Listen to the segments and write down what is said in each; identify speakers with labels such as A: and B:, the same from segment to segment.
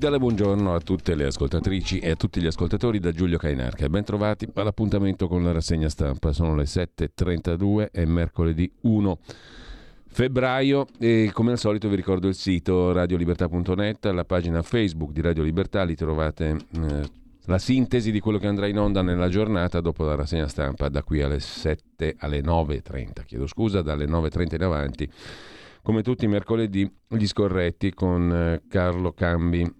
A: Cordiale buongiorno a tutte le ascoltatrici e a tutti gli ascoltatori da Giulio Cainarca. Ben trovati all'appuntamento con la rassegna stampa. Sono le 7.32 e mercoledì 1 febbraio e come al solito vi ricordo il sito radiolibertà.net, la pagina Facebook di Radio Libertà, lì trovate eh, la sintesi di quello che andrà in onda nella giornata dopo la rassegna stampa da qui alle 7 alle 9.30, chiedo scusa, dalle 9.30 in avanti come tutti i mercoledì, gli scorretti con eh, Carlo Cambi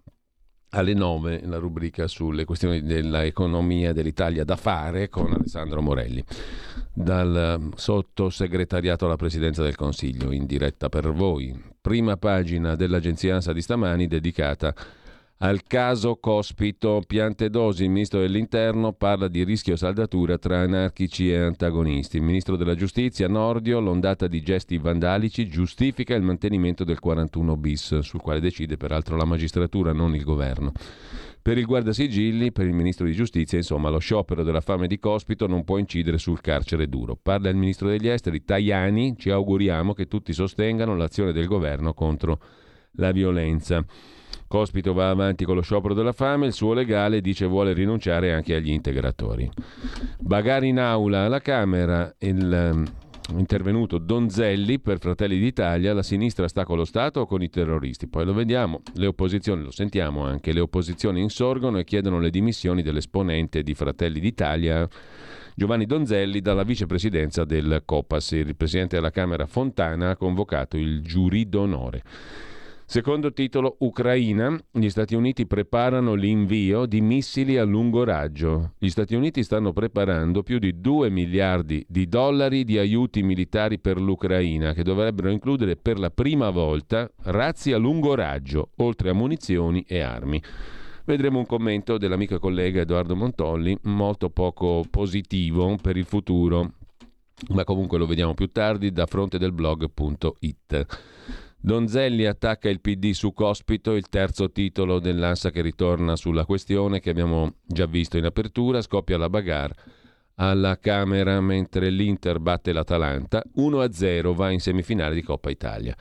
A: alle 9 la rubrica sulle questioni dell'economia dell'Italia da fare con Alessandro Morelli dal eh, sottosegretariato alla presidenza del Consiglio in diretta per voi. Prima pagina dell'agenzia ANSA di stamani dedicata a al caso Cospito, Piantedosi, il ministro dell'Interno, parla di rischio saldatura tra anarchici e antagonisti. Il ministro della Giustizia, Nordio, l'ondata di gesti vandalici, giustifica il mantenimento del 41 bis, sul quale decide peraltro la magistratura, non il governo. Per il guardasigilli, per il ministro di giustizia, insomma, lo sciopero della fame di Cospito non può incidere sul carcere duro. Parla il ministro degli esteri, Tajani, ci auguriamo che tutti sostengano l'azione del governo contro la violenza. Cospito va avanti con lo sciopero della fame, il suo legale dice vuole rinunciare anche agli integratori. Bagari in aula alla Camera, il um, intervenuto Donzelli per Fratelli d'Italia, la sinistra sta con lo Stato o con i terroristi? Poi lo vediamo, le opposizioni, lo sentiamo anche, le opposizioni insorgono e chiedono le dimissioni dell'esponente di Fratelli d'Italia. Giovanni Donzelli dalla vicepresidenza del Copasir. Il presidente della Camera Fontana ha convocato il giurì d'onore. Secondo titolo Ucraina, gli Stati Uniti preparano l'invio di missili a lungo raggio. Gli Stati Uniti stanno preparando più di 2 miliardi di dollari di aiuti militari per l'Ucraina, che dovrebbero includere per la prima volta razzi a lungo raggio, oltre a munizioni e armi. Vedremo un commento dell'amico e collega Edoardo Montolli, molto poco positivo per il futuro, ma comunque lo vediamo più tardi da frontedelblog.it. Donzelli attacca il PD su Cospito, il terzo titolo dell'Ansa che ritorna sulla questione che abbiamo già visto in apertura, scoppia la bagarre alla Camera mentre l'Inter batte l'Atalanta, 1-0 va in semifinale di Coppa Italia.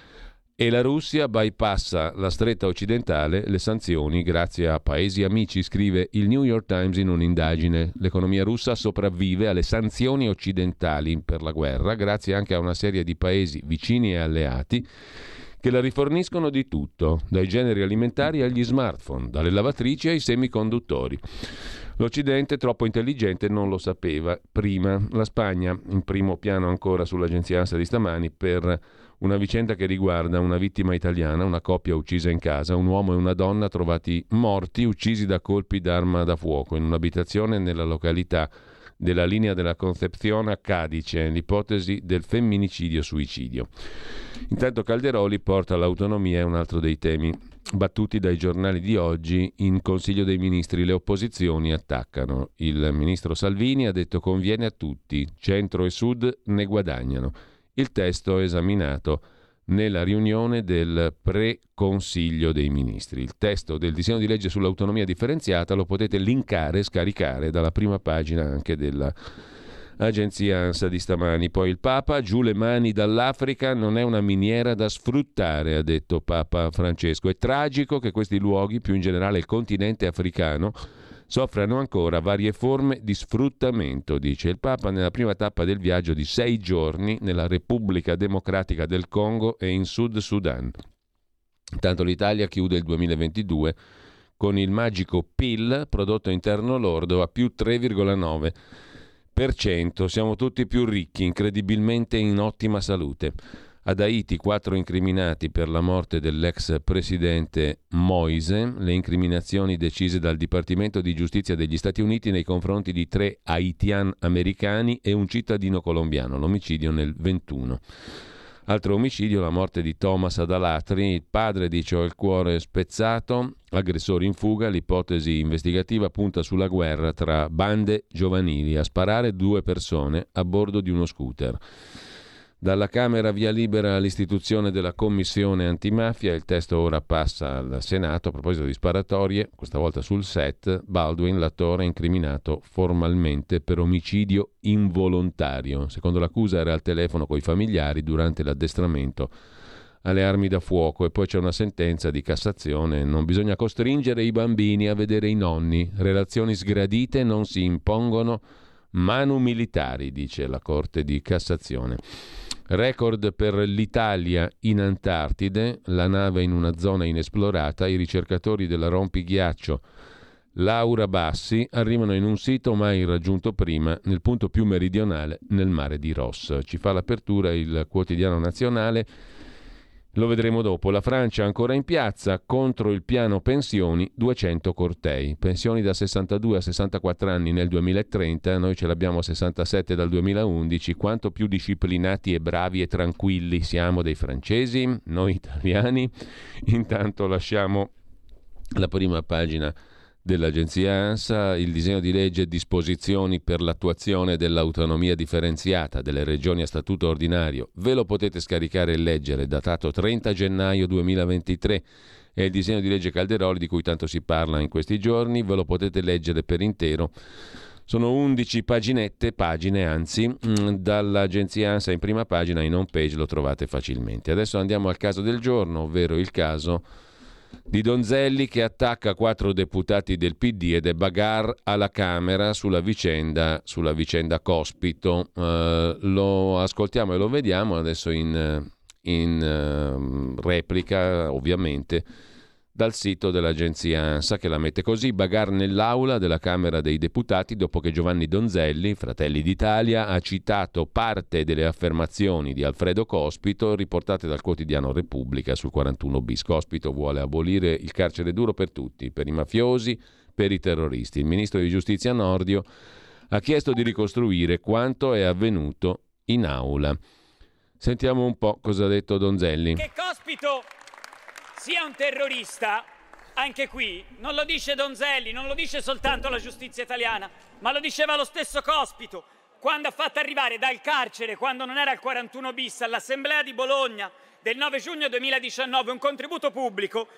A: E la Russia bypassa la stretta occidentale, le sanzioni grazie a paesi amici, scrive il New York Times in un'indagine. L'economia russa sopravvive alle sanzioni occidentali per la guerra, grazie anche a una serie di paesi vicini e alleati che la riforniscono di tutto, dai generi alimentari agli smartphone, dalle lavatrici ai semiconduttori. L'Occidente, troppo intelligente, non lo sapeva prima. La Spagna, in primo piano ancora sull'agenzia ANSA di stamani, per una vicenda che riguarda una vittima italiana, una coppia uccisa in casa, un uomo e una donna trovati morti, uccisi da colpi d'arma da fuoco in un'abitazione nella località della linea della Concepción a Cadice, l'ipotesi del femminicidio-suicidio. Intanto Calderoli porta l'autonomia, è un altro dei temi battuti dai giornali di oggi in Consiglio dei Ministri. Le opposizioni attaccano. Il ministro Salvini ha detto conviene a tutti, centro e sud ne guadagnano. Il testo esaminato nella riunione del pre-consiglio dei ministri. Il testo del disegno di legge sull'autonomia differenziata lo potete linkare, scaricare dalla prima pagina anche della agenzia ANSA di stamani. Poi il Papa, giù le mani dall'Africa, non è una miniera da sfruttare, ha detto Papa Francesco. È tragico che questi luoghi, più in generale il continente africano, soffrano ancora varie forme di sfruttamento, dice il Papa nella prima tappa del viaggio di sei giorni nella Repubblica Democratica del Congo e in Sud Sudan. Intanto l'Italia chiude il 2022 con il magico PIL, prodotto interno lordo, a più 3,9%. Siamo tutti più ricchi, incredibilmente in ottima salute. Ad Haiti quattro incriminati per la morte dell'ex presidente Moise, le incriminazioni decise dal Dipartimento di Giustizia degli Stati Uniti nei confronti di tre haitian americani e un cittadino colombiano, l'omicidio nel 21. Altro omicidio, la morte di Thomas Adalatri, il padre dice ho il cuore spezzato, aggressori in fuga, l'ipotesi investigativa punta sulla guerra tra bande giovanili, a sparare due persone a bordo di uno scooter. Dalla Camera via libera all'istituzione della Commissione antimafia, il testo ora passa al Senato a proposito di sparatorie, questa volta sul set, Baldwin, l'attore, è incriminato formalmente per omicidio involontario. Secondo l'accusa era al telefono con i familiari durante l'addestramento alle armi da fuoco e poi c'è una sentenza di Cassazione, non bisogna costringere i bambini a vedere i nonni, relazioni sgradite non si impongono manu militari, dice la Corte di Cassazione. Record per l'Italia in Antartide, la nave in una zona inesplorata, i ricercatori della rompighiaccio Laura Bassi arrivano in un sito mai raggiunto prima, nel punto più meridionale, nel mare di Ross. Ci fa l'apertura il quotidiano nazionale lo vedremo dopo. La Francia ancora in piazza contro il piano pensioni 200 cortei. Pensioni da 62 a 64 anni nel 2030, noi ce l'abbiamo a 67 dal 2011. Quanto più disciplinati e bravi e tranquilli siamo dei francesi, noi italiani. Intanto lasciamo la prima pagina dell'agenzia ANSA il disegno di legge disposizioni per l'attuazione dell'autonomia differenziata delle regioni a statuto ordinario. Ve lo potete scaricare e leggere, datato 30 gennaio 2023. È il disegno di legge Calderoli di cui tanto si parla in questi giorni, ve lo potete leggere per intero. Sono 11 paginette, pagine anzi, mm, dall'agenzia ANSA in prima pagina, in home page lo trovate facilmente. Adesso andiamo al caso del giorno, ovvero il caso di Donzelli che attacca quattro deputati del PD ed è bagar alla Camera sulla vicenda, sulla vicenda Cospito. Uh, lo ascoltiamo e lo vediamo adesso in, in uh, replica, ovviamente dal sito dell'agenzia ANSA che la mette così, bagar nell'aula della Camera dei Deputati dopo che Giovanni Donzelli, Fratelli d'Italia, ha citato parte delle affermazioni di Alfredo Cospito riportate dal quotidiano Repubblica sul 41 bis. Cospito vuole abolire il carcere duro per tutti, per i mafiosi, per i terroristi. Il ministro di Giustizia Nordio ha chiesto di ricostruire quanto è avvenuto in aula. Sentiamo un po' cosa ha detto Donzelli.
B: Che Cospito sia un terrorista, anche qui, non lo dice Donzelli, non lo dice soltanto la giustizia italiana, ma lo diceva lo stesso Cospito quando ha fatto arrivare dal carcere, quando non era al 41 bis, all'Assemblea di Bologna del 9 giugno 2019 un contributo pubblico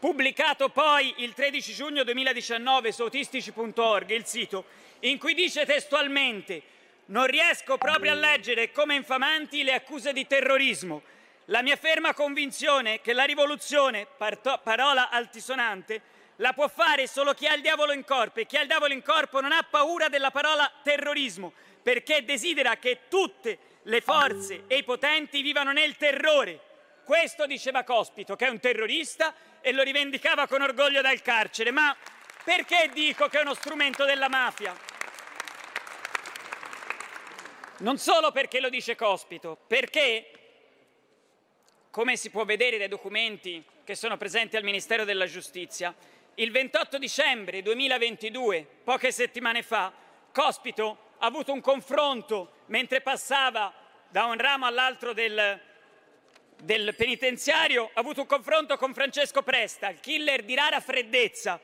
B: pubblicato poi il 13 giugno 2019 su autistici.org, il sito, in cui dice testualmente non riesco proprio a leggere come infamanti le accuse di terrorismo la mia ferma convinzione è che la rivoluzione, parola altisonante, la può fare solo chi ha il diavolo in corpo e chi ha il diavolo in corpo non ha paura della parola terrorismo, perché desidera che tutte le forze e i potenti vivano nel terrore. Questo diceva Cospito, che è un terrorista e lo rivendicava con orgoglio dal carcere. Ma perché dico che è uno strumento della mafia? Non solo perché lo dice Cospito, perché come si può vedere dai documenti che sono presenti al Ministero della Giustizia, il 28 dicembre 2022, poche settimane fa, Cospito ha avuto un confronto mentre passava da un ramo all'altro del, del penitenziario, ha avuto un confronto con Francesco Presta, il killer di rara freddezza,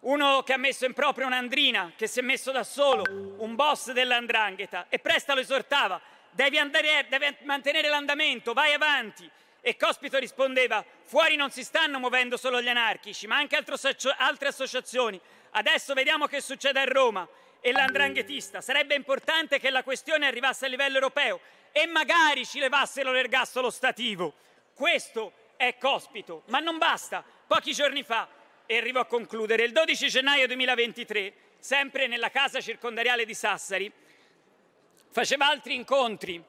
B: uno che ha messo in proprio un'andrina, che si è messo da solo, un boss dell'andrangheta, e Presta lo esortava devi, andare, devi mantenere l'andamento, vai avanti. E Cospito rispondeva, fuori non si stanno muovendo solo gli anarchici, ma anche altre associazioni. Adesso vediamo che succede a Roma e l'andranghetista. Sarebbe importante che la questione arrivasse a livello europeo e magari ci levassero l'ergastolo stativo. Questo è Cospito, ma non basta. Pochi giorni fa, e arrivo a concludere, il 12 gennaio 2023, sempre nella casa circondariale di Sassari, Faceva altri incontri,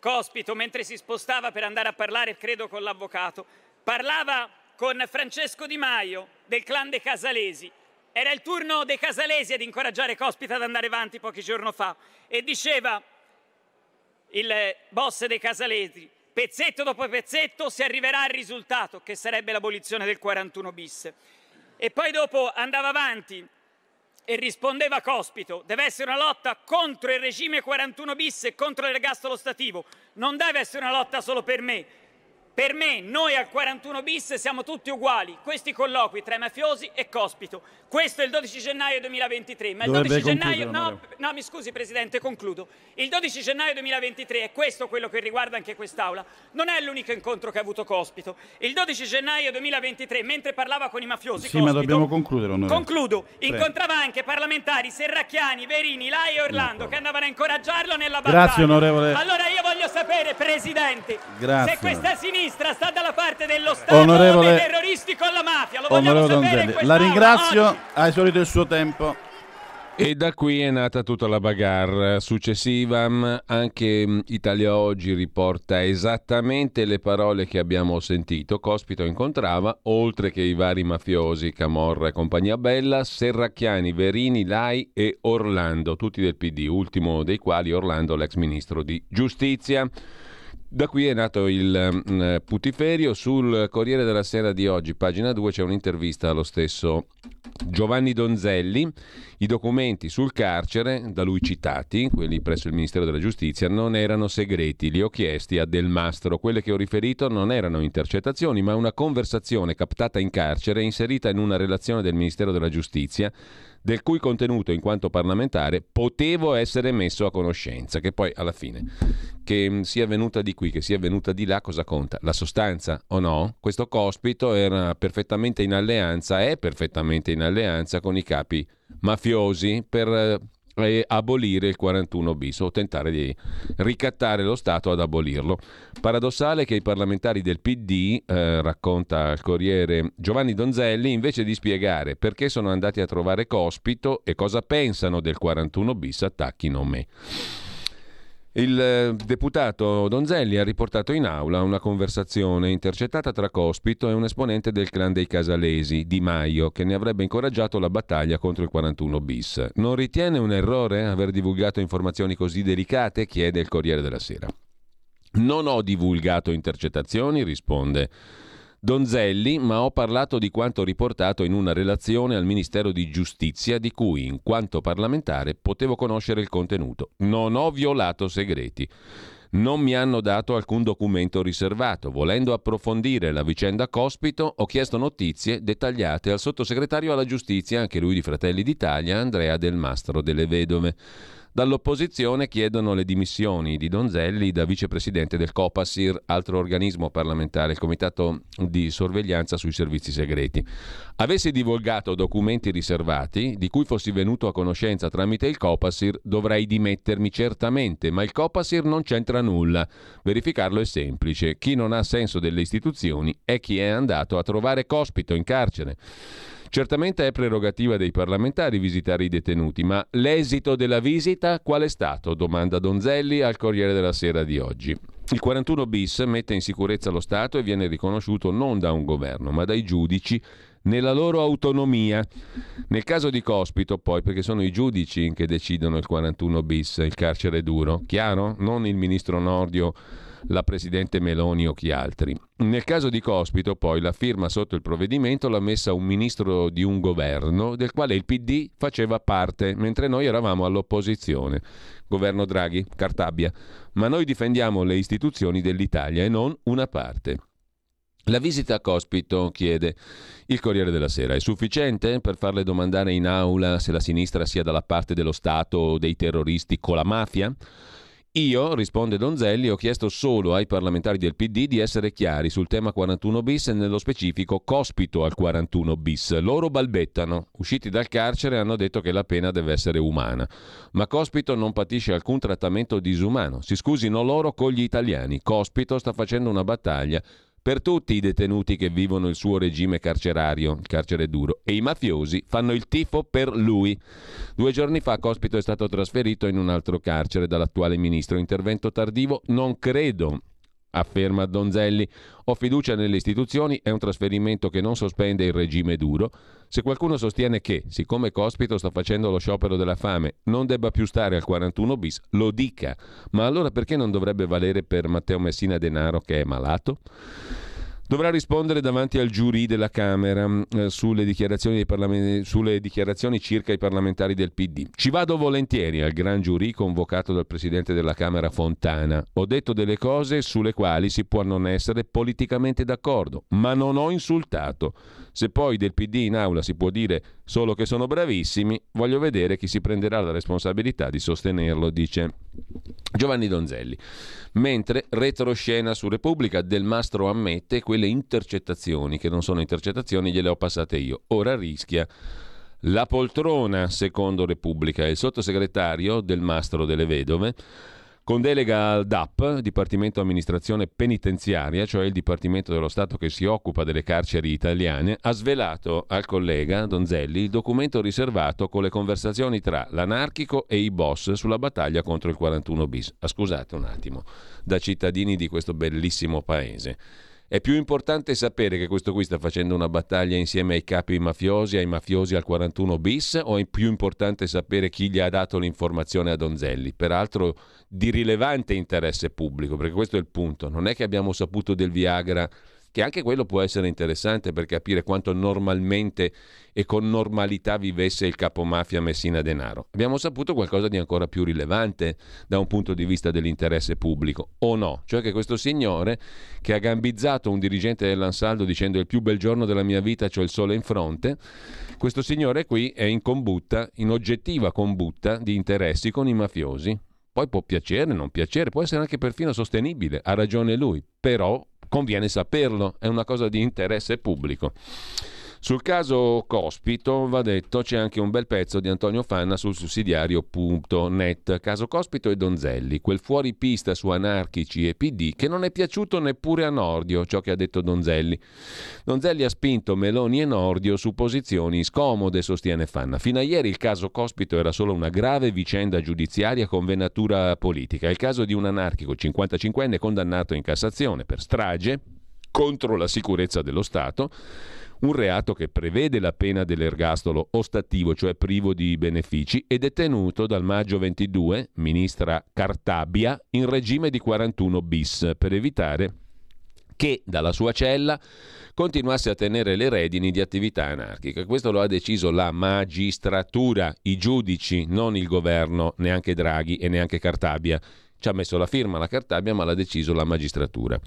B: Cospito, mentre si spostava per andare a parlare, credo, con l'avvocato. Parlava con Francesco Di Maio del clan dei Casalesi. Era il turno dei Casalesi ad incoraggiare Cospito ad andare avanti pochi giorni fa e diceva il boss dei Casalesi, pezzetto dopo pezzetto si arriverà al risultato che sarebbe l'abolizione del 41 bis. E poi dopo andava avanti e rispondeva Cospito, deve essere una lotta contro il regime 41 bis e contro l'ergastolo stativo, non deve essere una lotta solo per me, per me, noi al 41 bis siamo tutti uguali. Questi colloqui tra i mafiosi e Cospito. Questo è il 12 gennaio 2023. Ma il 12 gennaio. No, no, mi scusi, Presidente, concludo. Il 12 gennaio 2023, e questo quello che riguarda anche quest'Aula, non è l'unico incontro che ha avuto Cospito. Il 12 gennaio 2023, mentre parlava con i mafiosi.
C: Sì, Cospito, ma dobbiamo concludere, onorevole.
B: Concludo. Prego. Incontrava anche parlamentari Serracchiani, Verini, Lai e Orlando che andavano a incoraggiarlo nella battaglia.
C: Grazie, onorevole.
B: Allora io voglio sapere, Presidente,
C: Grazie.
B: se questa sinistra sinistra sta dalla parte dello Stato
C: onorevole,
B: dei terroristi con la mafia. Lo onorevole Donzelli,
C: la ringrazio, ha esaurito il suo tempo.
A: E da qui è nata tutta la bagarre successiva. Anche Italia Oggi riporta esattamente le parole che abbiamo sentito. Cospito incontrava, oltre che i vari mafiosi, Camorra e compagnia bella, Serracchiani, Verini, Lai e Orlando, tutti del PD, ultimo dei quali Orlando, l'ex ministro di giustizia. Da qui è nato il um, putiferio. Sul Corriere della Sera di oggi, pagina 2, c'è un'intervista allo stesso Giovanni Donzelli. I documenti sul carcere, da lui citati, quelli presso il Ministero della Giustizia, non erano segreti. Li ho chiesti a Del Mastro. Quelle che ho riferito non erano intercettazioni, ma una conversazione captata in carcere inserita in una relazione del Ministero della Giustizia del cui contenuto in quanto parlamentare potevo essere messo a conoscenza, che poi alla fine che mm, sia venuta di qui, che sia venuta di là, cosa conta? La sostanza o no? Questo cospito era perfettamente in alleanza, è perfettamente in alleanza con i capi mafiosi per eh, e abolire il 41 bis o tentare di ricattare lo Stato ad abolirlo. Paradossale che i parlamentari del PD, eh, racconta il Corriere Giovanni Donzelli, invece di spiegare perché sono andati a trovare Cospito e cosa pensano del 41 bis, attacchino me. Il eh, deputato Donzelli ha riportato in aula una conversazione intercettata tra Cospito e un esponente del clan dei Casalesi, Di Maio, che ne avrebbe incoraggiato la battaglia contro il 41 bis. Non ritiene un errore aver divulgato informazioni così delicate? chiede il Corriere della Sera. Non ho divulgato intercettazioni, risponde Donzelli, ma ho parlato di quanto riportato in una relazione al Ministero di Giustizia di cui, in quanto parlamentare, potevo conoscere il contenuto. Non ho violato segreti. Non mi hanno dato alcun documento riservato. Volendo approfondire la vicenda Cospito, ho chiesto notizie dettagliate al sottosegretario alla giustizia, anche lui di Fratelli d'Italia, Andrea Del Mastro delle Vedove. Dall'opposizione chiedono le dimissioni di Donzelli da vicepresidente del Copasir, altro organismo parlamentare, il Comitato di sorveglianza sui servizi segreti. Avessi divulgato documenti riservati di cui fossi venuto a conoscenza tramite il Copasir, dovrei dimettermi certamente, ma il Copasir non c'entra nulla. Verificarlo è semplice. Chi non ha senso delle istituzioni è chi è andato a trovare Cospito in carcere. Certamente è prerogativa dei parlamentari visitare i detenuti, ma l'esito della visita qual è stato? Domanda Donzelli al Corriere della Sera di oggi. Il 41 bis mette in sicurezza lo Stato e viene riconosciuto non da un governo, ma dai giudici nella loro autonomia. Nel caso di Cospito, poi, perché sono i giudici che decidono il 41 bis, il carcere duro, chiaro? Non il ministro Nordio la Presidente Meloni o chi altri. Nel caso di Cospito, poi, la firma sotto il provvedimento l'ha messa un ministro di un governo del quale il PD faceva parte, mentre noi eravamo all'opposizione. Governo Draghi, Cartabia. Ma noi difendiamo le istituzioni dell'Italia e non una parte. La visita a Cospito, chiede il Corriere della Sera, è sufficiente per farle domandare in aula se la sinistra sia dalla parte dello Stato o dei terroristi con la mafia? Io, risponde Donzelli, ho chiesto solo ai parlamentari del PD di essere chiari sul tema 41 bis e nello specifico cospito al 41 bis. Loro balbettano. Usciti dal carcere hanno detto che la pena deve essere umana. Ma Cospito non patisce alcun trattamento disumano. Si scusino loro con gli italiani. Cospito sta facendo una battaglia per tutti i detenuti che vivono il suo regime carcerario, il carcere duro, e i mafiosi fanno il tifo per lui. Due giorni fa Cospito è stato trasferito in un altro carcere dall'attuale ministro. Intervento tardivo? Non credo afferma Donzelli. Ho fiducia nelle istituzioni, è un trasferimento che non sospende il regime duro. Se qualcuno sostiene che, siccome Cospito sta facendo lo sciopero della fame, non debba più stare al 41 bis, lo dica. Ma allora perché non dovrebbe valere per Matteo Messina Denaro che è malato? Dovrà rispondere davanti al giurì della Camera mm, eh, sulle, dichiarazioni sulle, dichiarazioni circa i parlamentari del PD. Ci vado volentieri al gran giurì convocato dal Presidente della Camera Fontana. Ho detto delle cose sulle quali si può non essere politicamente d'accordo, ma non ho insultato. Se poi del PD in aula si può dire solo che sono bravissimi, voglio vedere chi si prenderà la responsabilità di sostenerlo, dice Giovanni Donzelli. Mentre retroscena su Repubblica Del Mastro ammette quelle intercettazioni che non sono intercettazioni gliele ho passate io. Ora rischia la poltrona, secondo Repubblica. Il sottosegretario Del Mastro delle Vedove con delega al DAP, Dipartimento Amministrazione Penitenziaria, cioè il Dipartimento dello Stato che si occupa delle carceri italiane, ha svelato al collega Donzelli il documento riservato con le conversazioni tra l'anarchico e i boss sulla battaglia contro il 41 bis. Ah, scusate un attimo, da cittadini di questo bellissimo paese. È più importante sapere che questo qui sta facendo una battaglia insieme ai capi mafiosi, ai mafiosi al 41 bis, o è più importante sapere chi gli ha dato l'informazione a Donzelli? Peraltro di rilevante interesse pubblico, perché questo è il punto. Non è che abbiamo saputo del Viagra che anche quello può essere interessante per capire quanto normalmente e con normalità vivesse il capomafia Messina Denaro. Abbiamo saputo qualcosa di ancora più rilevante da un punto di vista dell'interesse pubblico, o no? Cioè che questo signore che ha gambizzato un dirigente dell'Ansaldo dicendo il più bel giorno della mia vita c'ho il sole in fronte, questo signore qui è in combutta, in oggettiva combutta di interessi con i mafiosi. Poi può piacere, non piacere, può essere anche perfino sostenibile, ha ragione lui, però conviene saperlo, è una cosa di interesse pubblico. Sul caso Cospito, va detto, c'è anche un bel pezzo di Antonio Fanna sul sussidiario.net. Caso Cospito e Donzelli, quel fuoripista su anarchici e PD che non è piaciuto neppure a Nordio, ciò che ha detto Donzelli. Donzelli ha spinto Meloni e Nordio su posizioni scomode, sostiene Fanna. Fino a ieri il caso Cospito era solo una grave vicenda giudiziaria con venatura politica. Il caso di un anarchico 55enne condannato in Cassazione per strage contro la sicurezza dello Stato un reato che prevede la pena dell'ergastolo ostativo, cioè privo di benefici, è detenuto dal maggio 22, ministra Cartabia, in regime di 41 bis, per evitare che dalla sua cella continuasse a tenere le redini di attività anarchica. Questo lo ha deciso la magistratura, i giudici, non il governo, neanche Draghi e neanche Cartabia. Ci ha messo la firma la Cartabia, ma l'ha deciso la magistratura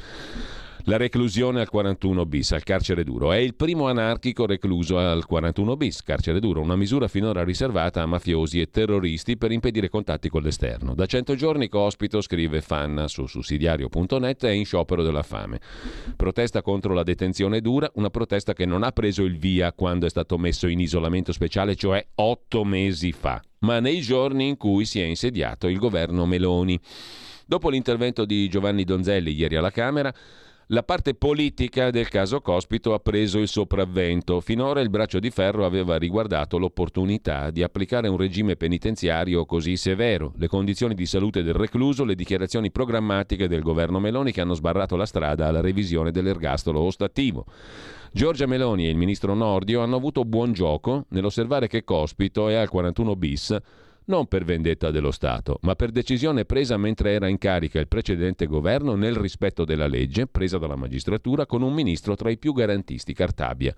A: la reclusione al 41 bis, al carcere duro. È il primo anarchico recluso al 41 bis, carcere duro, una misura finora riservata a mafiosi e terroristi per impedire contatti con l'esterno. Da 100 giorni Cospito, scrive Fanna su sussidiario.net, è in sciopero della fame. Protesta contro la detenzione dura, una protesta che non ha preso il via quando è stato messo in isolamento speciale, cioè otto mesi fa, ma nei giorni in cui si è insediato il governo Meloni. Dopo l'intervento di Giovanni Donzelli ieri alla Camera, la parte politica del caso Cospito ha preso il sopravvento. Finora il braccio di ferro aveva riguardato l'opportunità di applicare un regime penitenziario così severo, le condizioni di salute del recluso, le dichiarazioni programmatiche del governo Meloni che hanno sbarrato la strada alla revisione dell'ergastolo ostativo. Giorgia Meloni e il ministro Nordio hanno avuto buon gioco nell'osservare che Cospito è al 41 bis non per vendetta dello Stato, ma per decisione presa mentre era in carica il precedente governo nel rispetto della legge, presa dalla magistratura con un ministro tra i più garantisti, Cartabia.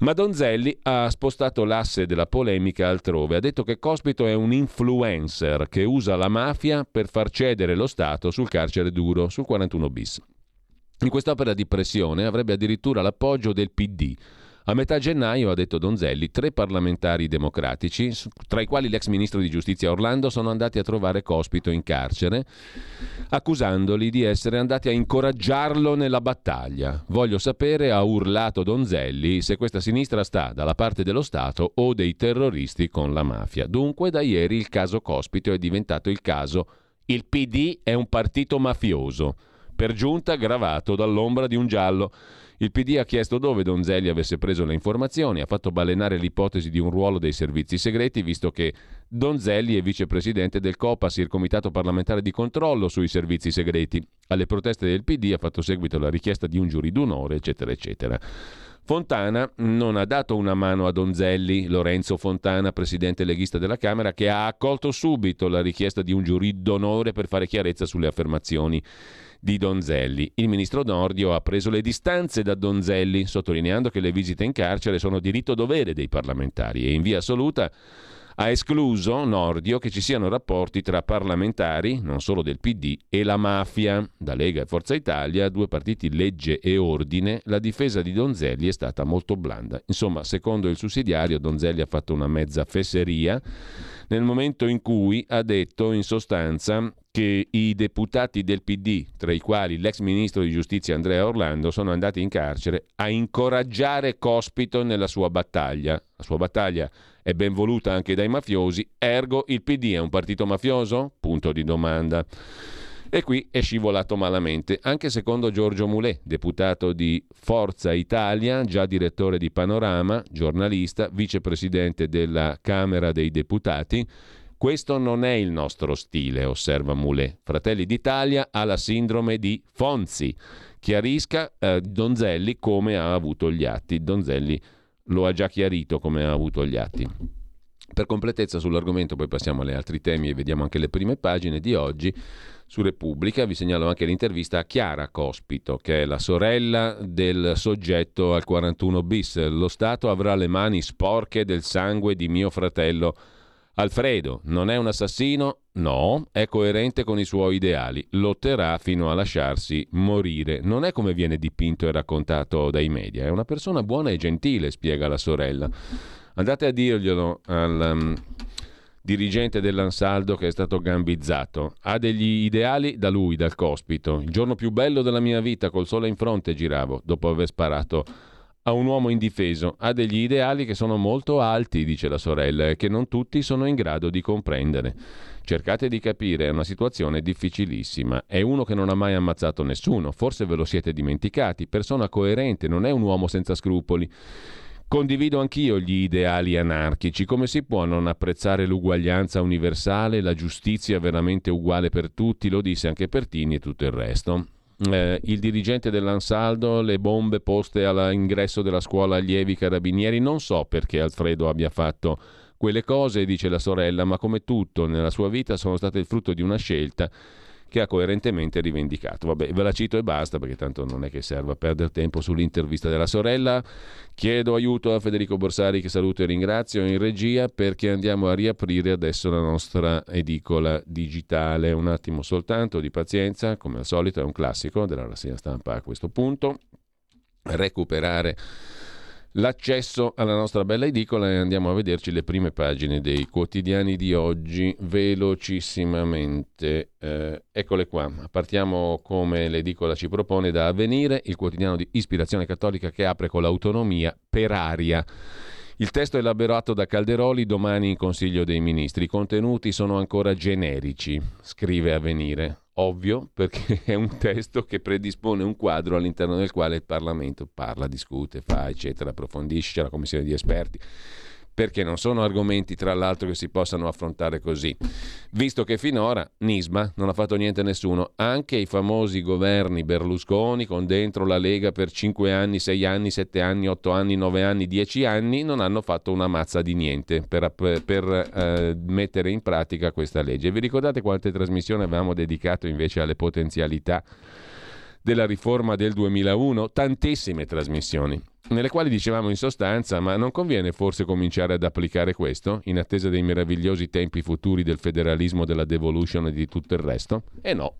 A: Ma Donzelli ha spostato l'asse della polemica altrove, ha detto che Cospito è un influencer che usa la mafia per far cedere lo Stato sul carcere duro, sul 41 bis. In quest'opera di pressione avrebbe addirittura l'appoggio del PD, a metà gennaio, ha detto Donzelli, tre parlamentari democratici, tra i quali l'ex ministro di giustizia Orlando, sono andati a trovare Cospito in carcere, accusandoli di essere andati a incoraggiarlo nella battaglia. Voglio sapere, ha urlato Donzelli, se questa sinistra sta dalla parte dello Stato o dei terroristi con la mafia. Dunque, da ieri il caso Cospito è diventato il caso il PD è un partito mafioso, per giunta gravato dall'ombra di un giallo. Il PD ha chiesto dove Donzelli avesse preso le informazioni, ha fatto balenare l'ipotesi di un ruolo dei servizi segreti, visto che Donzelli è vicepresidente del COPAS, il Comitato parlamentare di controllo sui servizi segreti. Alle proteste del PD ha fatto seguito la richiesta di un giurì d'onore, eccetera, eccetera. Fontana non ha dato una mano a Donzelli, Lorenzo Fontana, presidente leghista della Camera, che ha accolto subito la richiesta di un giurì d'onore per fare chiarezza sulle affermazioni di Donzelli. Il ministro Nordio ha preso le distanze da Donzelli, sottolineando che le visite in carcere sono diritto-dovere dei parlamentari e in via assoluta ha escluso Nordio che ci siano rapporti tra parlamentari, non solo del PD, e la mafia. Da Lega e Forza Italia, due partiti legge e ordine, la difesa di Donzelli è stata molto blanda. Insomma, secondo il sussidiario, Donzelli ha fatto una mezza fesseria nel momento in cui ha detto in sostanza che i deputati del PD, tra i quali l'ex ministro di giustizia Andrea Orlando, sono andati in carcere a incoraggiare Cospito nella sua battaglia. La sua battaglia è ben voluta anche dai mafiosi, ergo il PD è un partito mafioso? Punto di domanda. E qui è scivolato malamente, anche secondo Giorgio Moulet, deputato di Forza Italia, già direttore di Panorama, giornalista, vicepresidente della Camera dei Deputati. Questo non è il nostro stile, osserva Moulet. Fratelli d'Italia ha la sindrome di Fonzi. Chiarisca eh, Donzelli come ha avuto gli atti. Donzelli lo ha già chiarito come ha avuto gli atti. Per completezza sull'argomento poi passiamo agli altri temi e vediamo anche le prime pagine di oggi. Su Repubblica vi segnalo anche l'intervista a Chiara Cospito, che è la sorella del soggetto al 41 bis. Lo Stato avrà le mani sporche del sangue di mio fratello Alfredo. Non è un assassino? No, è coerente con i suoi ideali. Lotterà fino a lasciarsi morire. Non è come viene dipinto e raccontato dai media. È una persona buona e gentile, spiega la sorella. Andate a dirglielo al... Dirigente dell'Ansaldo che è stato gambizzato. Ha degli ideali da lui, dal cospito. Il giorno più bello della mia vita, col sole in fronte giravo, dopo aver sparato a un uomo indifeso. Ha degli ideali che sono molto alti, dice la sorella, e che non tutti sono in grado di comprendere. Cercate di capire, è una situazione difficilissima. È uno che non ha mai ammazzato nessuno, forse ve lo siete dimenticati, persona coerente, non è un uomo senza scrupoli. Condivido anch'io gli ideali anarchici. Come si può non apprezzare l'uguaglianza universale, la giustizia veramente uguale per tutti? Lo disse anche Pertini e tutto il resto. Eh, il dirigente dell'Ansaldo, le bombe poste all'ingresso della scuola allievi carabinieri. Non so perché Alfredo abbia fatto quelle cose, dice la sorella, ma come tutto nella sua vita sono state il frutto di una scelta che ha coerentemente rivendicato. Vabbè, ve la cito e basta perché tanto non è che serva perdere tempo sull'intervista della sorella. Chiedo aiuto a Federico Borsari che saluto e ringrazio in regia perché andiamo a riaprire adesso la nostra edicola digitale. Un attimo soltanto di pazienza, come al solito è un classico della rassegna stampa a questo punto. Recuperare l'accesso alla nostra bella edicola e andiamo a vederci le prime pagine dei quotidiani di oggi velocissimamente. Eh, eccole qua. Partiamo come l'edicola ci propone da Avvenire, il quotidiano di ispirazione cattolica che apre con l'autonomia per aria. Il testo elaborato da Calderoli domani in Consiglio dei Ministri. I contenuti sono ancora generici, scrive Avvenire. Ovvio, perché è un testo che predispone un quadro all'interno del quale il Parlamento parla, discute, fa, eccetera, approfondisce, c'è la commissione di esperti perché non sono argomenti tra l'altro che si possano affrontare così, visto che finora Nisma non ha fatto niente a nessuno, anche i famosi governi Berlusconi con dentro la Lega per 5 anni, 6 anni, 7 anni, 8 anni, 9 anni, 10 anni non hanno fatto una mazza di niente per, per eh, mettere in pratica questa legge. Vi ricordate quante trasmissioni avevamo dedicato invece alle potenzialità? della riforma del 2001, tantissime trasmissioni, nelle quali dicevamo in sostanza ma non conviene forse cominciare ad applicare questo in attesa dei meravigliosi tempi futuri del federalismo, della devolution e di tutto il resto? E no.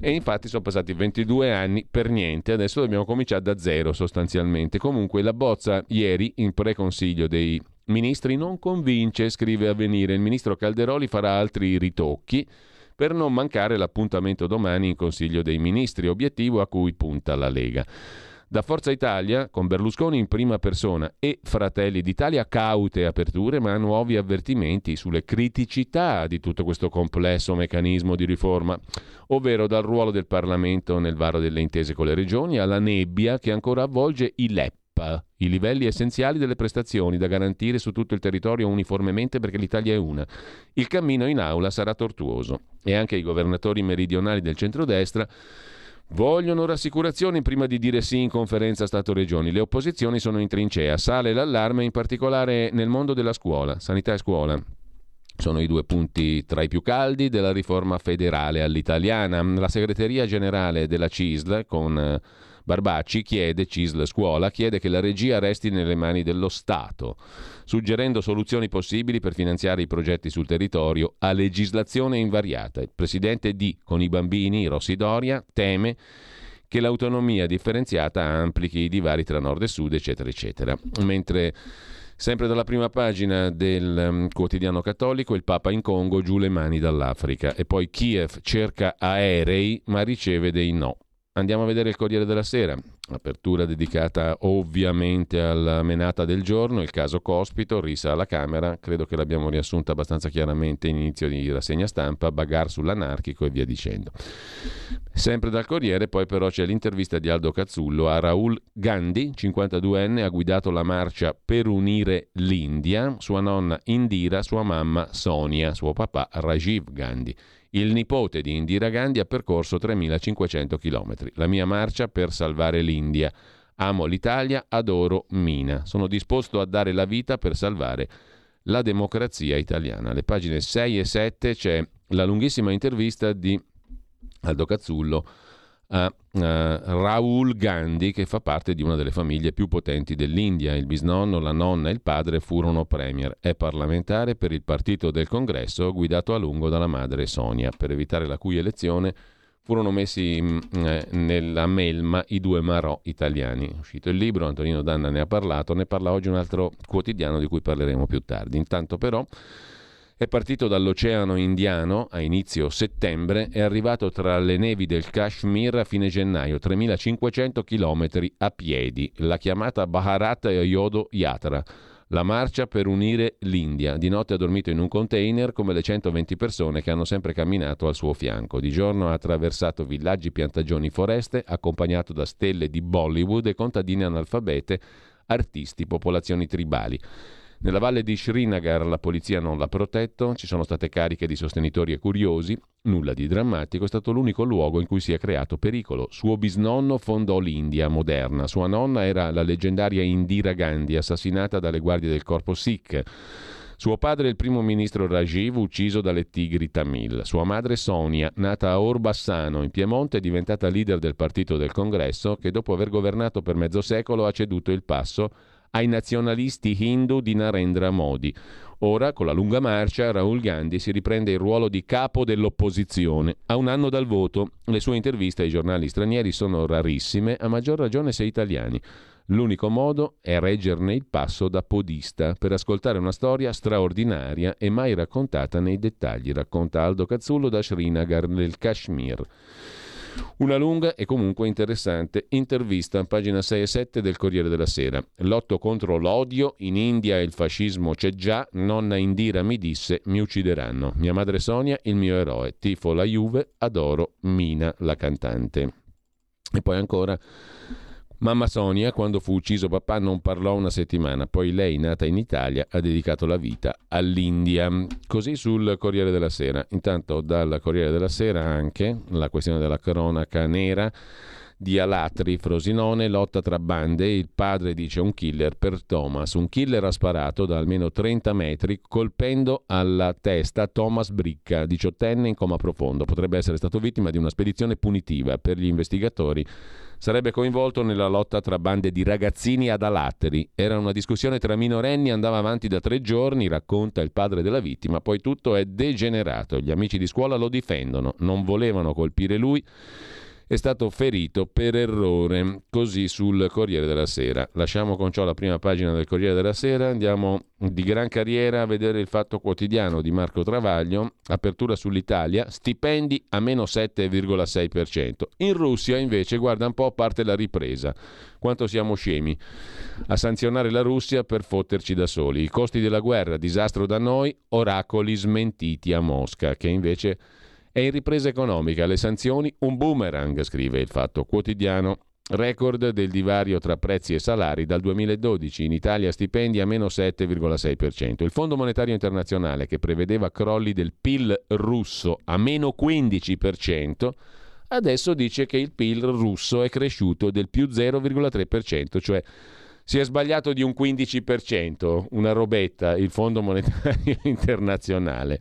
A: E infatti sono passati 22 anni per niente, adesso dobbiamo cominciare da zero sostanzialmente. Comunque la bozza ieri in preconsiglio dei ministri non convince, scrive Avvenire, il ministro Calderoli farà altri ritocchi per non mancare l'appuntamento domani in Consiglio dei Ministri, obiettivo a cui punta la Lega. Da Forza Italia, con Berlusconi in prima persona e Fratelli d'Italia, caute aperture ma nuovi avvertimenti sulle criticità di tutto questo complesso meccanismo di riforma, ovvero dal ruolo del Parlamento nel varo delle intese con le regioni alla nebbia che ancora avvolge i LEP i livelli essenziali delle prestazioni da garantire su tutto il territorio uniformemente perché l'Italia è una. Il cammino in aula sarà tortuoso e anche i governatori meridionali del centrodestra vogliono rassicurazioni prima di dire sì in conferenza Stato-Regioni. Le opposizioni sono in trincea, sale l'allarme in particolare nel mondo della scuola, sanità e scuola. Sono i due punti tra i più caldi della riforma federale all'italiana. La segreteria generale della CISL con eh, Barbacci chiede, CISL Scuola, chiede che la regia resti nelle mani dello Stato, suggerendo soluzioni possibili per finanziare i progetti sul territorio a legislazione invariata. Il presidente D, con i bambini, Rossi Doria, teme che l'autonomia differenziata amplichi i divari tra nord e sud, eccetera, eccetera. Mentre Sempre dalla prima pagina del um, quotidiano cattolico, il Papa in Congo giù le mani dall'Africa e poi Kiev cerca aerei ma riceve dei no. Andiamo a vedere il Corriere della Sera, apertura dedicata ovviamente alla menata del giorno, il caso Cospito, risa alla Camera, credo che l'abbiamo riassunta abbastanza chiaramente in inizio di rassegna stampa, bagar sull'anarchico e via dicendo. Sempre dal Corriere poi però c'è l'intervista di Aldo Cazzullo a Raul Gandhi, 52enne, ha guidato la marcia per unire l'India, sua nonna Indira, sua mamma Sonia, suo papà Rajiv Gandhi. Il nipote di Indira Gandhi ha percorso 3.500 km. La mia marcia per salvare l'India. Amo l'Italia, adoro Mina. Sono disposto a dare la vita per salvare la democrazia italiana. Alle pagine 6 e 7 c'è la lunghissima intervista di Aldo Cazzullo a uh, Raul Gandhi, che fa parte di una delle famiglie più potenti dell'India. Il bisnonno, la nonna e il padre furono premier. È parlamentare per il partito del congresso, guidato a lungo dalla madre Sonia, per evitare la cui elezione furono messi mh, mm, eh, nella melma i due Marò italiani. È uscito il libro, Antonino Danna ne ha parlato, ne parla oggi un altro quotidiano di cui parleremo più tardi. Intanto però è partito dall'Oceano Indiano a inizio settembre, è arrivato tra le nevi del Kashmir a fine gennaio, 3500 km a piedi, la chiamata Bharat Yodo Yatra. La marcia per unire l'India. Di notte ha dormito in un container come le 120 persone che hanno sempre camminato al suo fianco. Di giorno ha attraversato villaggi, piantagioni, foreste, accompagnato da stelle di Bollywood e contadine analfabete, artisti, popolazioni tribali. Nella valle di Srinagar la polizia non l'ha protetto, ci sono state cariche di sostenitori e curiosi, nulla di drammatico, è stato l'unico luogo in cui si è creato pericolo. Suo bisnonno fondò l'India moderna, sua nonna era la leggendaria Indira Gandhi, assassinata dalle guardie del corpo Sikh. Suo padre il primo ministro Rajiv, ucciso dalle tigri Tamil. Sua madre Sonia, nata a Orbassano, in Piemonte, è diventata leader del partito del congresso che dopo aver governato per mezzo secolo ha ceduto il passo ai nazionalisti hindu di Narendra Modi. Ora, con la lunga marcia, Raul Gandhi si riprende il ruolo di capo dell'opposizione. A un anno dal voto, le sue interviste ai giornali stranieri sono rarissime, a maggior ragione se italiani. L'unico modo è reggerne il passo da podista per ascoltare una storia straordinaria e mai raccontata nei dettagli, racconta Aldo Cazzullo da Srinagar nel Kashmir. Una lunga e comunque interessante intervista, pagina 6 e 7 del Corriere della Sera. Lotto contro l'odio, in India il fascismo c'è già, nonna Indira mi disse mi uccideranno. Mia madre Sonia, il mio eroe, tifo la Juve, adoro Mina, la cantante. E poi ancora Mamma Sonia, quando fu ucciso papà, non parlò una settimana. Poi lei, nata in Italia, ha dedicato la vita all'India. Così sul Corriere della Sera. Intanto dal Corriere della Sera anche la questione della cronaca nera di Alatri, Frosinone, lotta tra bande, il padre dice un killer per Thomas. Un killer ha sparato da almeno 30 metri colpendo alla testa Thomas Bricca, diciottenne in coma profondo. Potrebbe essere stato vittima di una spedizione punitiva per gli investigatori sarebbe coinvolto nella lotta tra bande di ragazzini ad Alatteri. Era una discussione tra minorenni, andava avanti da tre giorni, racconta il padre della vittima, poi tutto è degenerato. Gli amici di scuola lo difendono, non volevano colpire lui è stato ferito per errore, così sul Corriere della Sera. Lasciamo con ciò la prima pagina del Corriere della Sera, andiamo di gran carriera a vedere il fatto quotidiano di Marco Travaglio, apertura sull'Italia, stipendi a meno 7,6%. In Russia invece, guarda un po', parte la ripresa. Quanto siamo scemi a sanzionare la Russia per fotterci da soli. I costi della guerra, disastro da noi, oracoli smentiti a Mosca, che invece è in ripresa economica, le sanzioni un boomerang, scrive il Fatto Quotidiano. Record del divario tra prezzi e salari dal 2012, in Italia stipendi a meno 7,6%. Il Fondo Monetario Internazionale, che prevedeva crolli del PIL russo a meno 15%, adesso dice che il PIL russo è cresciuto del più 0,3%, cioè Si è sbagliato di un 15%, una robetta, il Fondo Monetario Internazionale.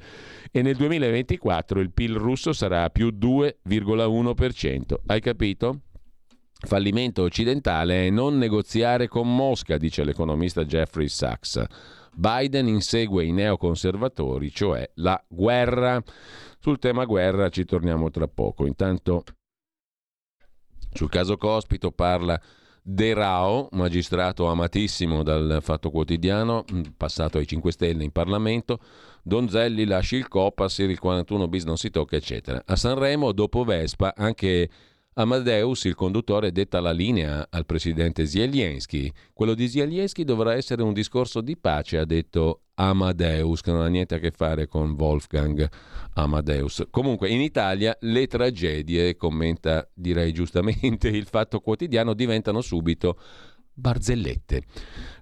A: E nel 2024 il PIL russo sarà più 2,1%. Hai capito? Fallimento occidentale è non negoziare con Mosca, dice l'economista Jeffrey Sachs. Biden insegue i neoconservatori, cioè la guerra. Sul tema guerra ci torniamo tra poco. Intanto sul caso Cospito parla De Rao, magistrato amatissimo dal Fatto Quotidiano, mm, passato ai 5 Stelle in Parlamento, Donzelli lasci il Copasir, il 41 bis non si tocca, eccetera. A Sanremo, dopo Vespa, anche Amadeus, il conduttore, detta la linea al presidente Zelensky. Quello di Zelensky dovrà essere un discorso di pace, ha detto Amadeus, che non ha niente a che fare con Wolfgang Amadeus. Comunque, in Italia le tragedie, commenta direi giustamente il fatto quotidiano, diventano subito barzellette.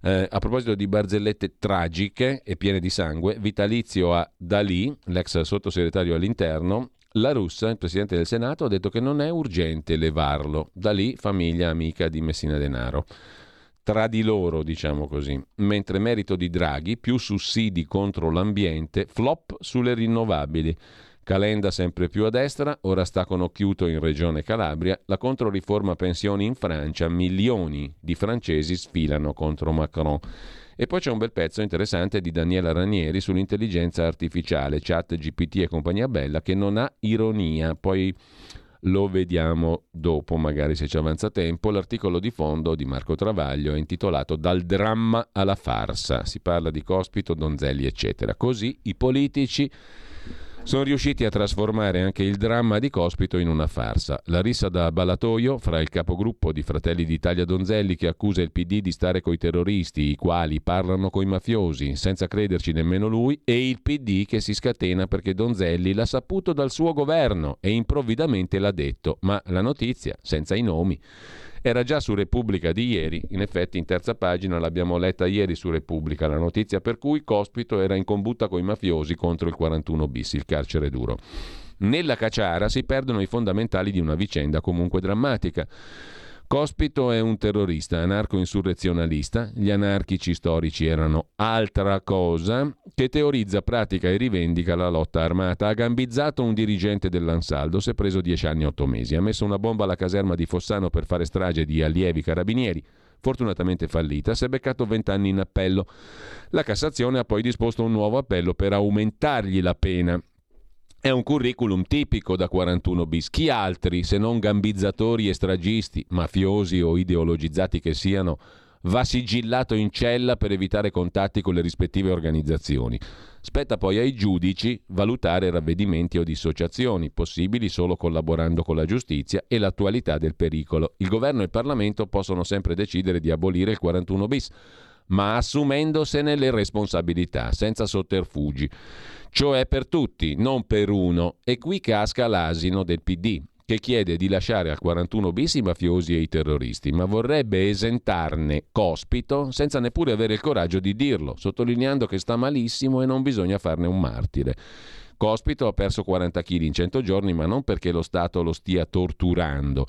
A: Eh, a proposito di barzellette tragiche e piene di sangue, vitalizio a Dalì, l'ex sottosegretario all'interno, la russa, il presidente del Senato, ha detto che non è urgente levarlo. Da lì famiglia amica di Messina Denaro. Tra di loro, diciamo così. Mentre merito di Draghi, più sussidi contro l'ambiente, flop sulle rinnovabili. Calenda sempre più a destra, ora sta con occhiuto in regione Calabria, la controriforma pensioni in Francia, milioni di francesi sfilano contro Macron. E poi c'è un bel pezzo interessante di Daniela Ranieri sull'intelligenza artificiale, chat GPT e compagnia bella, che non ha ironia. Poi lo vediamo dopo, magari se ci avanza tempo. L'articolo di fondo di Marco Travaglio è intitolato Dal dramma alla farsa. Si parla di Cospito, Donzelli, eccetera. Così i politici sono riusciti a trasformare anche il dramma di Cospito in una farsa. La rissa da ballatoio fra il capogruppo di Fratelli d'Italia Donzelli che accusa il PD di stare coi terroristi, i quali parlano coi mafiosi, senza crederci nemmeno lui, e il PD che si scatena perché Donzelli l'ha saputo dal suo governo e improvvidamente l'ha detto, ma la notizia, senza i nomi, era già su Repubblica di ieri, in effetti in terza pagina l'abbiamo letta ieri su Repubblica, la notizia per cui Cospito era in combutta con i mafiosi contro il 41 bis, il carcere duro. Nella cacciara si perdono i fondamentali di una vicenda comunque drammatica. Cospito è un terrorista anarco-insurrezionalista, gli anarchici storici erano altra cosa, che teorizza, pratica e rivendica la lotta armata. Ha gambizzato un dirigente dell'Ansaldo, si è preso dieci anni e otto mesi, ha messo una bomba alla caserma di Fossano per fare strage di allievi carabinieri, fortunatamente fallita, si è beccato vent'anni in appello. La Cassazione ha poi disposto un nuovo appello per aumentargli la pena è un curriculum tipico da 41 bis. Chi altri, se non gambizzatori e stragisti, mafiosi o ideologizzati che siano, va sigillato in cella per evitare contatti con le rispettive organizzazioni. Spetta poi ai giudici valutare ravvedimenti o dissociazioni, possibili solo collaborando con la giustizia e l'attualità del pericolo. Il governo e il Parlamento possono sempre decidere di abolire il 41 bis, ma assumendosene le responsabilità, senza sotterfugi cioè per tutti, non per uno. E qui casca l'asino del PD, che chiede di lasciare al 41 bis i mafiosi e i terroristi, ma vorrebbe esentarne Cospito senza neppure avere il coraggio di dirlo, sottolineando che sta malissimo e non bisogna farne un martire. Cospito ha perso 40 kg in 100 giorni, ma non perché lo Stato lo stia torturando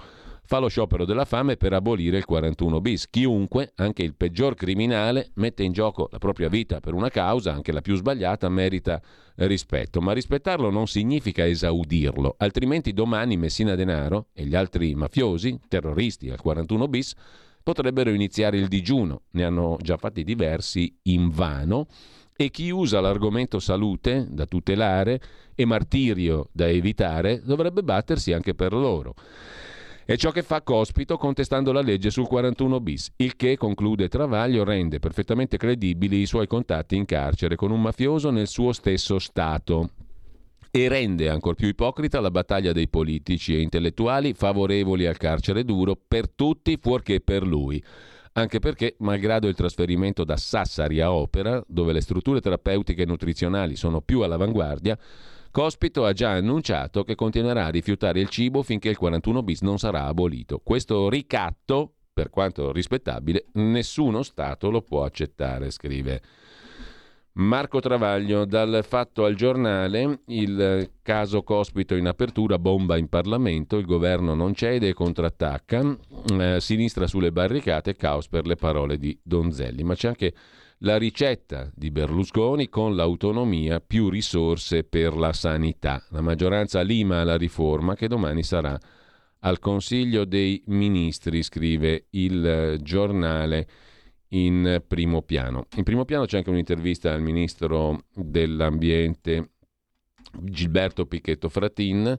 A: fa lo sciopero della fame per abolire il 41 bis. Chiunque, anche il peggior criminale, mette in gioco la propria vita per una causa, anche la più sbagliata, merita rispetto. Ma rispettarlo non significa esaudirlo, altrimenti domani Messina Denaro e gli altri mafiosi, terroristi al 41 bis, potrebbero iniziare il digiuno. Ne hanno già fatti diversi in vano e chi usa l'argomento salute da tutelare e martirio da evitare dovrebbe battersi anche per loro. È ciò che fa Cospito contestando la legge sul 41 bis, il che, conclude Travaglio, rende perfettamente credibili i suoi contatti in carcere con un mafioso nel suo stesso Stato e rende ancor più ipocrita la battaglia dei politici e intellettuali favorevoli al carcere duro per tutti fuorché per lui. Anche perché, malgrado il trasferimento da Sassari a Opera, dove le strutture terapeutiche e nutrizionali sono più all'avanguardia, Cospito ha già annunciato che continuerà a rifiutare il cibo finché il 41 bis non sarà abolito. Questo ricatto, per quanto rispettabile, nessuno Stato lo può accettare, scrive Marco Travaglio, dal fatto al giornale, il caso Cospito in apertura, bomba in Parlamento, il governo non cede e contrattacca, eh, sinistra sulle barricate, caos per le parole di Donzelli. Ma c'è anche la ricetta di Berlusconi con l'autonomia, più risorse per la sanità. La maggioranza lima la riforma che domani sarà al Consiglio dei Ministri, scrive il giornale in primo piano. In primo piano c'è anche un'intervista al ministro dell'ambiente Gilberto Picchetto Fratin,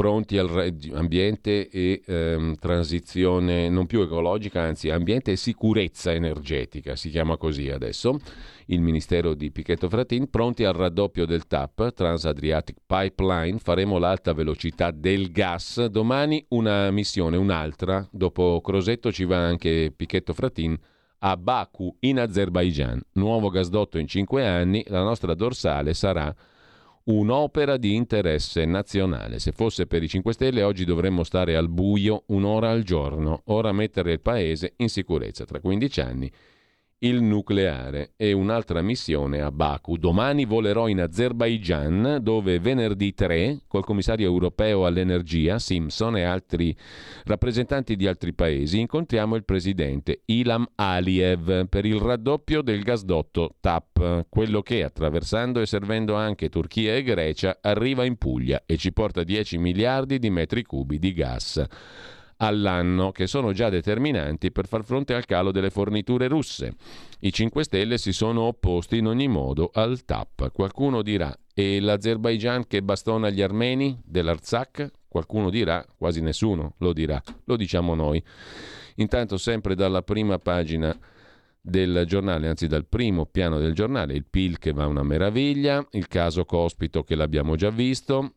A: pronti al ambiente e ehm, transizione non più ecologica, anzi ambiente e sicurezza energetica, si chiama così adesso, il Ministero di Picchetto Fratin, pronti al raddoppio del TAP, Transadriatic Pipeline, faremo l'alta velocità del gas, domani una missione, un'altra, dopo Crosetto ci va anche Picchetto Fratin, a Baku in Azerbaijan. Nuovo gasdotto in cinque anni, la nostra dorsale sarà un'opera di interesse nazionale. Se fosse per i 5 Stelle oggi dovremmo stare al buio un'ora al giorno, ora mettere il paese in sicurezza. Tra 15 anni il nucleare e un'altra missione a Baku. Domani volerò in Azerbaijan dove venerdì 3 col commissario europeo all'energia Simpson e altri rappresentanti di altri paesi incontriamo il presidente Ilham Aliyev per il raddoppio del gasdotto TAP, quello che attraversando e servendo anche Turchia e Grecia arriva in Puglia e ci porta 10 miliardi di metri cubi di gas all'anno, che sono già determinanti per far fronte al calo delle forniture russe. I 5 Stelle si sono opposti in ogni modo al TAP. Qualcuno dirà, e l'Azerbaijan che bastona gli armeni dell'Arzak? Qualcuno dirà, quasi nessuno lo dirà, lo diciamo noi. Intanto sempre dalla prima pagina del giornale, anzi dal primo piano del giornale, il PIL che va una meraviglia, il caso Cospito che l'abbiamo già visto,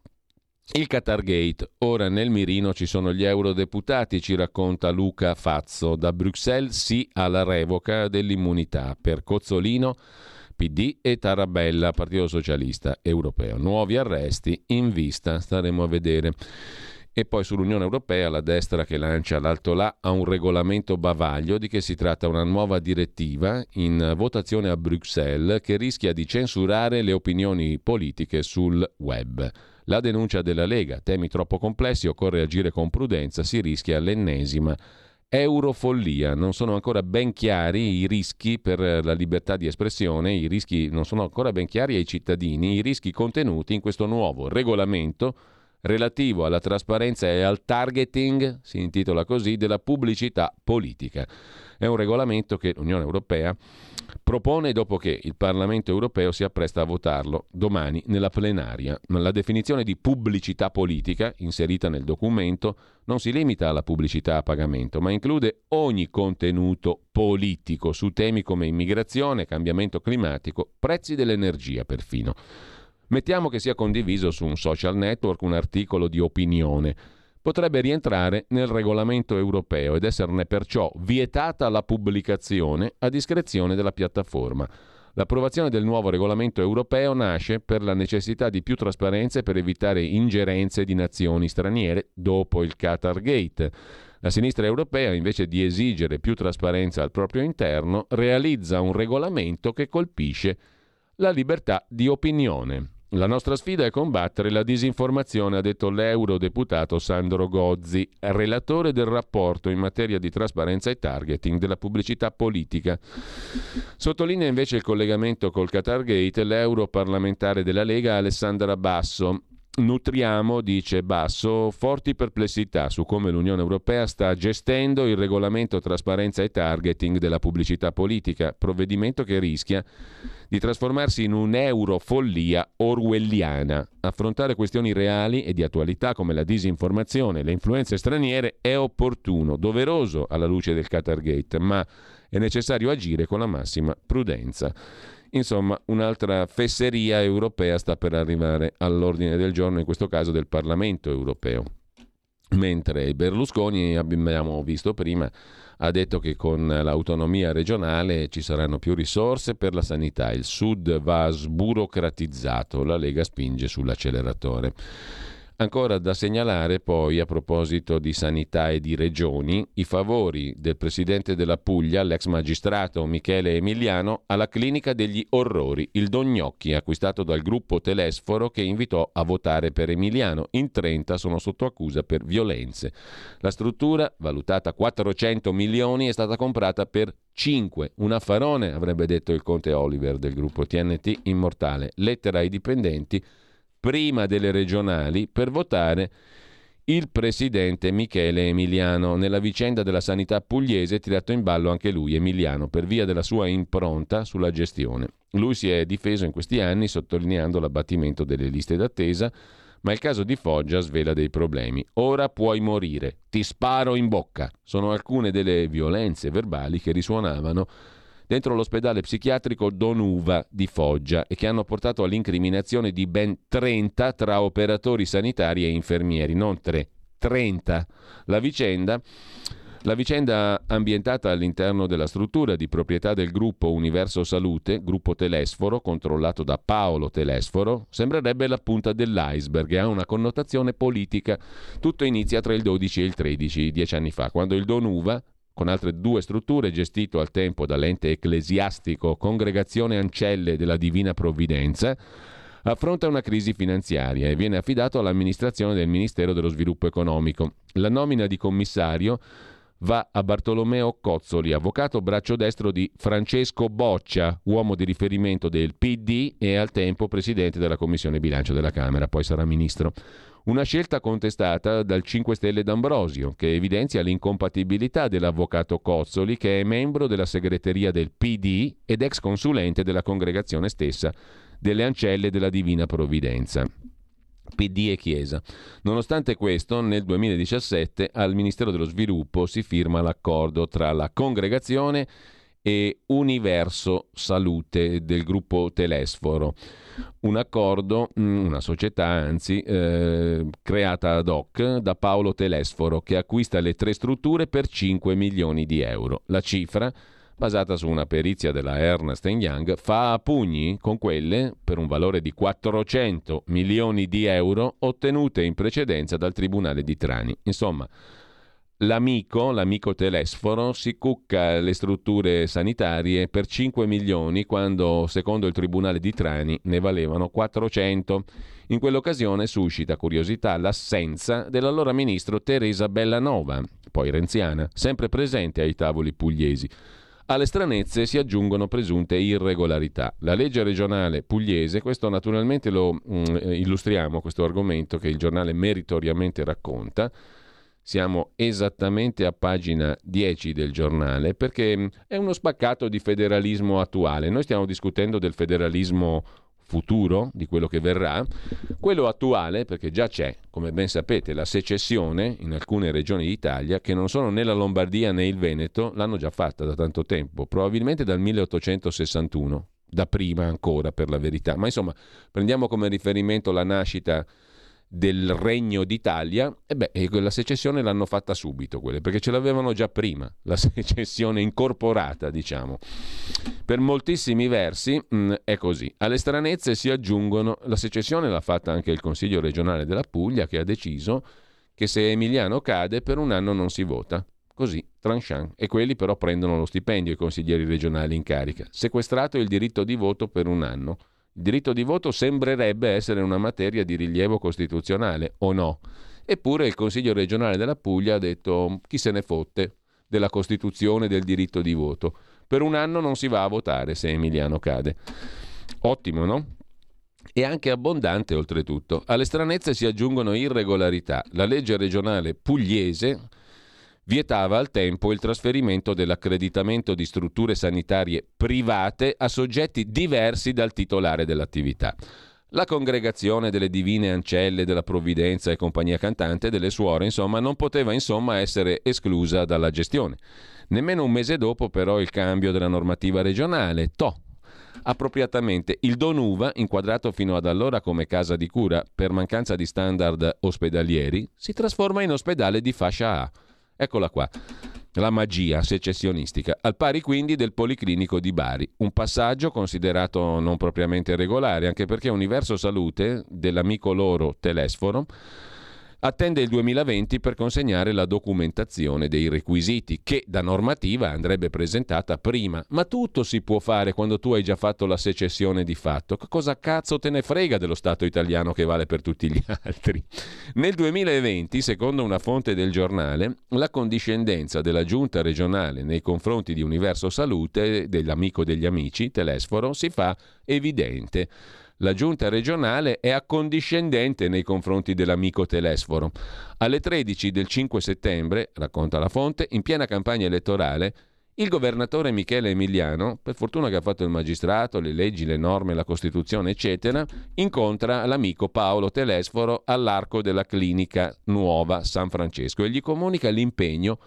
A: il Qatargate, ora nel mirino ci sono gli eurodeputati, ci racconta Luca Fazzo. Da Bruxelles sì alla revoca dell'immunità per Cozzolino, PD e Tarabella, Partito Socialista Europeo. Nuovi arresti in vista, staremo a vedere. E poi sull'Unione Europea la destra che lancia l'alto là a un regolamento bavaglio di che si tratta una nuova direttiva in votazione a Bruxelles che rischia di censurare le opinioni politiche sul web. La denuncia della Lega, temi troppo complessi, occorre agire con prudenza, si rischia l'ennesima eurofollia. Non sono ancora ben chiari i rischi per la libertà di espressione, i rischi non sono ancora ben chiari ai cittadini, i rischi contenuti in questo nuovo regolamento relativo alla trasparenza e al targeting, si intitola così, della pubblicità politica. È un regolamento che l'Unione Europea propone dopo che il Parlamento europeo si appresta a votarlo domani nella plenaria. La definizione di pubblicità politica inserita nel documento non si limita alla pubblicità a pagamento, ma include ogni contenuto politico su temi come immigrazione, cambiamento climatico, prezzi dell'energia perfino. Mettiamo che sia condiviso su un social network un articolo di opinione potrebbe rientrare nel regolamento europeo ed esserne perciò vietata la pubblicazione a discrezione della piattaforma. L'approvazione del nuovo regolamento europeo nasce per la necessità di più trasparenza e per evitare ingerenze di nazioni straniere dopo il Qatar Gate. La sinistra europea, invece di esigere più trasparenza al proprio interno, realizza un regolamento che colpisce la libertà di opinione. La nostra sfida è combattere la disinformazione, ha detto l'eurodeputato Sandro Gozzi, relatore del rapporto in materia di trasparenza e targeting della pubblicità politica. Sottolinea invece il collegamento col Qatargate l'europarlamentare della Lega Alessandra Basso, Nutriamo, dice Basso, forti perplessità su come l'Unione Europea sta gestendo il regolamento trasparenza e targeting della pubblicità politica, provvedimento che rischia di trasformarsi in un'eurofollia orwelliana. Affrontare questioni reali e di attualità come la disinformazione e le influenze straniere è opportuno, doveroso alla luce del Qatargate, ma è necessario agire con la massima prudenza. Insomma, un'altra fesseria europea sta per arrivare all'ordine del giorno, in questo caso del Parlamento europeo. Mentre Berlusconi, abbiamo visto prima, ha detto che con l'autonomia regionale ci saranno più risorse per la sanità, il Sud va sburocratizzato, la Lega spinge sull'acceleratore. Ancora da segnalare poi a proposito di sanità e di regioni i favori del presidente della Puglia, l'ex magistrato Michele Emiliano, alla clinica degli orrori, il Dognocchi, acquistato dal gruppo Telesforo che invitò a votare per Emiliano. In 30 sono sotto accusa per violenze. La struttura, valutata 400 milioni, è stata comprata per 5. Un affarone, avrebbe detto il conte Oliver del gruppo TNT Immortale. Lettera ai dipendenti prima delle regionali per votare il presidente Michele Emiliano. Nella vicenda della sanità pugliese è tirato in ballo anche lui, Emiliano, per via della sua impronta sulla gestione. Lui si è difeso in questi anni sottolineando l'abbattimento delle liste d'attesa, ma il caso di Foggia svela dei problemi. Ora puoi morire, ti sparo in bocca. Sono alcune delle violenze verbali che risuonavano dentro l'ospedale psichiatrico Donuva di Foggia e che hanno portato all'incriminazione di ben 30 tra operatori sanitari e infermieri, non 3, 30. La vicenda la vicenda ambientata all'interno della struttura di proprietà del gruppo Universo Salute, gruppo Telesforo, controllato da Paolo Telesforo, sembrerebbe la punta dell'iceberg e ha una connotazione politica. Tutto inizia tra il 12 e il 13, dieci anni fa, quando il Donuva, con altre due strutture, gestito al tempo dall'ente ecclesiastico Congregazione Ancelle della Divina Provvidenza, affronta una crisi finanziaria e viene affidato all'amministrazione del Ministero dello Sviluppo Economico. La nomina di commissario va a Bartolomeo Cozzoli, avvocato braccio destro di Francesco Boccia, uomo di riferimento del PD e al tempo presidente della Commissione Bilancio della Camera, poi sarà ministro. Una scelta contestata dal 5 Stelle d'Ambrosio, che evidenzia l'incompatibilità dell'avvocato Cozzoli, che è membro della segreteria del PD ed ex consulente della congregazione stessa delle Ancelle della Divina Provvidenza. PD e Chiesa. Nonostante questo, nel 2017 al Ministero dello Sviluppo si firma l'accordo tra la congregazione Universo Salute del gruppo Telesforo. Un accordo, mm, una società anzi, eh, creata ad hoc da Paolo Telesforo che acquista le tre strutture per 5 milioni di euro. La cifra basata su una perizia della Ernst Young, fa a pugni con quelle, per un valore di 400 milioni di euro, ottenute in precedenza dal Tribunale di Trani. Insomma, l'amico, l'amico Telesforo, si cucca le strutture sanitarie per 5 milioni quando, secondo il Tribunale di Trani, ne valevano 400. In quell'occasione suscita curiosità l'assenza dell'allora ministro Teresa Bellanova, poi renziana, sempre presente ai tavoli pugliesi. Alle stranezze si aggiungono presunte irregolarità. La legge regionale pugliese, questo naturalmente lo mm, eh, illustriamo, questo argomento che il giornale meritoriamente racconta, siamo esattamente a pagina 10 del giornale perché mm, è uno spaccato di federalismo attuale. Noi stiamo discutendo del federalismo futuro, di quello che verrà, quello attuale, perché già c'è, come ben sapete, la secessione in alcune regioni d'Italia che non sono né la Lombardia né il Veneto, l'hanno già fatta da tanto tempo, probabilmente dal 1861, da prima ancora per la verità, ma insomma prendiamo come riferimento la nascita del Regno d'Italia, e beh, la secessione l'hanno fatta subito quelle, perché ce l'avevano già prima, la secessione incorporata, diciamo. Per moltissimi versi mh, mm, è così. Alle stranezze si aggiungono, la secessione l'ha fatta anche il Consiglio regionale della Puglia, che ha deciso che se Emiliano cade per un anno non si vota. Così, tranchant. E quelli però prendono lo stipendio, i consiglieri regionali in carica. Sequestrato il diritto di voto per un anno. Il diritto di voto sembrerebbe essere una materia di rilievo costituzionale, o no? Eppure il Consiglio regionale della Puglia ha detto chi se ne fotte della Costituzione del diritto di voto. Per un anno non si va a votare se Emiliano cade. Ottimo, no? E anche abbondante oltretutto. Alle stranezze si aggiungono irregolarità. La legge regionale pugliese vietava al tempo il trasferimento dell'accreditamento di strutture sanitarie private a soggetti diversi dal titolare dell'attività. La congregazione delle divine ancelle della provvidenza e compagnia cantante delle suore, insomma, non poteva insomma essere esclusa dalla gestione. Nemmeno un mese dopo, però, il cambio della normativa regionale. To, appropriatamente il Donuva, inquadrato fino ad allora come casa di cura per mancanza di standard ospedalieri, si trasforma in ospedale di fascia A Eccola qua. La magia secessionistica, al pari quindi del Policlinico di Bari, un passaggio considerato non propriamente regolare, anche perché Universo Salute, dell'amico loro Telesforo, attende il 2020 per consegnare la documentazione dei requisiti che da normativa andrebbe presentata prima. Ma tutto si può fare quando tu hai già fatto la secessione di fatto. Cosa cazzo te ne frega dello Stato italiano che vale per tutti gli altri? Nel 2020, secondo una fonte del giornale, la condiscendenza della giunta regionale nei confronti di Universo Salute, dell'amico degli amici, Telesforo, si fa evidente la giunta regionale è accondiscendente nei confronti dell'amico Telesforo. Alle 13 del 5 settembre, racconta la fonte, in piena campagna elettorale, il governatore Michele Emiliano, per fortuna che ha fatto il magistrato, le leggi, le norme, la Costituzione, eccetera, incontra l'amico Paolo Telesforo all'arco della clinica nuova San Francesco e gli comunica l'impegno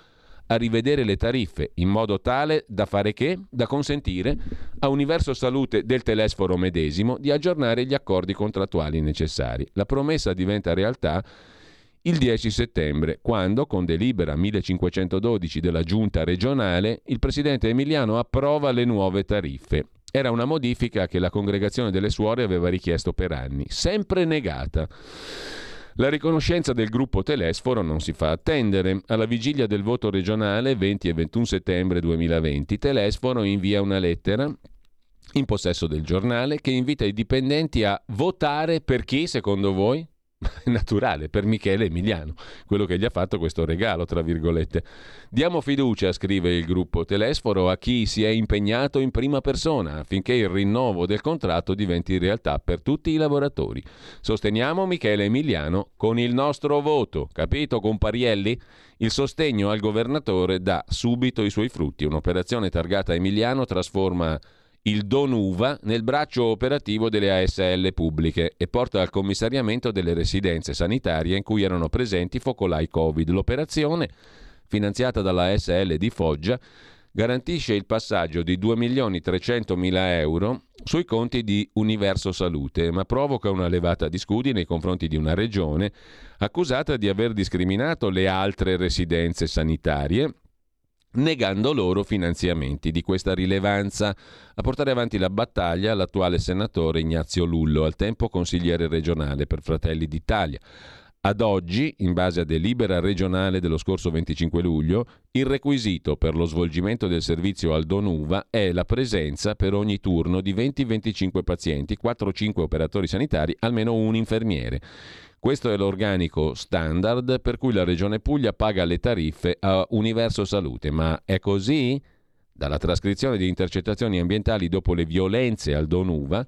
A: a rivedere le tariffe in modo tale da fare che? Da consentire a Universo Salute del Telesforo medesimo di aggiornare gli accordi contrattuali necessari. La promessa diventa realtà il 10 settembre, quando, con delibera 1512 della Giunta regionale, il presidente Emiliano approva le nuove tariffe. Era una modifica che la congregazione delle suore aveva richiesto per anni, sempre negata. La riconoscenza del gruppo Telesforo non si fa attendere. Alla vigilia del voto regionale 20 e 21 settembre 2020, Telesforo invia una lettera in possesso del giornale che invita i dipendenti a votare per chi, secondo voi? Naturale, per Michele Emiliano, quello che gli ha fatto questo regalo, tra virgolette. Diamo fiducia, scrive il gruppo Telesforo, a chi si è impegnato in prima persona affinché il rinnovo del contratto diventi realtà per tutti i lavoratori. Sosteniamo Michele Emiliano con il nostro voto, capito, comparielli? Il sostegno al governatore dà subito i suoi frutti. Un'operazione targata Emiliano trasforma il Donuva nel braccio operativo delle ASL pubbliche e porta al commissariamento delle residenze sanitarie in cui erano presenti focolai Covid. L'operazione, finanziata dalla ASL di Foggia, garantisce il passaggio di 2.300.000 euro sui conti di Universo Salute, ma provoca una levata di scudi nei confronti di una regione accusata di aver discriminato le altre residenze sanitarie negando loro finanziamenti di questa rilevanza. A portare avanti la battaglia l'attuale senatore Ignazio Lullo, al tempo consigliere regionale per Fratelli d'Italia. Ad oggi, in base a delibera regionale dello scorso 25 luglio, il requisito per lo svolgimento del servizio al Donuva è la presenza per ogni turno di 20-25 pazienti, 4-5 operatori sanitari, almeno un infermiere. Questo è l'organico standard per cui la Regione Puglia paga le tariffe a Universo Salute. Ma è così? Dalla trascrizione di intercettazioni ambientali dopo le violenze al Donuva,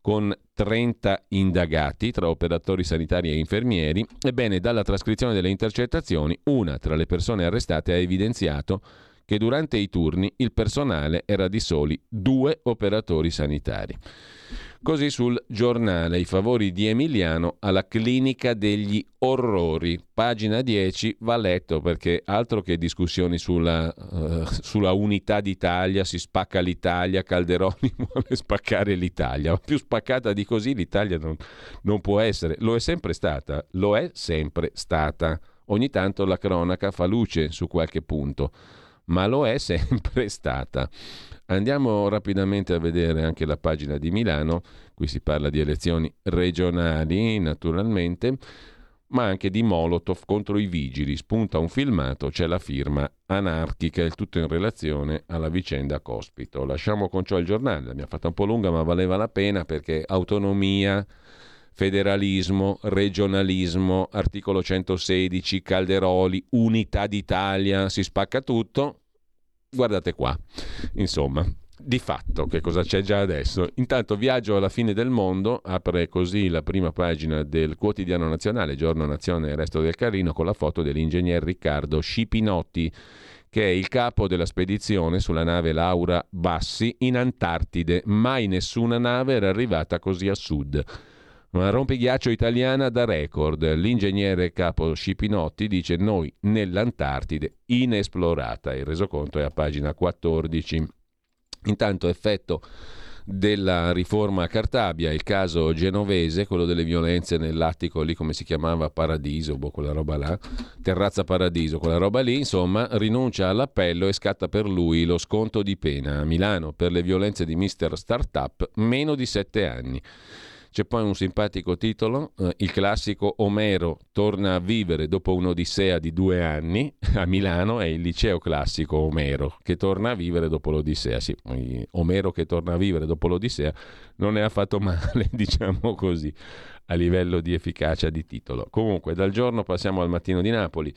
A: con 30 indagati tra operatori sanitari e infermieri, ebbene dalla trascrizione delle intercettazioni una tra le persone arrestate ha evidenziato che durante i turni il personale era di soli due operatori sanitari. Così sul giornale I favori di Emiliano alla clinica degli orrori. Pagina 10 va letto perché altro che discussioni sulla, uh, sulla unità d'Italia, si spacca l'Italia, Calderoni vuole spaccare l'Italia. Più spaccata di così l'Italia non, non può essere. Lo è sempre stata, lo è sempre stata. Ogni tanto la cronaca fa luce su qualche punto, ma lo è sempre stata. Andiamo rapidamente a vedere anche la pagina di Milano, qui si parla di elezioni regionali naturalmente, ma anche di Molotov contro i vigili. Spunta un filmato, c'è la firma anarchica, il tutto in relazione alla vicenda Cospito. Lasciamo con ciò il giornale, l'abbiamo fatta un po' lunga ma valeva la pena perché autonomia, federalismo, regionalismo, articolo 116, Calderoli, unità d'Italia, si spacca tutto guardate qua. Insomma, di fatto, che cosa c'è già adesso? Intanto Viaggio alla fine del mondo apre così la prima pagina del quotidiano nazionale, Giorno Nazione e Resto del Carlino, con la foto dell'ingegner Riccardo Scipinotti, che è il capo della spedizione sulla nave Laura Bassi in Antartide. Mai nessuna nave era arrivata così a sud. Una rompighiaccio italiana da record. L'ingegnere capo Scipinotti dice noi nell'Antartide inesplorata. Il resoconto è a pagina 14. Intanto effetto della riforma Cartabia, il caso genovese, quello delle violenze nell'attico lì come si chiamava Paradiso, boh, quella roba là, Terrazza Paradiso, quella roba lì, insomma, rinuncia all'appello e scatta per lui lo sconto di pena a Milano per le violenze di Mister Startup, meno di sette anni. C'è poi un simpatico titolo, eh, il classico Omero torna a vivere dopo un'odissea di due anni a Milano, è il liceo classico Omero che torna a vivere dopo l'odissea. Sì, Omero che torna a vivere dopo l'odissea non ne ha fatto male, diciamo così a livello di efficacia di titolo. Comunque, dal giorno passiamo al mattino di Napoli.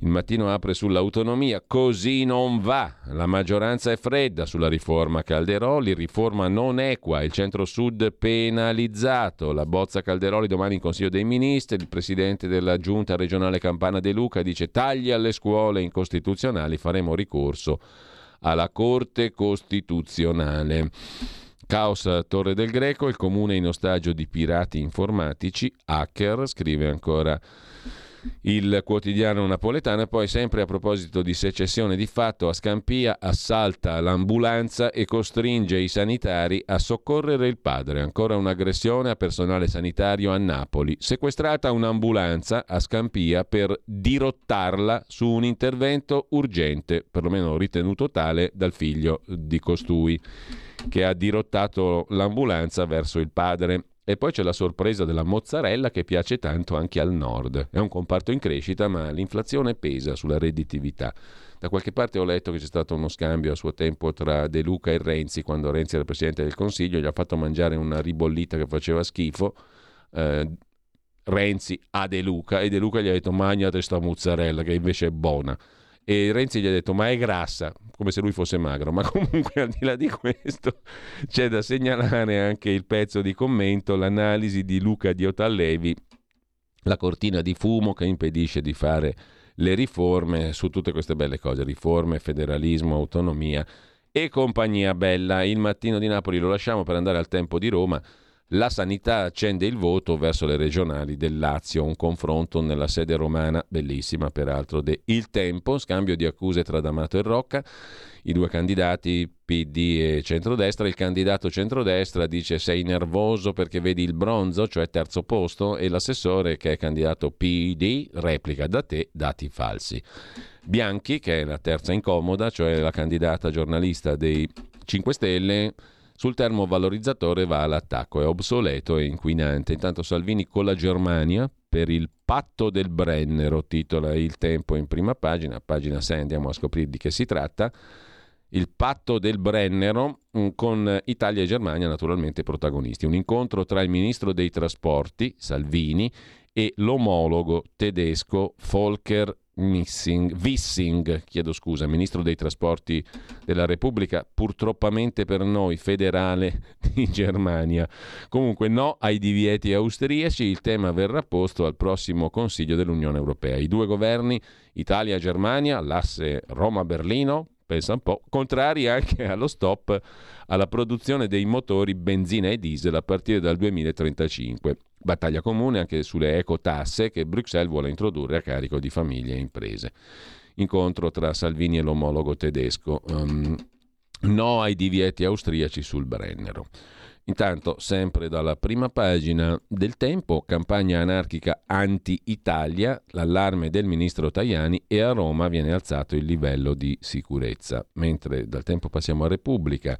A: Il mattino apre sull'autonomia, così non va. La maggioranza è fredda sulla riforma Calderoli, riforma non equa, il centro-sud penalizzato. La bozza Calderoli domani in Consiglio dei Ministri, il presidente della giunta regionale Campana De Luca dice tagli alle scuole incostituzionali, faremo ricorso alla Corte Costituzionale. Caos Torre del Greco, il comune in ostaggio di pirati informatici, hacker, scrive ancora il quotidiano napoletano poi sempre a proposito di secessione di fatto a Scampia assalta l'ambulanza e costringe i sanitari a soccorrere il padre. Ancora un'aggressione a personale sanitario a Napoli. Sequestrata un'ambulanza a Scampia per dirottarla su un intervento urgente, perlomeno ritenuto tale dal figlio di costui che ha dirottato l'ambulanza verso il padre. E poi c'è la sorpresa della mozzarella che piace tanto anche al nord. È un comparto in crescita, ma l'inflazione pesa sulla redditività. Da qualche parte ho letto che c'è stato uno scambio a suo tempo tra De Luca e Renzi, quando Renzi era presidente del Consiglio, gli ha fatto mangiare una ribollita che faceva schifo. Eh, Renzi a De Luca e De Luca gli ha detto mangiate sta mozzarella che invece è buona e Renzi gli ha detto ma è grassa, come se lui fosse magro, ma comunque al di là di questo c'è da segnalare anche il pezzo di commento, l'analisi di Luca Diotallevi, la cortina di fumo che impedisce di fare le riforme su tutte queste belle cose, riforme, federalismo, autonomia e compagnia bella. Il mattino di Napoli lo lasciamo per andare al tempo di Roma. La sanità accende il voto verso le regionali del Lazio, un confronto nella sede romana, bellissima peraltro, de Il Tempo, scambio di accuse tra D'Amato e Rocca, i due candidati PD e centrodestra, il candidato centrodestra dice sei nervoso perché vedi il bronzo, cioè terzo posto, e l'assessore che è candidato PD replica da te dati falsi. Bianchi, che è la terza incomoda, cioè la candidata giornalista dei 5 Stelle, sul termovalorizzatore va all'attacco, è obsoleto e inquinante. Intanto Salvini con la Germania per il patto del Brennero, titola il tempo in prima pagina, pagina 6 andiamo a scoprire di che si tratta. Il patto del Brennero mm, con Italia e Germania naturalmente protagonisti. Un incontro tra il ministro dei trasporti, Salvini, e l'omologo tedesco Volker Missing, Wissing, chiedo scusa, ministro dei trasporti della Repubblica, purtroppamente per noi federale di Germania. Comunque no ai divieti austriaci, il tema verrà posto al prossimo Consiglio dell'Unione Europea. I due governi, Italia e Germania, l'asse Roma-Berlino, pensa un po', contrari anche allo stop alla produzione dei motori benzina e diesel a partire dal 2035. Battaglia comune anche sulle ecotasse che Bruxelles vuole introdurre a carico di famiglie e imprese. Incontro tra Salvini e l'omologo tedesco. Um, no ai divieti austriaci sul Brennero. Intanto, sempre dalla prima pagina del Tempo, campagna anarchica anti-Italia, l'allarme del ministro Tajani e a Roma viene alzato il livello di sicurezza. Mentre dal Tempo passiamo a Repubblica,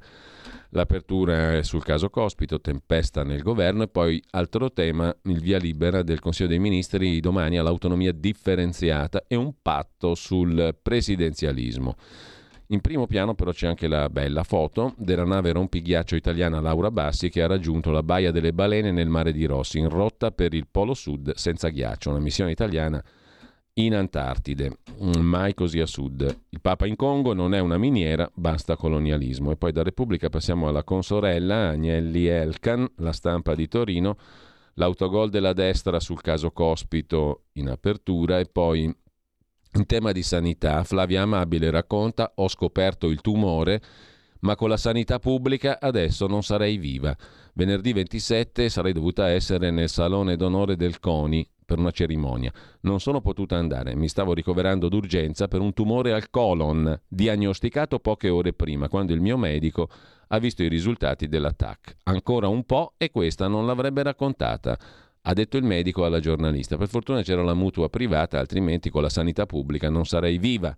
A: L'apertura è sul caso Cospito, tempesta nel governo e poi altro tema, il via libera del Consiglio dei Ministri domani all'autonomia differenziata e un patto sul presidenzialismo. In primo piano però c'è anche la bella foto della nave rompighiaccio italiana Laura Bassi che ha raggiunto la Baia delle Balene nel mare di Rossi in rotta per il Polo Sud senza ghiaccio, una missione italiana in Antartide, mm, mai così a sud. Il Papa in Congo non è una miniera, basta colonialismo. E poi da Repubblica passiamo alla consorella Agnelli Elkan, la stampa di Torino, l'autogol della destra sul caso Cospito in apertura e poi in tema di sanità Flavia Amabile racconta ho scoperto il tumore ma con la sanità pubblica adesso non sarei viva. Venerdì 27 sarei dovuta essere nel salone d'onore del CONI per una cerimonia. Non sono potuta andare, mi stavo ricoverando d'urgenza per un tumore al colon, diagnosticato poche ore prima, quando il mio medico ha visto i risultati dell'attacco. Ancora un po' e questa non l'avrebbe raccontata. Ha detto il medico alla giornalista. Per fortuna c'era la mutua privata, altrimenti con la sanità pubblica non sarei viva.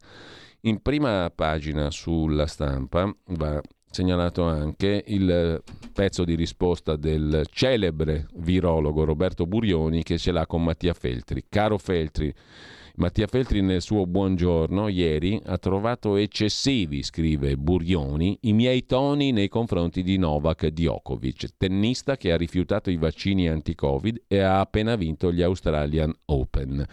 A: In prima pagina sulla stampa va segnalato anche il pezzo di risposta del celebre virologo Roberto Burioni che ce l'ha con Mattia Feltri. Caro Feltri, Mattia Feltri nel suo buongiorno ieri ha trovato eccessivi, scrive Burioni, i miei toni nei confronti di Novak Djokovic, tennista che ha rifiutato i vaccini anti-Covid e ha appena vinto gli Australian Open.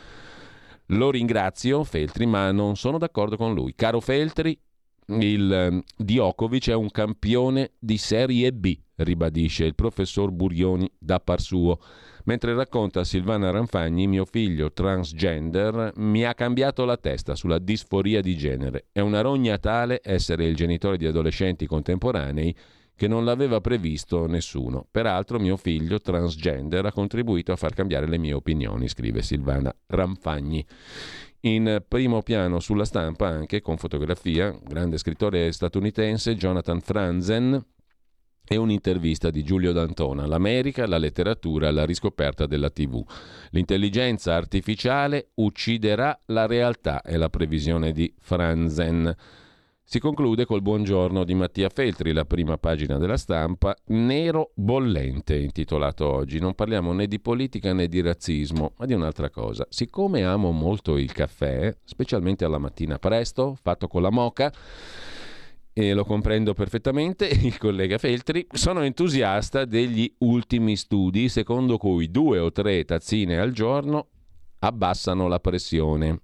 A: Lo ringrazio, Feltri, ma non sono d'accordo con lui. Caro Feltri, il ehm, Djokovic è un campione di Serie B, ribadisce il professor Burioni da par suo. Mentre racconta Silvana Ranfagni, mio figlio transgender mi ha cambiato la testa sulla disforia di genere. È una rogna tale essere il genitore di adolescenti contemporanei che non l'aveva previsto nessuno. Peraltro mio figlio transgender ha contribuito a far cambiare le mie opinioni, scrive Silvana Ranfagni. In primo piano sulla stampa anche con fotografia, grande scrittore statunitense Jonathan Franzen e un'intervista di Giulio D'Antona, l'America, la letteratura, la riscoperta della TV. L'intelligenza artificiale ucciderà la realtà, è la previsione di Franzen. Si conclude col buongiorno di Mattia Feltri, la prima pagina della stampa, Nero bollente, intitolato oggi. Non parliamo né di politica né di razzismo, ma di un'altra cosa. Siccome amo molto il caffè, specialmente alla mattina presto, fatto con la moca, e lo comprendo perfettamente, il collega Feltri, sono entusiasta degli ultimi studi secondo cui due o tre tazzine al giorno abbassano la pressione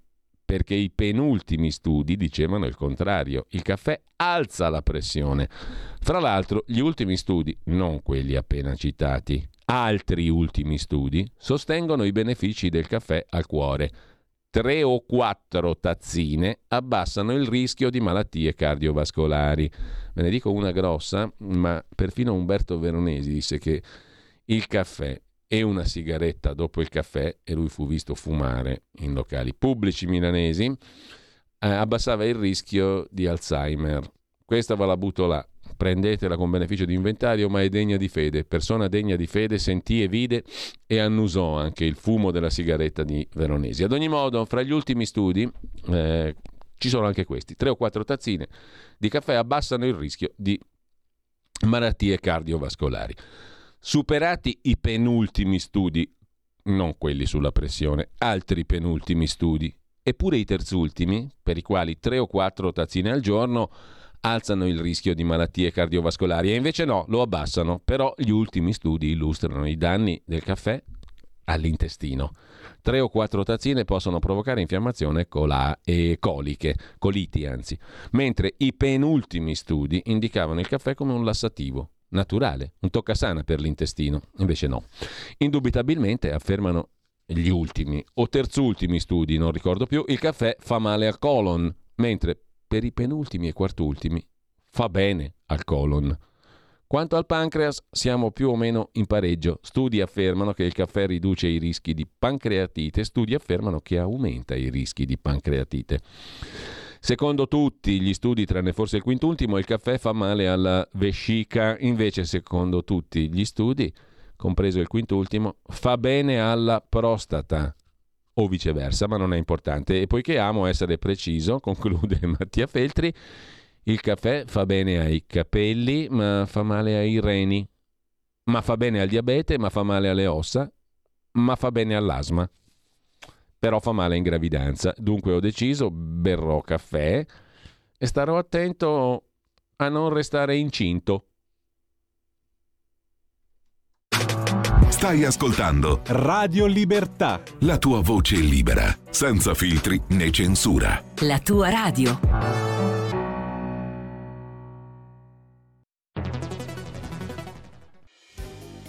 A: perché i penultimi studi dicevano il contrario. Il caffè alza la pressione. Fra l'altro, gli ultimi studi, non quelli appena citati, altri ultimi studi, sostengono i benefici del caffè al cuore. Tre o quattro tazzine abbassano il rischio di malattie cardiovascolari. Ve ne dico una grossa, ma perfino Umberto Veronesi disse che il caffè e una sigaretta dopo il caffè, e lui fu visto fumare in locali pubblici milanesi, eh, abbassava il rischio di Alzheimer. Questa ve la butto là, prendetela con beneficio di inventario, ma è degna di fede. Persona degna di fede sentì e vide e annusò anche il fumo della sigaretta di Veronesi. Ad ogni modo, fra gli ultimi studi eh, ci sono anche questi, tre o quattro tazzine di caffè abbassano il rischio di malattie cardiovascolari. Superati i penultimi studi, non quelli sulla pressione, altri penultimi studi, eppure i terzultimi, per i quali 3 o 4 tazzine al giorno alzano il rischio di malattie cardiovascolari e invece no, lo abbassano. Però gli ultimi studi illustrano i danni del caffè all'intestino. 3 o 4 tazzine possono provocare infiammazione cola e coliche, coliti anzi, mentre i penultimi studi indicavano il caffè come un lassativo, naturale, un toccasana per l'intestino. Invece no. Indubitabilmente, affermano gli ultimi o terzultimi studi, non ricordo più, il caffè fa male al colon, mentre per i penultimi e quartultimi fa bene al colon. Quanto al pancreas siamo più o meno in pareggio. Studi affermano che il caffè riduce i rischi di pancreatite, studi affermano che aumenta i rischi di pancreatite. Secondo tutti gli studi, tranne forse il quintultimo, il caffè fa male alla vescica, invece secondo tutti gli studi, compreso il quintultimo, fa bene alla prostata o viceversa, ma non è importante. E poiché amo essere preciso, conclude Mattia Feltri, il caffè fa bene ai capelli, ma fa male ai reni, ma fa bene al diabete, ma fa male alle ossa, ma fa bene all'asma però fa male in gravidanza. Dunque ho deciso, berrò caffè e starò attento a non restare incinto.
D: Stai ascoltando
E: Radio Libertà.
D: La tua voce libera, senza filtri né censura.
F: La tua radio.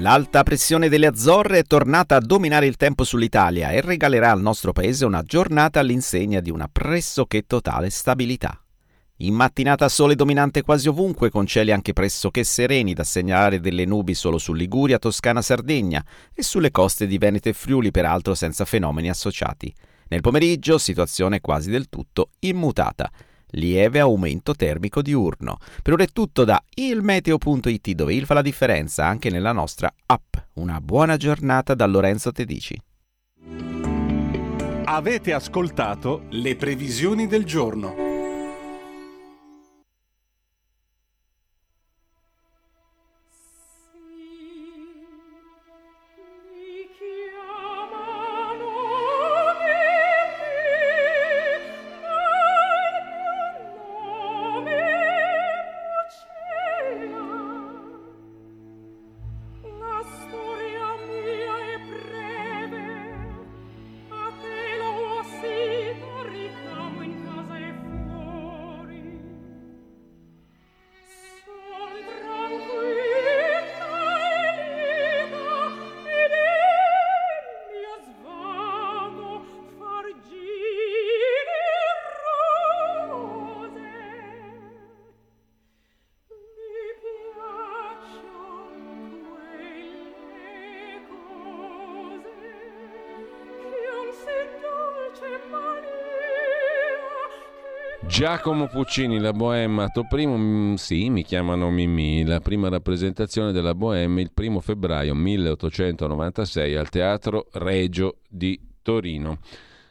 G: L'alta pressione delle Azzorre è tornata a dominare il tempo sull'Italia e regalerà al nostro paese una giornata all'insegna di una pressoché totale stabilità. In mattinata sole dominante quasi ovunque, con cieli anche pressoché sereni, da segnalare delle nubi solo su Liguria, Toscana, Sardegna e sulle coste di Veneto e Friuli, peraltro senza fenomeni associati. Nel pomeriggio situazione quasi del tutto immutata. Lieve aumento termico diurno. Per ora è tutto da ilmeteo.it dove il fa la differenza anche nella nostra app. Una buona giornata da Lorenzo Tedici.
E: Avete ascoltato le previsioni del giorno.
A: Giacomo Puccini, la Bohème, atto primo, mm, sì, mi chiamano Mimì, la prima rappresentazione della Bohème il primo febbraio 1896 al Teatro Regio di Torino.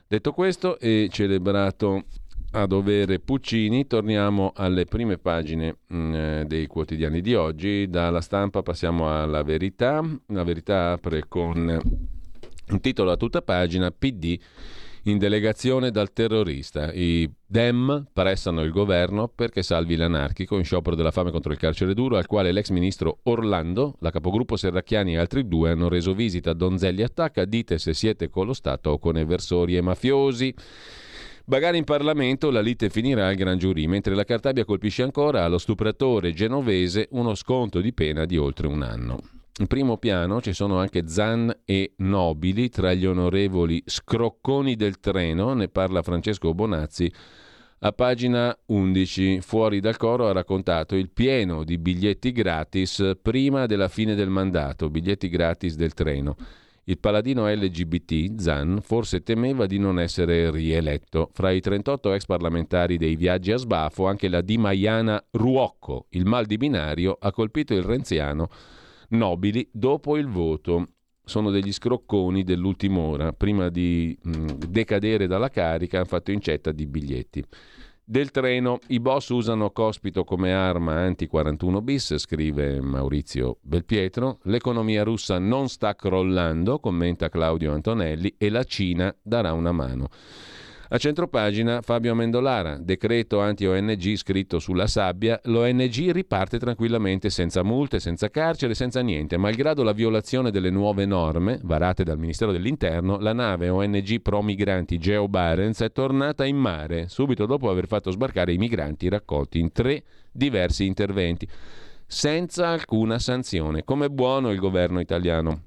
A: Detto questo e celebrato a dovere Puccini, torniamo alle prime pagine mh, mm, eh, dei quotidiani di oggi. Dalla stampa passiamo alla verità. La verità apre con un titolo a tutta pagina, PD in delegazione dal terrorista. I Dem pressano il governo perché salvi l'anarchico in sciopero della fame contro il carcere duro, al quale l'ex ministro Orlando, la capogruppo Serracchiani e altri due hanno reso visita. Donzelli attacca, dite se siete con lo Stato o con eversori e mafiosi. Bagare in Parlamento, la lite finirà al gran giurì, mentre la Cartabia colpisce ancora allo stupratore genovese uno sconto di pena di oltre un anno. In primo piano ci sono anche Zan e Nobili tra gli onorevoli scrocconi del treno, ne parla Francesco Bonazzi. A pagina 11, fuori dal coro ha raccontato il pieno di biglietti gratis prima della fine del mandato, biglietti gratis del treno. Il paladino LGBT, Zan, forse temeva di non essere rieletto. Fra i 38 ex parlamentari dei viaggi a sbafo, anche la Di Maiana Ruocco, il mal di binario, ha colpito il renziano nobili dopo il voto. Sono degli scrocconi dell'ultima ora, prima di mh, mm, decadere dalla carica, hanno fatto incetta di biglietti. Del treno, i boss usano Cospito come arma anti-41 bis, scrive Maurizio Belpietro. L'economia russa non sta crollando, commenta Claudio Antonelli, e la Cina darà una mano. A centropagina Fabio Amendolara, decreto anti-ONG scritto sulla sabbia, l'ONG riparte tranquillamente senza multe, senza carcere, senza niente. Malgrado la violazione delle nuove norme varate dal Ministero dell'Interno, la nave ONG pro migranti Geo Barents è tornata in mare subito dopo aver fatto sbarcare i migranti raccolti in tre diversi interventi senza alcuna sanzione. Come buono il governo italiano.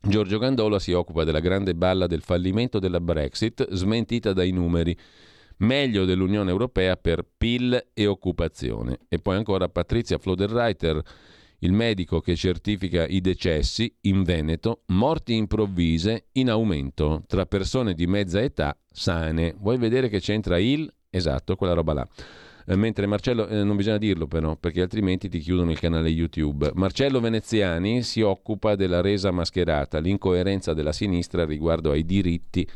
A: Giorgio Gandola si occupa della grande balla del fallimento della Brexit, smentita dai numeri. Meglio dell'Unione Europea per PIL e occupazione. E poi ancora Patrizia Floderreiter, il medico che certifica i decessi in Veneto, morti improvvise in aumento tra persone di mezza età sane. Vuoi vedere che c'entra il? Esatto, quella roba là. Eh, mentre Marcello, eh, non bisogna dirlo però, perché altrimenti ti chiudono il canale YouTube. Marcello Veneziani si occupa della resa mascherata, l'incoerenza della sinistra riguardo ai diritti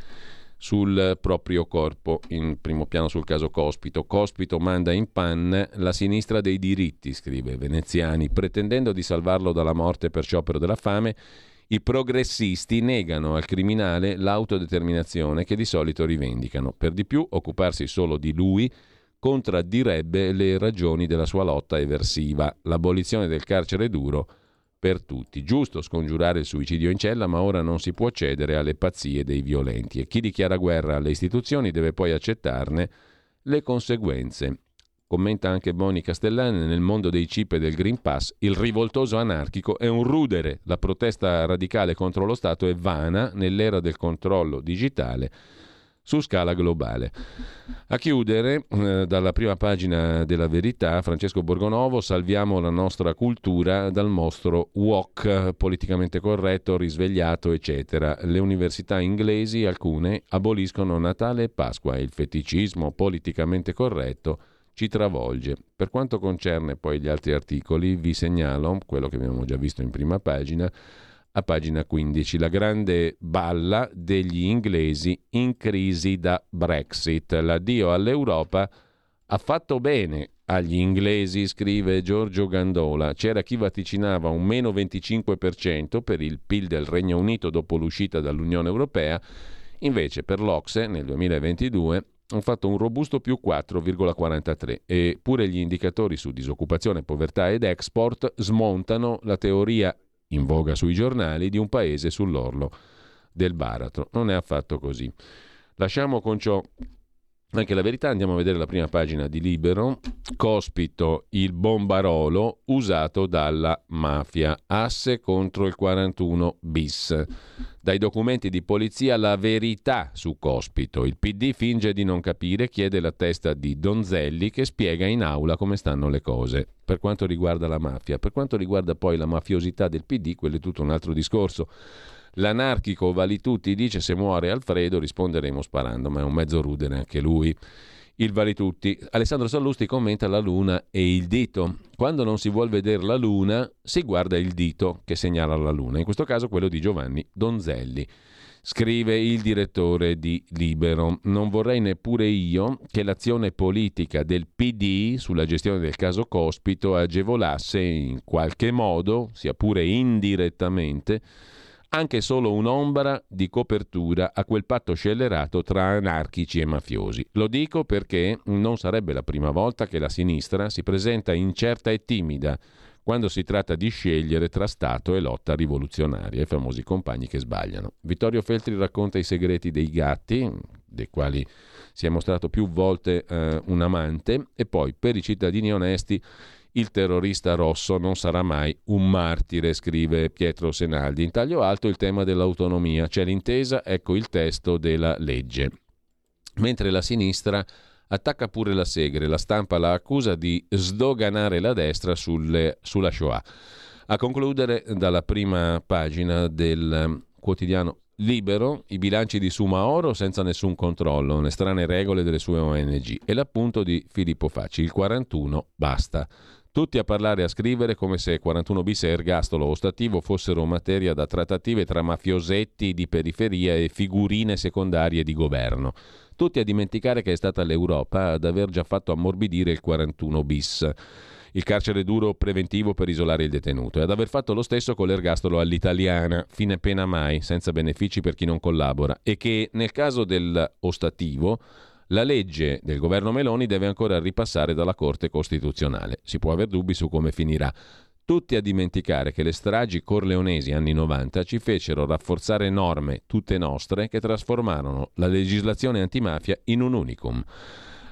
A: sul proprio corpo. In primo piano sul caso Cospito. Cospito manda in pan la sinistra dei diritti, scrive Veneziani, pretendendo di salvarlo dalla morte per sciopero della fame. I progressisti negano al criminale l'autodeterminazione che di solito rivendicano. Per di più, occuparsi solo di lui contraddirebbe le ragioni della sua lotta eversiva. L'abolizione del carcere duro per tutti. Giusto scongiurare il suicidio in cella, ma ora non si può cedere alle pazzie dei violenti e chi dichiara guerra alle istituzioni deve poi accettarne le conseguenze. Commenta anche Boni Castellani, nel mondo dei chip e del Green Pass, il rivoltoso anarchico è un rudere, la protesta radicale contro lo Stato è vana nell'era del controllo digitale su scala globale. A chiudere, eh, dalla prima pagina della Verità, Francesco Borgonovo, salviamo la nostra cultura dal mostro wok, politicamente corretto, risvegliato, eccetera. Le università inglesi, alcune, aboliscono Natale e Pasqua il feticismo politicamente corretto ci travolge. Per quanto concerne poi gli altri articoli, vi segnalo quello che abbiamo già visto in prima pagina a pagina 15, la grande balla degli inglesi in crisi da Brexit. L'addio all'Europa ha fatto bene agli inglesi, scrive Giorgio Gandola. C'era chi vaticinava un meno 25% per il PIL del Regno Unito dopo l'uscita dall'Unione Europea, invece per l'Ocse nel 2022 hanno fatto un robusto più 4,43 e pure gli indicatori su disoccupazione, povertà ed export smontano la teoria in voga sui giornali di un paese sull'orlo del baratro. Non è affatto così. Lasciamo con ciò anche la verità, andiamo a vedere la prima pagina di Libero. Cospito il bombarolo usato dalla mafia. Asse contro il 41 bis. Dai documenti di polizia la verità su Cospito. Il PD finge di non capire, chiede la testa di Donzelli che spiega in aula come stanno le cose. Per quanto riguarda la mafia, per quanto riguarda poi la mafiosità del PD, quello è tutto un altro discorso. L'anarchico Valitutti dice se muore Alfredo risponderemo sparando, ma è un mezzo rudere anche lui. Il Valitutti. Alessandro Sallusti commenta la luna e il dito. Quando non si vuol vedere la luna, si guarda il dito che segnala la luna, in questo caso quello di Giovanni Donzelli. Scrive il direttore di Libero. Non vorrei neppure io che l'azione politica del PD sulla gestione del caso Cospito agevolasse in qualche modo, sia pure indirettamente, anche solo un'ombra di copertura a quel patto scellerato tra anarchici e mafiosi. Lo dico perché non sarebbe la prima volta che la sinistra si presenta incerta e timida quando si tratta di scegliere tra Stato e lotta rivoluzionaria, i famosi compagni che sbagliano. Vittorio Feltri racconta i segreti dei gatti, dei quali si è mostrato più volte eh, un amante, e poi per i cittadini onesti il terrorista rosso non sarà mai un martire, scrive Pietro Senaldi. In taglio alto il tema dell'autonomia. C'è l'intesa, ecco il testo della legge. Mentre la sinistra attacca pure la Segre, la stampa la accusa di sdoganare la destra sulle, sulla Shoah. A concludere dalla prima pagina del quotidiano Libero, i bilanci di Suma Oro senza nessun controllo, le strane regole delle sue ONG e l'appunto di Filippo Facci, il 41 basta. Tutti a parlare e a scrivere come se 41 bis e ergastolo ostativo fossero materia da trattative tra mafiosetti di periferia e figurine secondarie di governo. Tutti a dimenticare che è stata l'Europa ad aver già fatto ammorbidire il 41 bis. Il carcere duro preventivo per isolare il detenuto e ad aver fatto lo stesso con l'ergastolo all'italiana, fine pena mai, senza benefici per chi non collabora, e che nel caso dell'ostativo la legge del governo Meloni deve ancora ripassare dalla Corte Costituzionale. Si può aver dubbi su come finirà. Tutti a dimenticare che le stragi corleonesi anni 90 ci fecero rafforzare norme, tutte nostre, che trasformarono la legislazione antimafia in un unicum.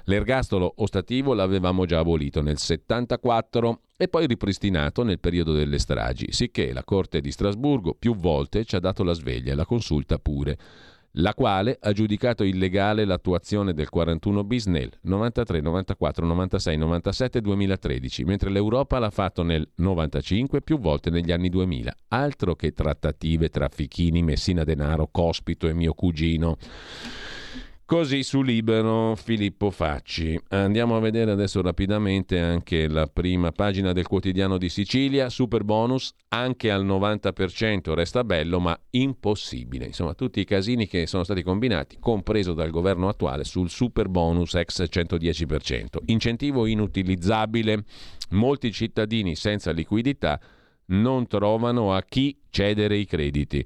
A: L'ergastolo ostativo l'avevamo già abolito nel 74 e poi ripristinato nel periodo delle stragi, sicché la Corte di Strasburgo più volte ci ha dato la sveglia e la consulta pure la quale ha giudicato illegale l'attuazione del 41 bis nel 93, 94, 96, 97 e 2013, mentre l'Europa l'ha fatto nel 95 più volte negli anni 2000. Altro che trattative tra Fichini, Messina Denaro, Cospito e mio cugino. Così su Libero Filippo Facci. Andiamo a vedere adesso rapidamente anche la prima pagina del quotidiano di Sicilia. Super bonus anche al 90% resta bello ma impossibile. Insomma, tutti i casini che sono stati combinati, compreso dal governo attuale, sul super bonus ex 110%. Incentivo inutilizzabile. Molti cittadini senza liquidità non trovano a chi cedere i crediti.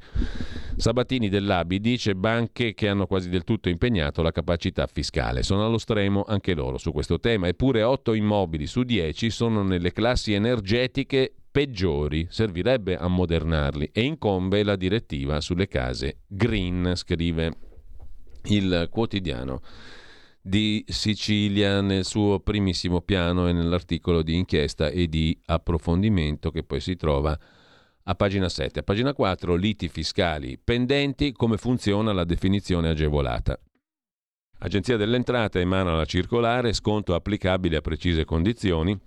A: Sabatini dell'Abi dice banche che hanno quasi del tutto impegnato la capacità fiscale. Sono allo stremo anche loro su questo tema, eppure 8 immobili su 10 sono nelle classi energetiche peggiori, servirebbe ammodernarli e incombe la direttiva sulle case green, scrive il quotidiano di Sicilia nel suo primissimo piano e nell'articolo di inchiesta e di approfondimento che poi si trova a pagina 7. A pagina 4 liti fiscali pendenti, come funziona la definizione agevolata. Agenzia delle Entrate emana la circolare, sconto applicabile a precise condizioni.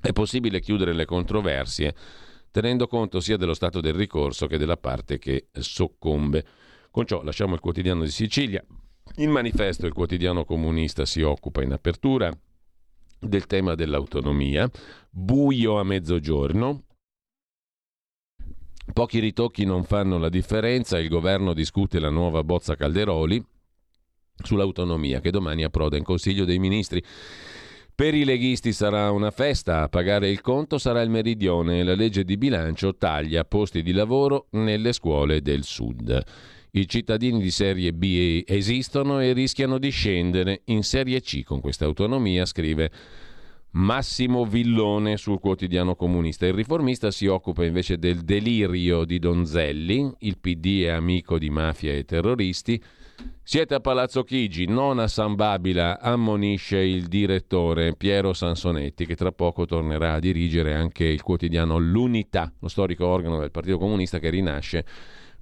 A: È possibile chiudere le controversie tenendo conto sia dello stato del ricorso che della parte che soccombe. Con ciò lasciamo il quotidiano di Sicilia, il manifesto, il quotidiano comunista, si occupa in apertura del tema dell'autonomia, buio a mezzogiorno, pochi ritocchi non fanno la differenza, il governo discute la nuova bozza Calderoli sull'autonomia che domani approda in Consiglio dei Ministri. Per i leghisti sarà una festa, a pagare il conto sarà il meridione la legge di bilancio taglia posti di lavoro nelle scuole del sud. I cittadini di serie B esistono e rischiano di scendere in serie C con questa autonomia, scrive Massimo Villone sul quotidiano comunista. Il riformista si occupa invece del delirio di Donzelli, il PD è amico di mafia e terroristi. Siete a Palazzo Chigi, non a San Babila, ammonisce il direttore Piero Sansonetti, che tra poco tornerà a dirigere anche il quotidiano L'Unità, lo storico organo del Partito Comunista che rinasce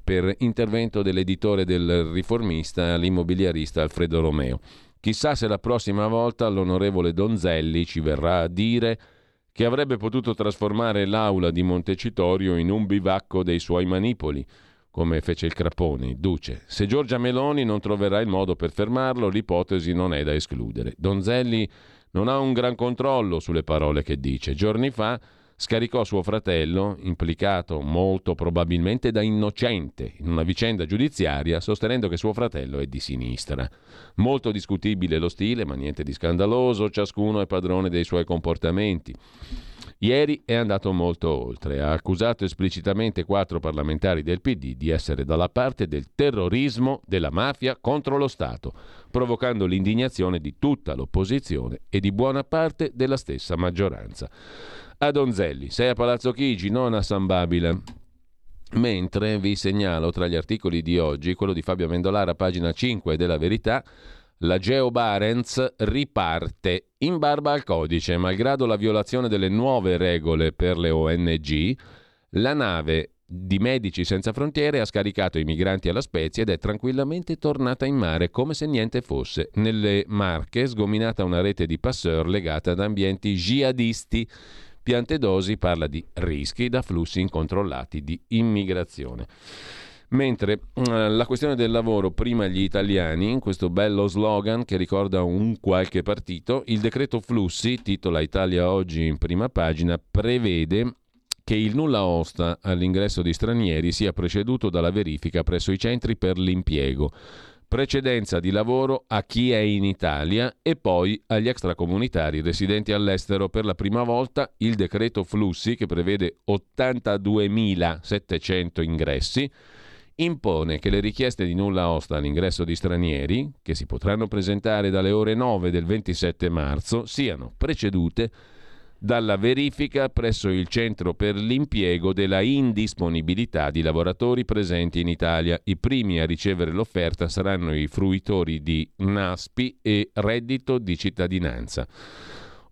A: per intervento dell'editore del riformista, l'immobiliarista Alfredo Romeo. Chissà se la prossima volta l'onorevole Donzelli ci verrà a dire che avrebbe potuto trasformare l'aula di Montecitorio in un bivacco dei suoi manipoli, come fece il Crapone, Duce. Se Giorgia Meloni non troverà il modo per fermarlo, l'ipotesi non è da escludere. Donzelli non ha un gran controllo sulle parole che dice. Giorni fa scaricò suo fratello, implicato molto probabilmente da innocente in una vicenda giudiziaria, sostenendo che suo fratello è di sinistra. Molto discutibile lo stile, ma niente di scandaloso, ciascuno è padrone dei suoi comportamenti. Ieri è andato molto oltre, ha accusato esplicitamente quattro parlamentari del PD di essere dalla parte del terrorismo della mafia contro lo Stato, provocando l'indignazione di tutta l'opposizione e di buona parte della stessa maggioranza a Donzelli, sei a Palazzo Chigi, non a San Babila. Mentre vi segnalo tra gli articoli di oggi quello di Fabio Mendolara, pagina 5 della Verità, la Geo Barents riparte in barba al codice, malgrado la violazione delle nuove regole per le ONG. La nave di Medici Senza Frontiere ha scaricato i migranti alla Spezia ed è tranquillamente tornata in mare come se niente fosse. Nelle Marche sgominata una rete di passeur legata ad ambienti jihadisti. Piantedosi parla di rischi da flussi incontrollati di immigrazione. Mentre eh, la questione del lavoro prima gli italiani, questo bello slogan che ricorda un qualche partito, il decreto flussi, titola Italia oggi in prima pagina, prevede che il nulla osta all'ingresso di stranieri sia preceduto dalla verifica presso i centri per l'impiego precedenza di lavoro a chi è in Italia e poi agli extracomunitari residenti all'estero. Per la prima volta il decreto flussi, che prevede 82.700 ingressi, impone che le richieste di nulla osta all'ingresso di stranieri, che si potranno presentare dalle ore 9 del 27 marzo, siano precedute dalla verifica presso il centro per l'impiego della indisponibilità di lavoratori presenti in Italia. I primi a ricevere l'offerta saranno i fruitori di NASPI e reddito di cittadinanza.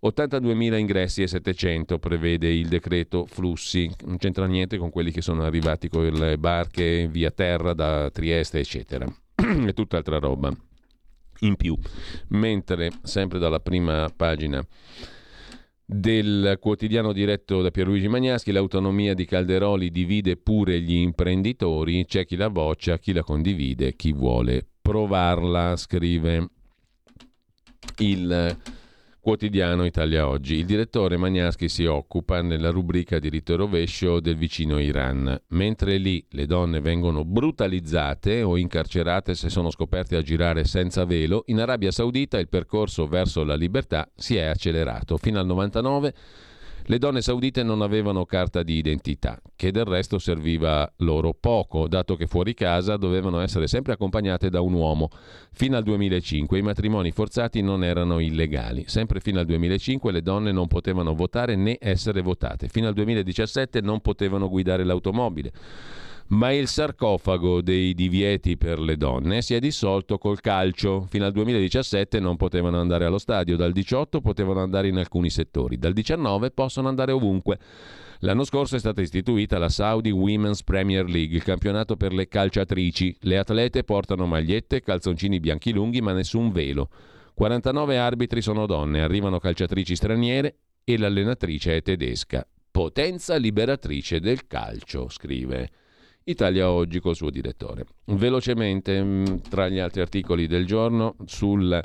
A: 82.000 ingressi e 700 prevede il decreto flussi, non c'entra niente con quelli che sono arrivati con le barche via terra da Trieste, eccetera. È tutt'altra roba in più. Mentre, sempre dalla prima pagina del quotidiano diretto da Pierluigi Magnaschi, l'autonomia di Calderoli divide pure gli imprenditori, c'è chi la boccia, chi la condivide, chi vuole provarla, scrive il quotidiano Italia Oggi. Il direttore Magnaschi si occupa nella rubrica diritto e rovescio del vicino Iran. Mentre lì le donne vengono brutalizzate o incarcerate se sono scoperte a girare senza velo, in Arabia Saudita il percorso verso la libertà si è accelerato. Fino al 99 le donne saudite non avevano carta di identità, che del resto serviva loro poco, dato che fuori casa dovevano essere sempre accompagnate da un uomo. Fino al 2005 i matrimoni forzati non erano illegali. Sempre fino al 2005 le donne non potevano votare né essere votate. Fino al 2017 non potevano guidare l'automobile ma il sarcofago dei divieti per le donne si è dissolto col calcio. Fino al 2017 non potevano andare allo stadio, dal 18 potevano andare in alcuni settori, dal 19 possono andare ovunque. L'anno scorso è stata istituita la Saudi Women's Premier League, il campionato per le calciatrici. Le atlete portano magliette, calzoncini bianchi lunghi, ma nessun velo. 49 arbitri sono donne, arrivano calciatrici straniere e l'allenatrice è tedesca. Potenza liberatrice del calcio, scrive. Italia Oggi col suo direttore. Velocemente, mm, tra gli altri articoli del giorno, sul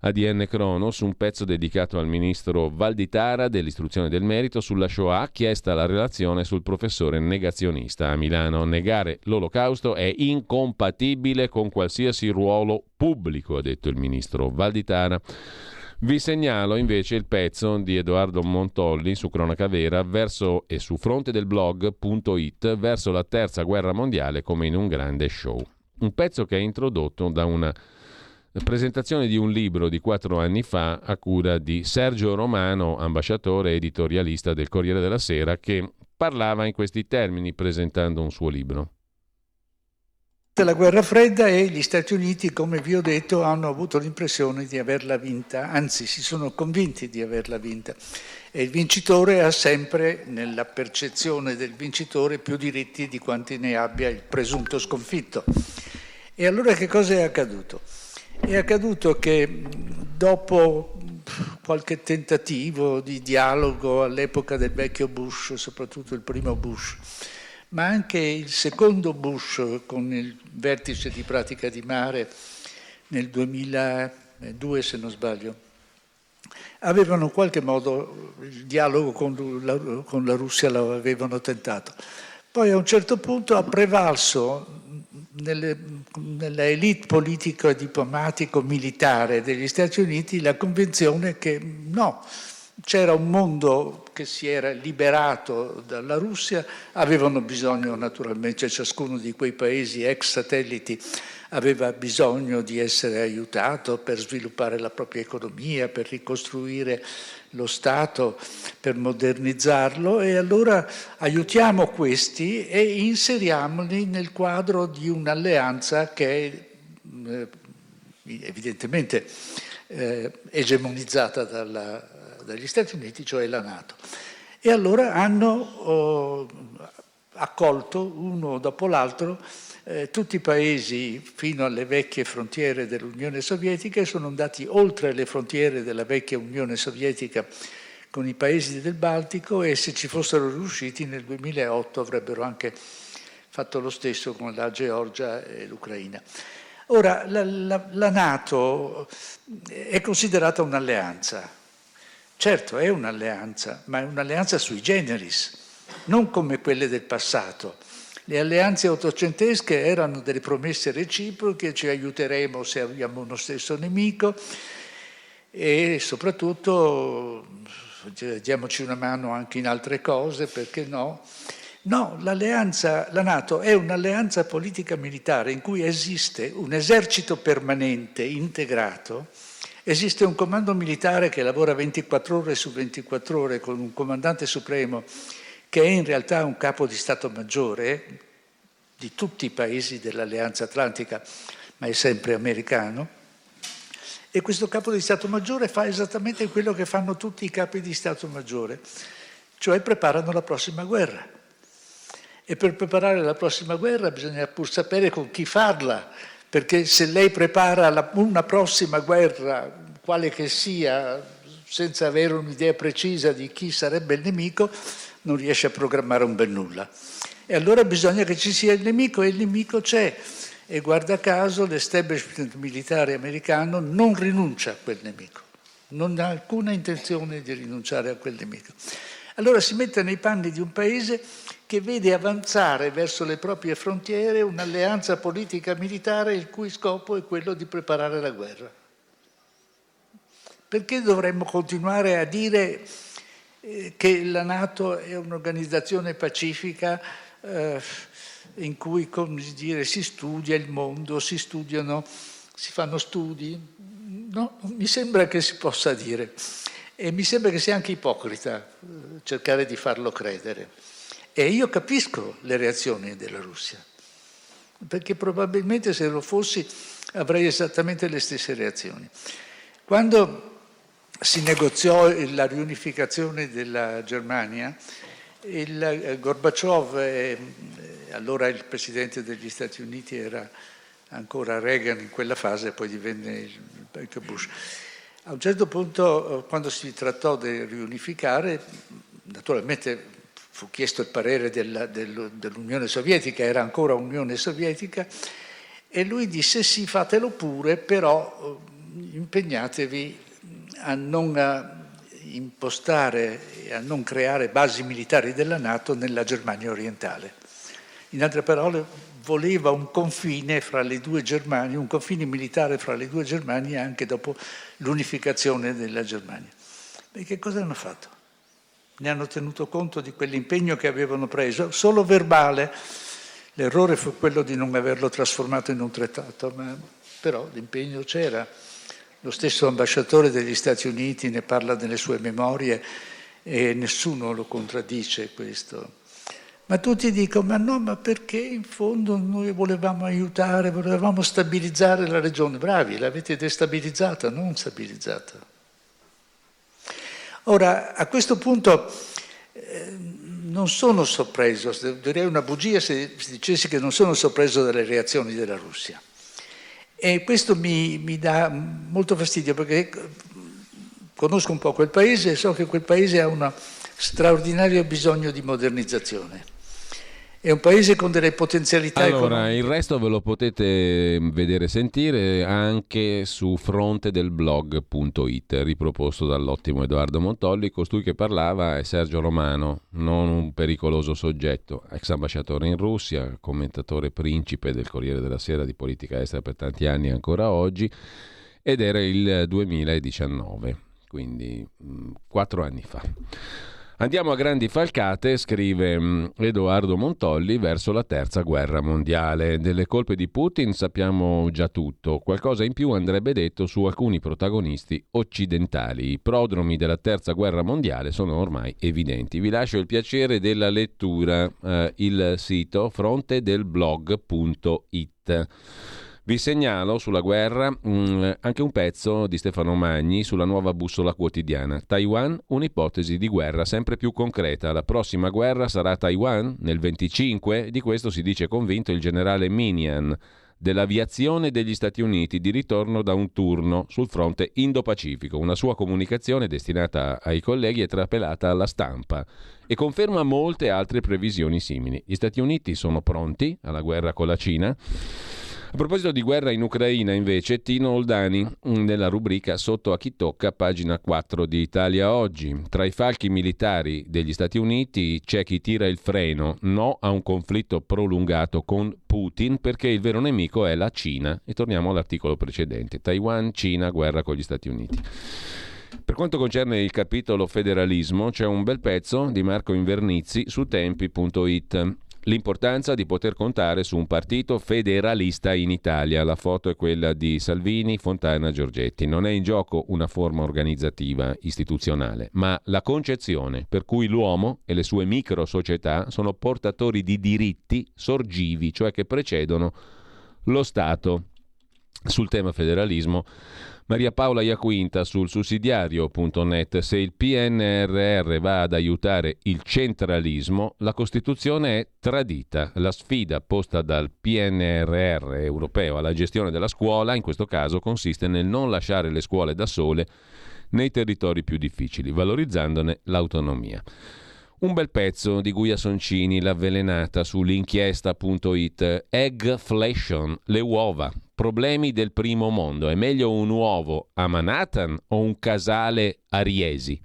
A: ADN Cronos, un pezzo dedicato al ministro Valditara dell'istruzione del merito sulla Shoah, chiesta la relazione sul professore negazionista a Milano. Negare l'olocausto è incompatibile con qualsiasi ruolo pubblico, ha detto il ministro Valditara. Vi segnalo invece il pezzo di Edoardo Montolli su Cronaca Vera verso, e su fronte del blog.it verso la terza guerra mondiale come in un grande show. Un pezzo che è introdotto da una presentazione di un libro di quattro anni fa a cura di Sergio Romano, ambasciatore editorialista del Corriere della Sera, che parlava in questi termini presentando un suo libro
H: la guerra fredda e gli Stati Uniti, come vi ho detto, hanno avuto l'impressione di averla vinta, anzi si sono convinti di averla vinta. E il vincitore ha sempre, nella percezione del vincitore, più diritti di quanti ne abbia il presunto sconfitto. E allora che cosa è accaduto? È accaduto che dopo qualche tentativo di dialogo all'epoca del vecchio Bush, soprattutto il primo Bush, ma anche il secondo Bush con il vertice di pratica di mare nel 2002 se non sbaglio, avevano in qualche modo il dialogo con la, con la Russia lo avevano tentato. Poi a un certo punto ha prevalso nelle, nella elite politico diplomatico militare degli Stati Uniti la convinzione che no, c'era un mondo che si era liberato dalla Russia, avevano bisogno naturalmente ciascuno di quei paesi ex satelliti aveva bisogno di essere aiutato per sviluppare la propria economia, per ricostruire lo Stato, per modernizzarlo. E allora aiutiamo questi e inseriamoli nel quadro di un'alleanza che è eh, evidentemente eh, egemonizzata dalla, dagli Stati Uniti, cioè la Nato. E allora hanno oh, accolto uno dopo l'altro eh, tutti i paesi fino alle vecchie frontiere dell'Unione Sovietica e sono andati oltre le frontiere della vecchia Unione Sovietica con i paesi del Baltico e se ci fossero riusciti nel 2008 avrebbero anche fatto lo stesso con la Georgia e l'Ucraina. Ora, la, la, la Nato è considerata un'alleanza, Certo, è un'alleanza, ma è un'alleanza sui generis, non come quelle del passato. Le alleanze ottocentesche erano delle promesse reciproche, ci aiuteremo se abbiamo uno stesso nemico e soprattutto diamoci una mano anche in altre cose, perché no? No, l'alleanza, la Nato è un'alleanza politica militare in cui esiste un esercito permanente integrato Esiste un comando militare che lavora 24 ore su 24 ore con un comandante supremo che è in realtà un capo di Stato Maggiore di tutti i paesi dell'Alleanza Atlantica, ma è sempre americano. E questo capo di Stato Maggiore fa esattamente quello che fanno tutti i capi di Stato Maggiore, cioè preparano la prossima guerra. E per preparare la prossima guerra bisogna pur sapere con chi farla, perché se lei prepara la, una prossima guerra, quale che sia, senza avere un'idea precisa di chi sarebbe il nemico, non riesce a programmare un bel nulla. E allora bisogna che ci sia il nemico e il nemico c'è. E guarda caso l'establishment militare americano non rinuncia a quel nemico, non ha alcuna intenzione di rinunciare a quel nemico. Allora si mette nei panni di un paese che vede avanzare verso le proprie frontiere un'alleanza politica militare il cui scopo è quello di preparare la guerra. Perché dovremmo continuare a dire eh, che la Nato è un'organizzazione pacifica eh, in cui dire, si studia il mondo, si studiano, si fanno studi? No, mi sembra che si possa dire. E mi sembra che sia anche ipocrita eh, cercare di farlo credere. E io capisco le reazioni della Russia, perché probabilmente se lo fossi avrei esattamente le stesse reazioni. Quando si negoziò la riunificazione della Germania, il eh, Gorbaciov, eh, allora il presidente degli Stati Uniti era ancora Reagan in quella fase, poi divenne il Bush. A un certo punto, quando si trattò di riunificare, naturalmente fu chiesto il parere della, del, dell'Unione Sovietica, era ancora Unione Sovietica, e lui disse sì, fatelo pure, però eh, impegnatevi a non impostare e a non creare basi militari della Nato nella Germania orientale. In altre parole, voleva un confine fra le due Germanie, un confine militare fra le due Germanie anche dopo l'unificazione della Germania. E che cosa hanno fatto? Ne hanno tenuto conto di quell'impegno che avevano preso, solo verbale. L'errore fu quello di non averlo trasformato in un trattato, ma però l'impegno c'era. Lo stesso ambasciatore degli Stati Uniti ne parla nelle sue memorie e nessuno lo contraddice questo. Ma tutti dicono, ma no, ma perché in fondo noi volevamo aiutare, volevamo stabilizzare la regione? Bravi, l'avete destabilizzata, non stabilizzata. Ora, a questo punto eh, non sono sorpreso, direi una bugia se dicessi che non sono sorpreso dalle reazioni della Russia. E questo mi, mi dà molto fastidio perché conosco un po' quel paese e so che quel paese ha un straordinario bisogno di modernizzazione. È un paese con delle potenzialità
A: allora,
H: economiche.
A: il resto ve lo potete vedere e sentire anche su frontedelblog.it, riproposto dall'ottimo Edoardo Montolli. Costui che parlava è Sergio Romano, non un pericoloso soggetto, ex ambasciatore in Russia, commentatore principe del Corriere della Sera di politica estera per tanti anni ancora oggi, ed era il 2019, quindi mh, quattro anni fa. Andiamo a grandi falcate, scrive mm, Edoardo Montolli, verso la terza guerra mondiale. Delle colpe di Putin sappiamo già tutto, qualcosa in più andrebbe detto su alcuni protagonisti occidentali. I prodromi della terza guerra mondiale sono ormai evidenti. Vi lascio il piacere della lettura, eh, il sito frontedelblog.it. Vi segnalo sulla guerra mm, anche un pezzo di Stefano Magni sulla nuova bussola quotidiana. Taiwan, un'ipotesi di guerra sempre più concreta. La prossima guerra sarà Taiwan nel 25? Di questo si dice convinto il generale Minian dell'aviazione degli Stati Uniti di ritorno da un turno sul fronte Indo-Pacifico. Una sua comunicazione destinata ai colleghi è trapelata alla stampa e conferma molte altre previsioni simili. Gli Stati Uniti sono pronti alla guerra con la Cina. A proposito di guerra in Ucraina, invece, Tino Oldani, nella rubrica Sotto a chi tocca, pagina 4 di Italia Oggi. Tra i falchi militari degli Stati Uniti c'è chi tira il freno, no a un conflitto prolungato con Putin, perché il vero nemico è la Cina. E torniamo all'articolo precedente. Taiwan, Cina, guerra con gli Stati Uniti. Per quanto concerne il capitolo federalismo, c'è un bel pezzo di Marco Invernizzi su tempi.it l'importanza di poter contare su un partito federalista in Italia. La foto è quella di Salvini, Fontana, Giorgetti. Non è in gioco una forma organizzativa istituzionale, ma la concezione per cui l'uomo e le sue micro società sono portatori di diritti sorgivi, cioè che precedono lo Stato. Sul tema federalismo Maria Paola Iaquinta sul sussidiario.net. Se il PNRR va ad aiutare il centralismo, la Costituzione è tradita. La sfida posta dal PNRR europeo alla gestione della scuola, in questo caso, consiste nel non lasciare le scuole da sole nei territori più difficili, valorizzandone l'autonomia. Un bel pezzo di Guia Soncini, l'avvelenata sull'inchiesta.it. Eggflation, le uova. Problemi del primo mondo. È meglio un uovo a Manhattan o un casale a Riesi?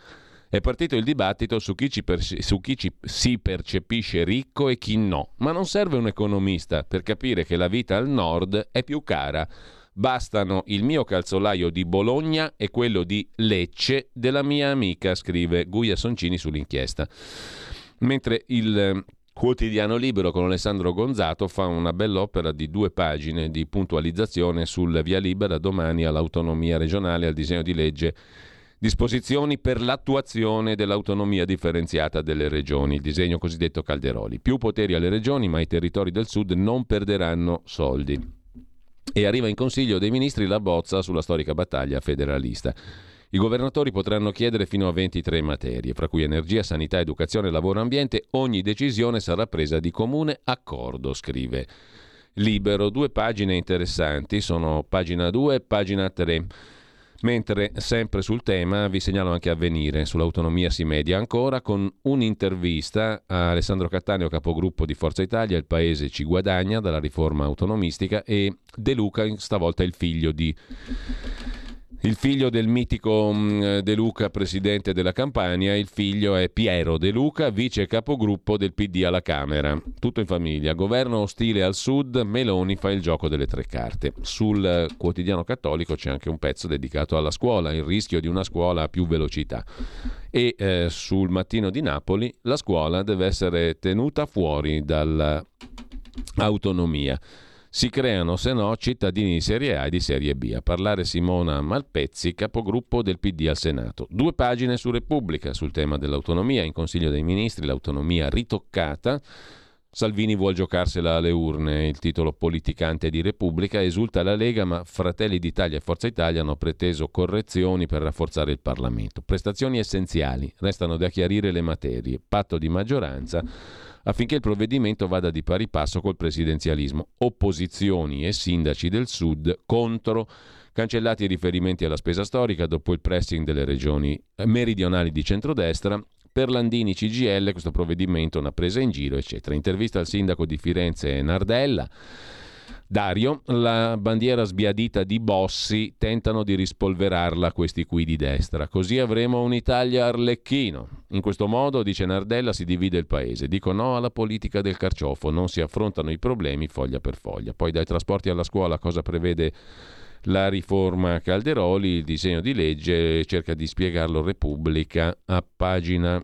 A: È partito il dibattito su chi, perce- su chi ci si percepisce ricco e chi no, ma non serve un economista per capire che la vita al nord è più cara. Bastano il mio calzolaio di Bologna e quello di Lecce della mia amica, scrive Guia Soncini sull'inchiesta. Mentre il Quotidiano Libero con Alessandro Gonzato fa una bell'opera di due pagine di puntualizzazione sul via libera domani all'autonomia regionale al disegno di legge disposizioni per l'attuazione dell'autonomia differenziata delle regioni, il disegno cosiddetto Calderoli. Più poteri alle regioni, ma i territori del sud non perderanno soldi e arriva in Consiglio dei Ministri la bozza sulla storica battaglia federalista. I governatori potranno chiedere fino a 23 materie, fra cui energia, sanità, educazione, lavoro, ambiente. Ogni decisione sarà presa di comune accordo, scrive Libero. Due pagine interessanti, sono pagina 2 e pagina 3. Mentre sempre sul tema vi segnalo anche Avvenire, sull'autonomia si media ancora con un'intervista a Alessandro Cattaneo, capogruppo di Forza Italia, il paese ci guadagna dalla riforma autonomistica e De Luca, stavolta il figlio di il figlio del mitico mm, De Luca, presidente della Campania, il figlio è Piero De Luca, vice capogruppo del PD alla Camera. Tutto in famiglia. Governo ostile al sud, Meloni fa il gioco delle tre carte. Sul quotidiano cattolico c'è anche un pezzo dedicato alla scuola, il rischio di una scuola a più velocità. E eh, sul mattino di Napoli la scuola deve essere tenuta fuori dall'autonomia. Si creano, se no, cittadini di serie A e di serie B. A parlare Simona Malpezzi, capogruppo del PD al Senato. Due pagine su Repubblica sul tema dell'autonomia. In Consiglio dei Ministri l'autonomia ritoccata. Salvini vuol giocarsela alle urne, il titolo politicante di Repubblica, esulta la Lega, ma Fratelli d'Italia e Forza Italia hanno preteso correzioni per rafforzare il Parlamento. Prestazioni essenziali, restano da chiarire le materie, patto di maggioranza affinché il provvedimento vada di pari passo col presidenzialismo. Opposizioni e sindaci del Sud contro cancellati i riferimenti alla spesa storica dopo il pressing delle regioni meridionali di centrodestra. Per Landini CGL questo provvedimento è una presa in giro, eccetera. Intervista al sindaco di Firenze Nardella. Dario, la bandiera sbiadita di Bossi tentano di rispolverarla questi qui di destra, così avremo un'Italia arlecchino. In questo modo, dice Nardella, si divide il paese. Dico no alla politica del carciofo, non si affrontano i problemi foglia per foglia. Poi dai trasporti alla scuola cosa prevede la riforma Calderoli, il disegno di legge cerca di spiegarlo Repubblica a pagina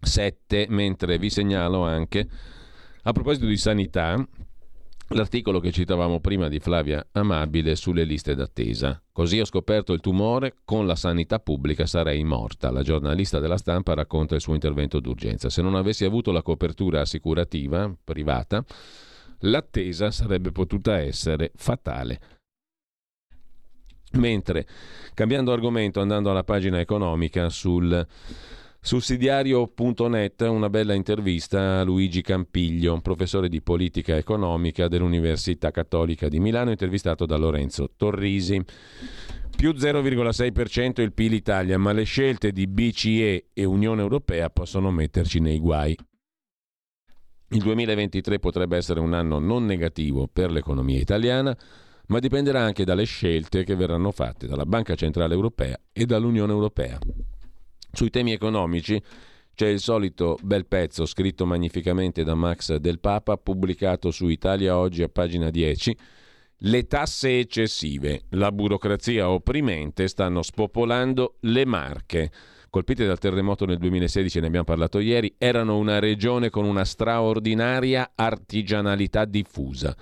A: 7, mentre vi segnalo anche a proposito di sanità L'articolo che citavamo prima di Flavia Amabile sulle liste d'attesa. Così ho scoperto il tumore, con la sanità pubblica sarei morta. La giornalista della stampa racconta il suo intervento d'urgenza. Se non avessi avuto la copertura assicurativa privata, l'attesa sarebbe potuta essere fatale. Mentre, cambiando argomento, andando alla pagina economica sul Sussidiario.net, una bella intervista a Luigi Campiglio, professore di politica economica dell'Università Cattolica di Milano, intervistato da Lorenzo Torrisi. Più 0,6% il PIL Italia, ma le scelte di BCE e Unione Europea possono metterci nei guai. Il 2023 potrebbe essere un anno non negativo per l'economia italiana, ma dipenderà anche dalle scelte che verranno fatte dalla Banca Centrale Europea e dall'Unione Europea. Sui temi economici c'è il solito bel pezzo scritto magnificamente da Max del Papa, pubblicato su Italia Oggi a pagina 10. Le tasse eccessive, la burocrazia opprimente stanno spopolando le Marche. Colpite dal terremoto nel 2016, ne abbiamo parlato ieri, erano una regione con una straordinaria artigianalità diffusa.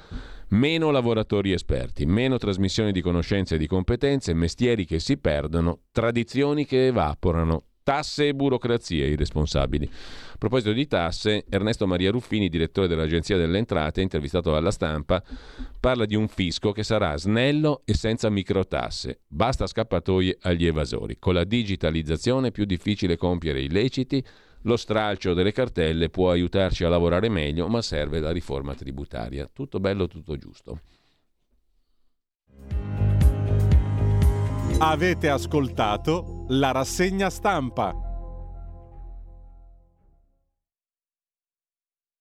A: Meno lavoratori esperti, meno trasmissione di conoscenze e di competenze, mestieri che si perdono, tradizioni che evaporano, Tasse e burocrazie i responsabili. A proposito di tasse, Ernesto Maria Ruffini, direttore dell'Agenzia delle Entrate, intervistato alla stampa, parla di un fisco che sarà snello e senza microtasse. Basta scappatoie agli evasori. Con la digitalizzazione è più difficile compiere illeciti, lo stralcio delle cartelle può aiutarci a lavorare meglio, ma serve la riforma tributaria. Tutto bello, tutto giusto.
E: Avete ascoltato la rassegna stampa.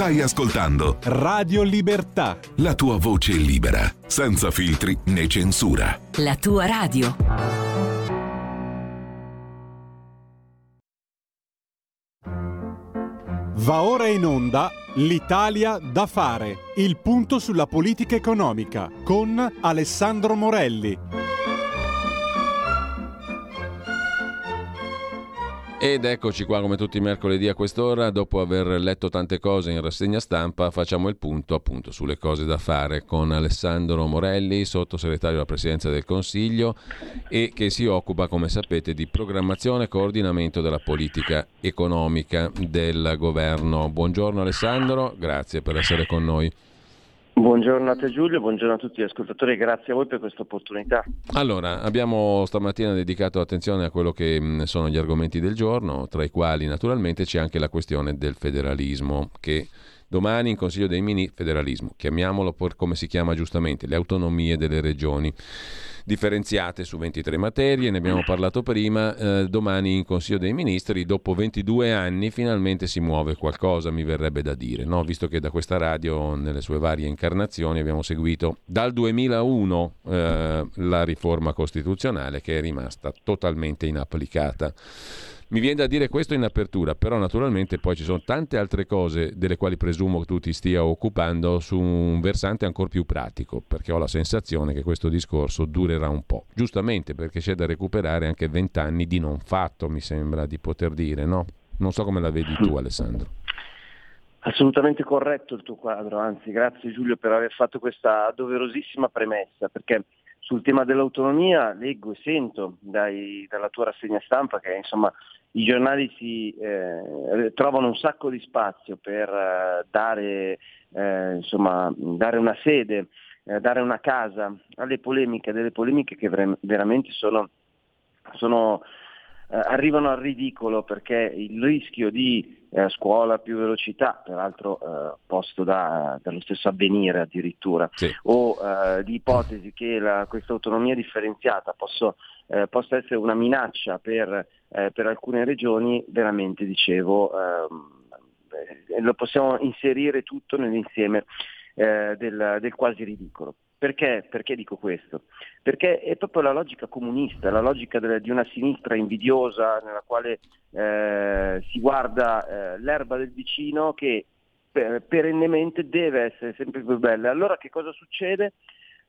D: Stai ascoltando
E: Radio Libertà.
D: La tua voce libera, senza filtri né censura.
F: La tua radio.
E: Va ora in onda L'Italia da fare. Il punto sulla politica economica con Alessandro Morelli.
A: Ed eccoci qua come tutti i mercoledì a quest'ora, dopo aver letto tante cose in rassegna stampa, facciamo il punto appunto sulle cose da fare con Alessandro Morelli, sottosegretario alla Presidenza del Consiglio e che si occupa, come sapete, di programmazione e coordinamento della politica economica del governo. Buongiorno Alessandro, grazie per essere con noi.
I: Buongiorno a te Giulio, buongiorno a tutti gli ascoltatori, grazie a voi per questa opportunità.
A: Allora, abbiamo stamattina dedicato attenzione a quello che mm, sono gli argomenti del giorno, tra i quali naturalmente c'è anche la questione del federalismo, che domani in Consiglio dei Ministri, federalismo, chiamiamolo come si chiama giustamente, le autonomie delle regioni differenziate su 23 materie, ne abbiamo parlato prima, eh, domani in Consiglio dei Ministri, dopo 22 anni finalmente si muove qualcosa, mi verrebbe da dire, no? visto che da questa radio nelle sue varie incarnazioni abbiamo seguito dal 2001 eh, la riforma costituzionale che è rimasta totalmente inapplicata. Mi viene da dire questo in apertura, però naturalmente poi ci sono tante altre cose delle quali presumo che tu ti stia occupando su un versante ancora più pratico, perché ho la sensazione che questo discorso durerà un po'. Giustamente perché c'è da recuperare anche vent'anni di non fatto, mi sembra di poter dire, no? Non so come la vedi tu Alessandro.
I: Assolutamente corretto il tuo quadro, anzi grazie Giulio per aver fatto questa doverosissima premessa, perché sul tema dell'autonomia leggo e sento dai, dalla tua rassegna stampa che insomma i giornali si eh, trovano un sacco di spazio per eh, dare, eh, insomma, dare, una sede, eh, dare una casa alle polemiche, delle polemiche che veramente sono, sono eh, arrivano al ridicolo perché il rischio di eh, scuola a più velocità, peraltro posto da, dallo stesso avvenire addirittura, sì. o di ipotesi che la, questa autonomia differenziata posso, eh, possa essere una minaccia per, eh, per, alcune regioni, veramente dicevo, ehm, lo possiamo inserire tutto nell'insieme del, del quasi ridicolo. Perché? Perché dico questo? Perché è proprio la logica comunista, la logica de- di una sinistra invidiosa nella quale eh, si guarda eh, l'erba del vicino che per- perennemente deve essere sempre più bella. Allora che cosa succede?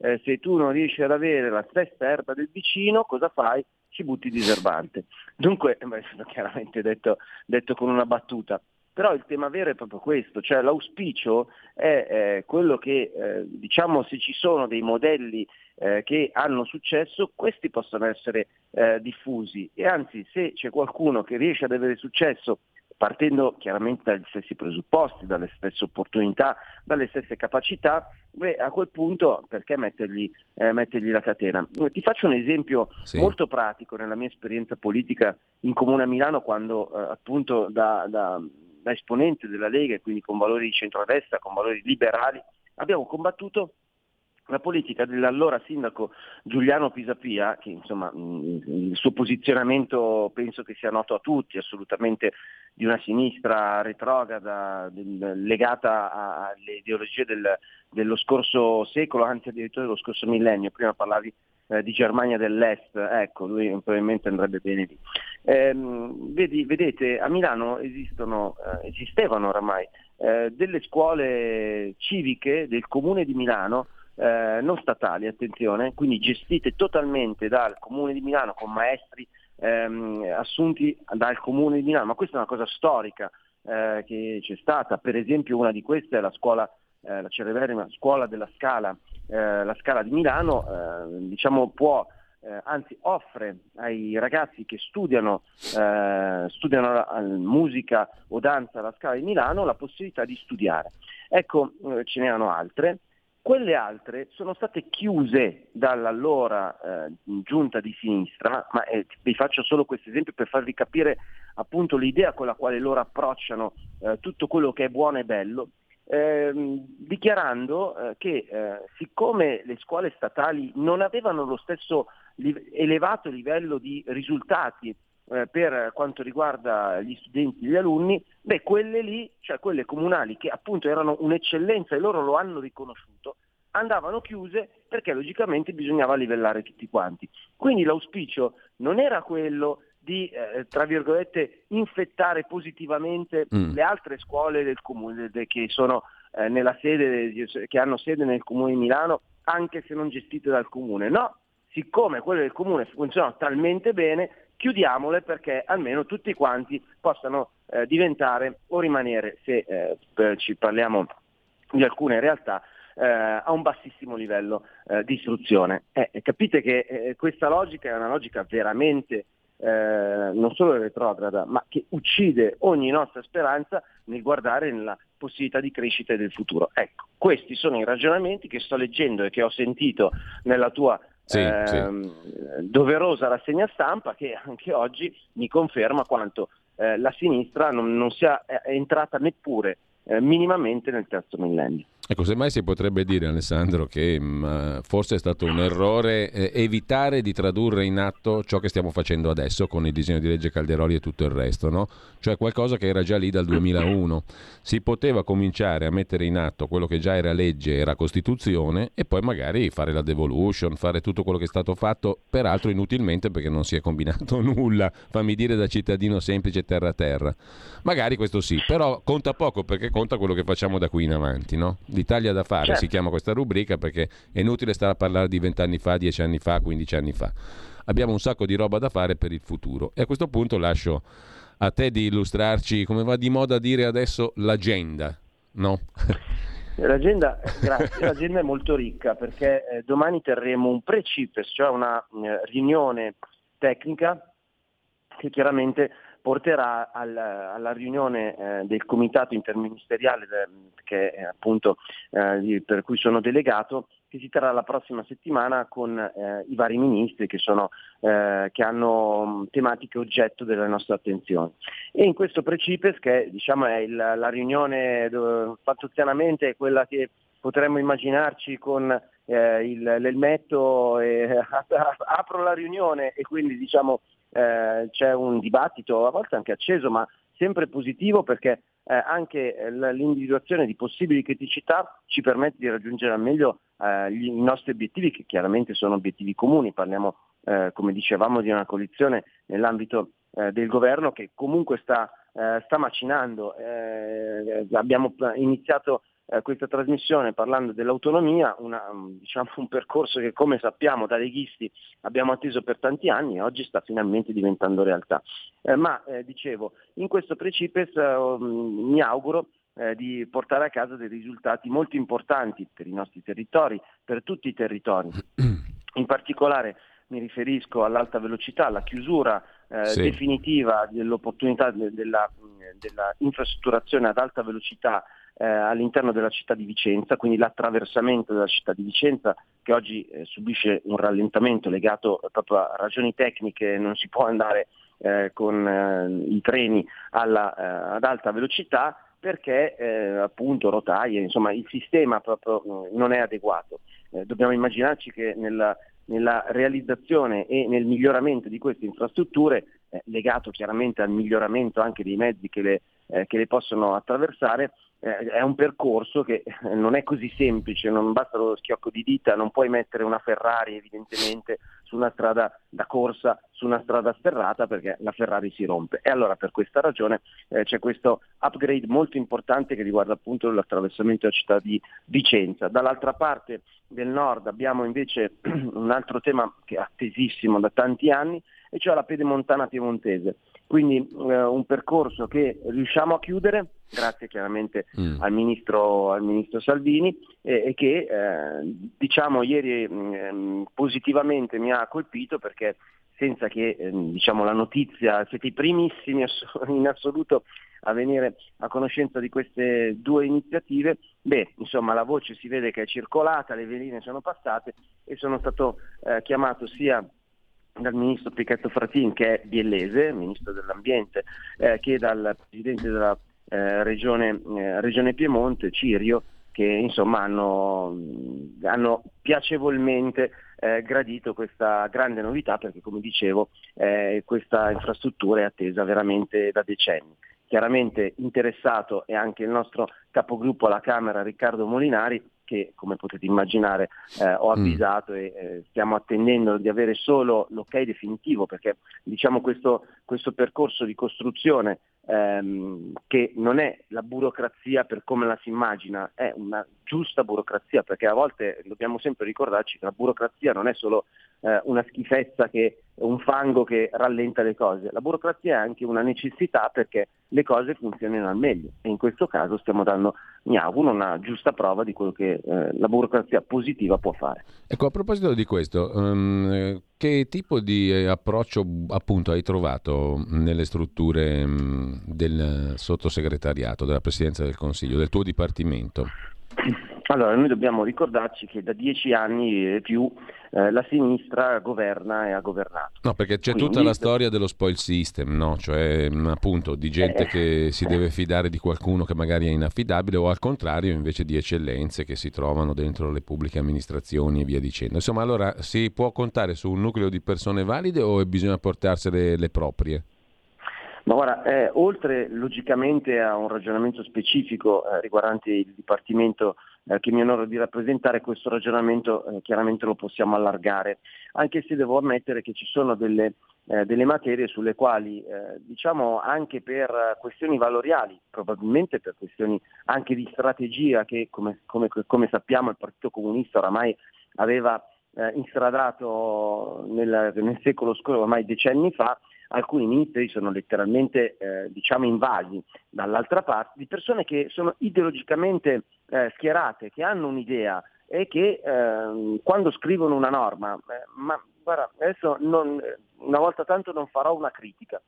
I: Eh, se tu non riesci ad avere la stessa erba del vicino, cosa fai? Ci butti diserbante. Dunque, beh, chiaramente detto, detto con una battuta, però il tema vero è proprio questo, cioè l'auspicio è eh, quello che eh, diciamo se ci sono dei modelli eh, che hanno successo, questi possono essere eh, diffusi e anzi se c'è qualcuno che riesce ad avere successo partendo chiaramente dagli stessi presupposti, dalle stesse opportunità, dalle stesse capacità, beh, a quel punto perché mettergli, eh, mettergli, la catena? Ti faccio un esempio sì. molto pratico nella mia esperienza politica in Comune a Milano quando eh, appunto da, da da esponente della Lega e quindi con valori di centrodestra, con valori liberali, abbiamo combattuto la politica dell'allora sindaco Giuliano Pisapia, che insomma il suo posizionamento penso che sia noto a tutti, assolutamente di una sinistra retrograda legata alle ideologie del, dello scorso secolo, anzi addirittura dello scorso millennio. Prima parlavi eh, di Germania dell'Est, ecco, lui probabilmente andrebbe bene lì. Eh, vedi, vedete, a Milano esistono, eh, esistevano oramai eh, delle scuole civiche del comune di Milano, eh, non statali, attenzione, quindi gestite totalmente dal comune di Milano con maestri ehm, assunti dal comune di Milano, ma questa è una cosa storica eh, che c'è stata, per esempio una di queste è la scuola eh, la celeberrima scuola della Scala, eh, la Scala di Milano, eh, diciamo può eh, anzi offre ai ragazzi che studiano, eh, studiano musica o danza alla Scala di Milano la possibilità di studiare. Ecco, eh, ce n'erano altre. Quelle altre sono state chiuse dall'allora eh, giunta di sinistra, ma eh, vi faccio solo questo esempio per farvi capire appunto l'idea con la quale loro approcciano eh, tutto quello che è buono e bello, ehm, dichiarando eh, che eh, siccome le scuole statali non avevano lo stesso li- elevato livello di risultati eh, per quanto riguarda gli studenti e gli alunni, beh, quelle lì, cioè quelle comunali che appunto erano un'eccellenza e loro lo hanno riconosciuto, andavano chiuse perché logicamente bisognava livellare tutti quanti. Quindi l'auspicio non era quello di, eh, tra virgolette, infettare positivamente mm. le altre scuole del comune de, che sono eh, nella sede, che hanno sede nel comune di Milano, anche se non gestite dal comune. No, siccome quelle del comune funzionano talmente bene, chiudiamole perché almeno tutti quanti possano eh, diventare o rimanere, se eh, ci parliamo di alcune realtà, eh, a un bassissimo livello eh, di istruzione. Eh, capite che eh, questa logica è una logica veramente non solo retrograda, ma che uccide ogni nostra speranza nel guardare nella possibilità di crescita del futuro. Ecco, questi sono i ragionamenti che sto leggendo e che ho sentito nella tua sì, eh, sì. doverosa rassegna stampa che anche oggi mi conferma quanto eh, la sinistra non, non sia entrata neppure eh, minimamente nel terzo millennio.
A: Ecco, semmai si potrebbe dire, Alessandro, che mh, mm, forse è stato un errore eh, evitare di tradurre in atto ciò che stiamo facendo adesso con il disegno di legge Calderoli e tutto il resto, no? Cioè qualcosa che era già lì dal 2001. Si poteva cominciare a mettere in atto quello che già era legge, era Costituzione, e poi magari fare la devolution, fare tutto quello che è stato fatto, peraltro inutilmente perché non si è combinato nulla, fammi dire da cittadino semplice terra a terra. Magari questo sì, però conta poco perché conta quello che facciamo da qui in avanti, no? L'Italia da fare certo. si chiama questa rubrica perché è inutile stare a parlare di vent'anni fa, dieci anni fa, quindici anni fa. Abbiamo un sacco di roba da fare per il futuro e a questo punto lascio a te di illustrarci, come va di moda dire adesso, l'agenda, no?
I: L'agenda, grazie, l'agenda è molto ricca perché eh, domani terremo un pre-CIPES, cioè una eh, riunione tecnica che chiaramente porterà al, alla riunione eh, del comitato interministeriale de, che, appunto, eh, per cui sono delegato che si terrà la prossima settimana con eh, i vari ministri che, sono, eh, che hanno mm, tematiche oggetto della nostra attenzione. E in questo Precipes, che diciamo, è il, la riunione fattuzianamente quella che potremmo immaginarci con eh, il, l'elmetto e apro la riunione e quindi diciamo eh, c'è un dibattito a volte anche acceso ma sempre positivo perché eh, anche eh, l'individuazione di possibili criticità ci permette di raggiungere al meglio eh, gli, i nostri obiettivi che chiaramente sono obiettivi comuni, parliamo eh, come dicevamo di una coalizione nell'ambito eh, del governo che comunque sta, sta macinando, abbiamo iniziato eh, questa trasmissione parlando dell'autonomia, una, mm, diciamo, un percorso che come sappiamo da leghisti abbiamo atteso per tanti anni e oggi sta finalmente diventando realtà. Eh, ma eh, dicevo, in questo Precipes eh, mm, mi auguro eh, di portare a casa dei risultati molto importanti per i nostri territori, per tutti i territori. In particolare mi riferisco all'alta velocità, alla chiusura eh, sì. definitiva dell'opportunità de- della, della, infrastrutturazione ad alta velocità eh, all'interno della città di Vicenza, quindi l'attraversamento della città di Vicenza che oggi eh, subisce un rallentamento legato proprio a ragioni tecniche, non si può andare eh, con eh, i treni alla, eh, ad alta velocità perché eh, appunto rotaie, insomma il sistema proprio non è adeguato. dobbiamo immaginarci che nella, nella realizzazione e nel miglioramento di queste infrastrutture, legato chiaramente al miglioramento anche dei mezzi che le, che le possono attraversare, eh, è un percorso che non è così semplice, non basta lo schiocco di dita, non puoi mettere una Ferrari evidentemente su una strada da corsa, su una strada sterrata perché la Ferrari si rompe. E allora per questa ragione eh, c'è questo upgrade molto importante che riguarda appunto l'attraversamento della città di Vicenza. Dall'altra parte del nord abbiamo invece un altro tema che è attesissimo da tanti anni, e cioè la pedemontana piemontese. Quindi eh, un percorso che riusciamo a chiudere grazie chiaramente mm. al, ministro, al, ministro, Salvini e, e che eh, diciamo ieri eh, positivamente mi ha colpito perché senza che eh, diciamo, la notizia, siete i primissimi in assoluto a venire a conoscenza di queste due iniziative, beh, insomma la voce si vede che è circolata, le veline sono passate e sono stato eh, chiamato sia dal ministro Picchetto Fratin che è biellese, ministro dell'ambiente, eh, che dal presidente della eh, regione, eh, regione, Piemonte, Cirio, che insomma hanno, hanno piacevolmente eh, gradito questa grande novità perché come dicevo eh, questa infrastruttura è attesa veramente da decenni. Chiaramente interessato è anche il nostro capogruppo alla Camera Riccardo Molinari che come potete immaginare eh, ho mm. avvisato mm. e eh, stiamo attendendo di avere solo l'ok definitivo perché diciamo questo, questo percorso di costruzione ehm, che non è la burocrazia per come la si immagina, è una giusta burocrazia, perché a volte dobbiamo sempre ricordarci che la burocrazia non è solo eh, una schifezza, che, un fango che rallenta le cose, la burocrazia è anche una necessità perché le cose funzionino al meglio e in questo caso stiamo dando, mi auguro, una giusta prova di quello che eh, la burocrazia positiva può fare.
A: Ecco, a proposito di questo, um, che tipo di eh, approccio appunto hai trovato nelle strutture um, del sottosegretariato, della Presidenza del Consiglio, del tuo dipartimento?
I: Allora, noi dobbiamo ricordarci che da dieci anni e più eh, la sinistra governa e ha governato.
A: No, perché c'è Quindi, tutta la storia dello spoil system, no? cioè mm, appunto di gente eh, che si deve fidare di qualcuno che magari è inaffidabile o al contrario invece di eccellenze che si trovano dentro le pubbliche amministrazioni e via dicendo. Insomma, allora si può contare su un nucleo di persone valide o bisogna portarsene le proprie?
I: Ma guarda, eh, oltre logicamente a un ragionamento specifico eh, riguardante il Dipartimento eh, che mi onoro di rappresentare, questo ragionamento eh, chiaramente lo possiamo allargare, anche se devo ammettere che ci sono delle, eh, delle materie sulle quali, eh, diciamo anche per questioni valoriali, probabilmente per questioni anche di strategia che come, come, come sappiamo il Partito Comunista oramai aveva instradato nel, nel secolo scorso, ormai decenni fa, alcuni ministeri sono letteralmente eh, diciamo invasi dall'altra parte di persone che sono ideologicamente eh, schierate, che hanno un'idea e che eh, quando scrivono una norma, eh, ma guarda, adesso non, una volta tanto non farò una critica,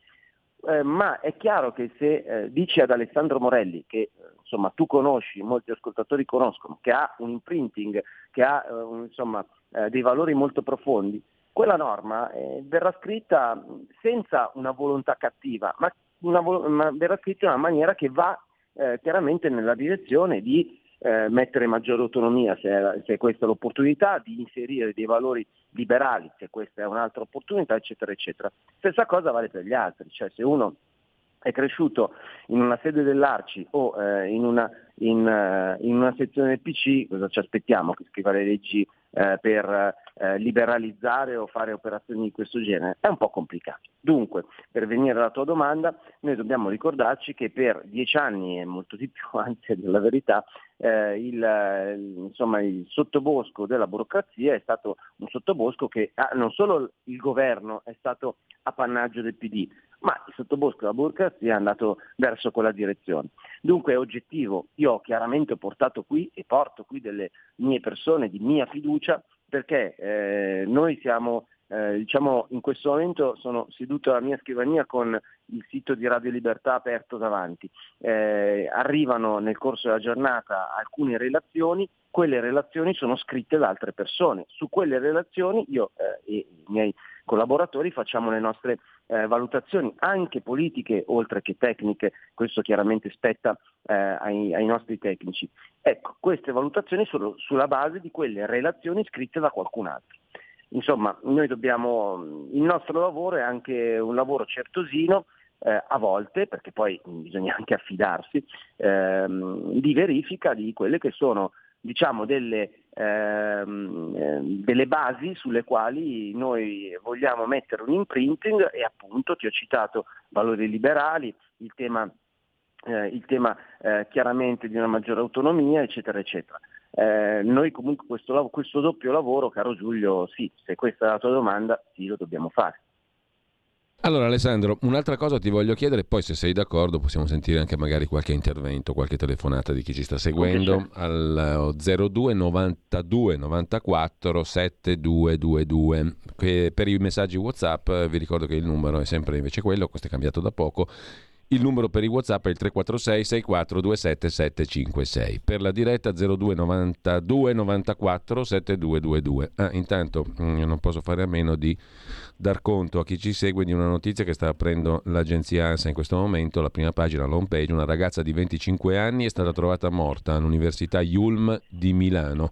I: eh, ma è chiaro che se eh, dici ad Alessandro Morelli, che insomma tu conosci, molti ascoltatori conoscono, che ha un imprinting, che ha un, insomma, dei valori molto profondi, quella norma eh, verrà scritta senza una volontà cattiva, ma, una, ma, verrà scritta in una maniera che va eh, chiaramente nella direzione di eh, mettere maggiore autonomia, se, se questa è l'opportunità, di inserire dei valori liberali, se questa è un'altra opportunità, eccetera, eccetera. Stessa cosa vale per gli altri, cioè se uno è cresciuto in una sede dell'Arci o eh, in, una, in, uh, in, una, sezione del PC, cosa ci aspettiamo che scriva le leggi eh, per eh, liberalizzare o fare operazioni di questo genere? È un po' complicato. Dunque, per venire alla tua domanda, noi dobbiamo ricordarci che per dieci anni e molto di più, anzi della verità, eh, il, insomma, il, sottobosco della burocrazia è stato un sottobosco che ah, non solo il governo è stato appannaggio del PD, ma il sottobosco della burocrazia è andato verso quella direzione. Dunque è oggettivo, io ho chiaramente portato qui e porto qui delle mie persone di mia fiducia perché eh, noi siamo, eh, diciamo, in questo momento sono seduto alla mia scrivania con il sito di Radio Libertà aperto davanti. Eh, arrivano nel corso della giornata alcune relazioni, quelle relazioni sono scritte da altre persone. Su quelle relazioni io eh, e i miei collaboratori facciamo le nostre eh, valutazioni anche politiche oltre che tecniche, questo chiaramente spetta eh, ai, ai, nostri tecnici. Ecco, queste valutazioni sono sulla base di quelle relazioni scritte da qualcun altro. Insomma, noi dobbiamo, il nostro lavoro è anche un lavoro certosino, eh, a volte, perché poi bisogna anche affidarsi, ehm, di verifica di quelle che sono diciamo, delle, ehm, ehm, delle, basi sulle quali noi vogliamo mettere un imprinting e appunto ti ho citato valori liberali, il tema, eh, il tema eh, chiaramente di una maggiore autonomia, eccetera, eccetera. Eh, noi comunque questo, questo doppio lavoro, caro Giulio, sì, se questa è la tua domanda, sì, lo dobbiamo fare.
A: Allora Alessandro, un'altra cosa ti voglio chiedere, poi se sei d'accordo possiamo sentire anche magari qualche intervento, qualche telefonata di chi ci sta seguendo al 02 92 94 7222. Per i messaggi WhatsApp vi ricordo che il numero è sempre invece quello, questo è cambiato da poco, il numero per i WhatsApp è il 346 6427 756. Per la diretta 0292 94 7222. Ah, intanto mm, non posso fare a meno di dar conto a chi ci segue di una notizia che sta aprendo l'agenzia ANSA in questo momento, la prima pagina, la home page, una ragazza di 25 anni è stata trovata morta all'Università Yulm di Milano.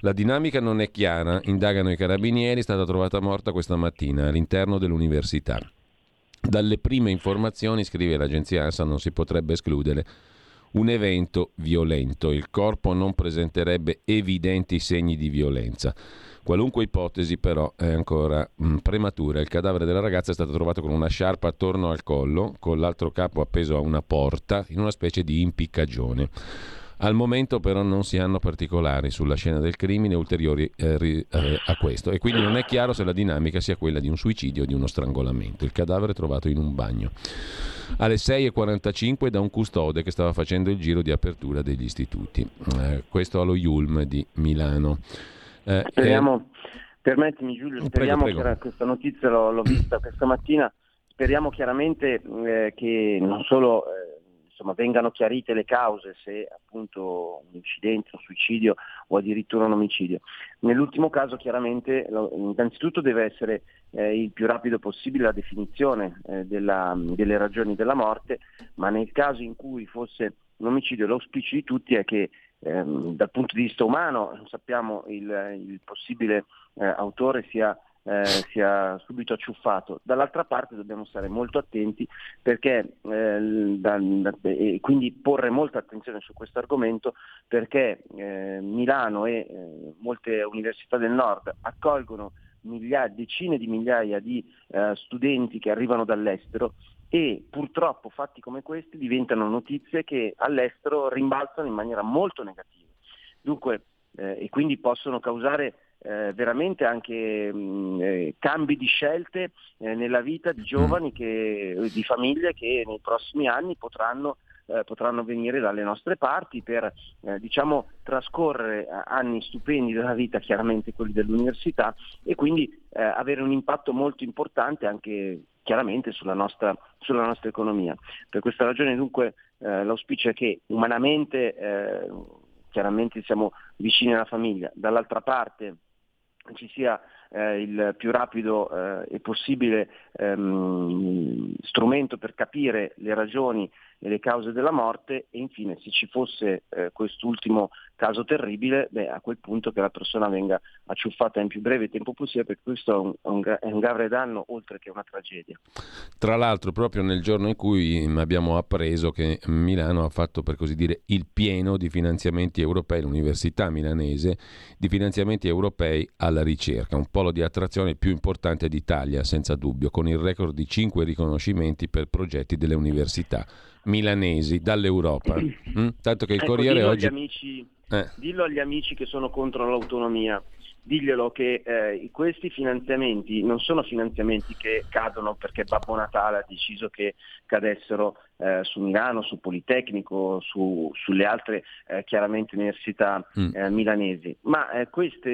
A: La dinamica non è chiara, indagano i carabinieri, è stata trovata morta questa mattina all'interno dell'università. Dalle prime informazioni, scrive l'agenzia ANSA, non si potrebbe escludere un evento violento. Il corpo non presenterebbe evidenti segni di violenza. Qualunque ipotesi però è ancora mh, mm, prematura. Il cadavere della ragazza è stato trovato con una sciarpa attorno al collo, con l'altro capo appeso a una porta, in una specie di impiccagione. Al momento però non si hanno particolari sulla scena del crimine ulteriori eh, ri, eh, a questo e quindi non è chiaro se la dinamica sia quella di un suicidio o di uno strangolamento. Il cadavere è trovato in un bagno. Alle 6.45 da un custode che stava facendo il giro di apertura degli istituti. Eh, questo allo Yulm di Milano.
I: Eh, speriamo, permettimi Giulio, speriamo prego, prego. che questa notizia l'ho, l'ho, vista questa mattina, speriamo chiaramente eh, che non solo eh, insomma, vengano chiarite le cause, se appunto un incidente, un suicidio o addirittura un omicidio. Nell'ultimo caso chiaramente innanzitutto deve essere eh, il più rapido possibile la definizione eh, della, delle ragioni della morte, ma nel caso in cui fosse un omicidio l'auspicio di tutti è che ehm, dal punto di vista umano sappiamo il, il possibile eh, autore sia eh, sia subito acciuffato. Dall'altra parte dobbiamo stare molto attenti perché, eh, da, da, e quindi porre molta attenzione su questo argomento perché eh, Milano e eh, molte università del nord accolgono migliaia, decine di migliaia di eh, studenti che arrivano dall'estero e purtroppo fatti come questi diventano notizie che all'estero rimbalzano in maniera molto negativa. Dunque, eh, e quindi possono causare eh, veramente anche mh, mm, eh, cambi di scelte eh, nella vita di giovani, che, di famiglie che nei prossimi anni potranno, eh, potranno venire dalle nostre parti per eh, diciamo, trascorrere anni stupendi della vita, chiaramente quelli dell'università, e quindi avere un impatto molto importante anche chiaramente sulla nostra, sulla nostra economia. Per questa ragione dunque l'auspicio è che umanamente chiaramente siamo vicini alla famiglia, dall'altra parte ci sia eh, il più rapido eh, e possibile ehm, strumento per capire le ragioni e le cause della morte e infine se ci fosse eh, quest'ultimo caso terribile, beh, a quel punto che la persona venga acciuffata in più breve tempo possibile perché questo è un, un, è un grave danno oltre che una tragedia.
A: Tra l'altro proprio nel giorno in cui abbiamo appreso che Milano ha fatto per così dire il pieno di finanziamenti europei, l'università milanese, di finanziamenti europei alla ricerca, un polo di attrazione più importante d'Italia senza dubbio, con il record di 5 riconoscimenti per progetti delle università milanesi dall'Europa. Mm? Tanto che il
I: ecco,
A: Corriere oggi...
I: Agli amici, eh. Dillo agli amici che sono contro l'autonomia diglielo che eh, questi finanziamenti non sono finanziamenti che cadono perché Babbo Natale ha deciso che cadessero eh, su Milano, su Politecnico, su, sulle altre eh, chiaramente università mm. Eh, milanesi, ma eh,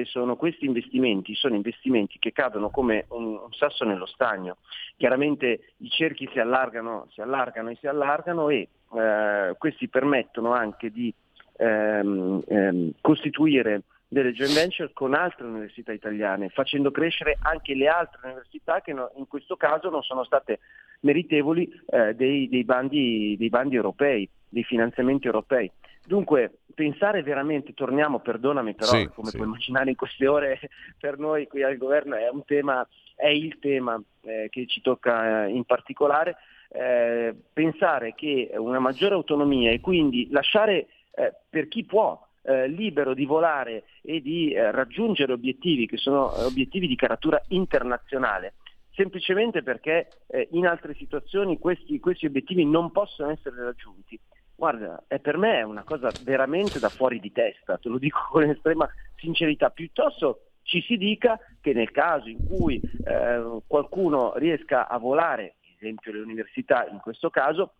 I: sono, questi investimenti sono investimenti che cadono come un, un, sasso nello stagno. Chiaramente i cerchi si allargano, si allargano e si allargano e eh, questi permettono anche di ehm, ehm, costituire delle joint venture con altre università italiane, facendo crescere anche le altre università che no, in questo caso non sono state meritevoli eh, dei, dei, bandi, dei, bandi, europei, dei finanziamenti europei. Dunque, pensare veramente, torniamo, perdonami però, sì, come sì. puoi immaginare in queste ore per noi qui al governo è un tema, è il tema eh, che ci tocca eh, in particolare, eh, pensare che una maggiore autonomia e quindi lasciare eh, per chi può eh, libero di volare e di eh, raggiungere obiettivi che sono eh, obiettivi di caratura internazionale, semplicemente perché eh, in altre situazioni questi, questi, obiettivi non possono essere raggiunti. Guarda, è per me è una cosa veramente da fuori di testa, te lo dico con estrema sincerità, piuttosto ci si dica che nel caso in cui eh, qualcuno riesca a volare, ad esempio le università in questo caso,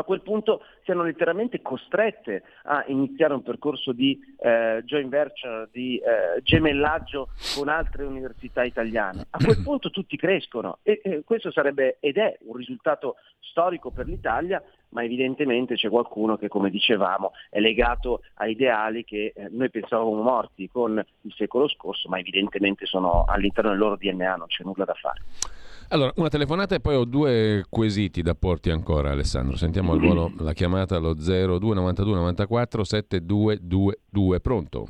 I: a quel punto siano letteralmente costrette a iniziare un percorso di eh, joint venture, di eh, gemellaggio con altre università italiane. A quel punto tutti crescono e, e questo sarebbe ed è un risultato storico per l'Italia, ma evidentemente c'è qualcuno che, come dicevamo, è legato a ideali che eh, noi pensavamo morti con il secolo scorso, ma evidentemente sono all'interno del loro DNA, non c'è nulla da fare.
A: Allora, una telefonata e poi ho due quesiti da porti ancora, Alessandro. Sentiamo al volo la chiamata allo 0292 94 7222. Pronto?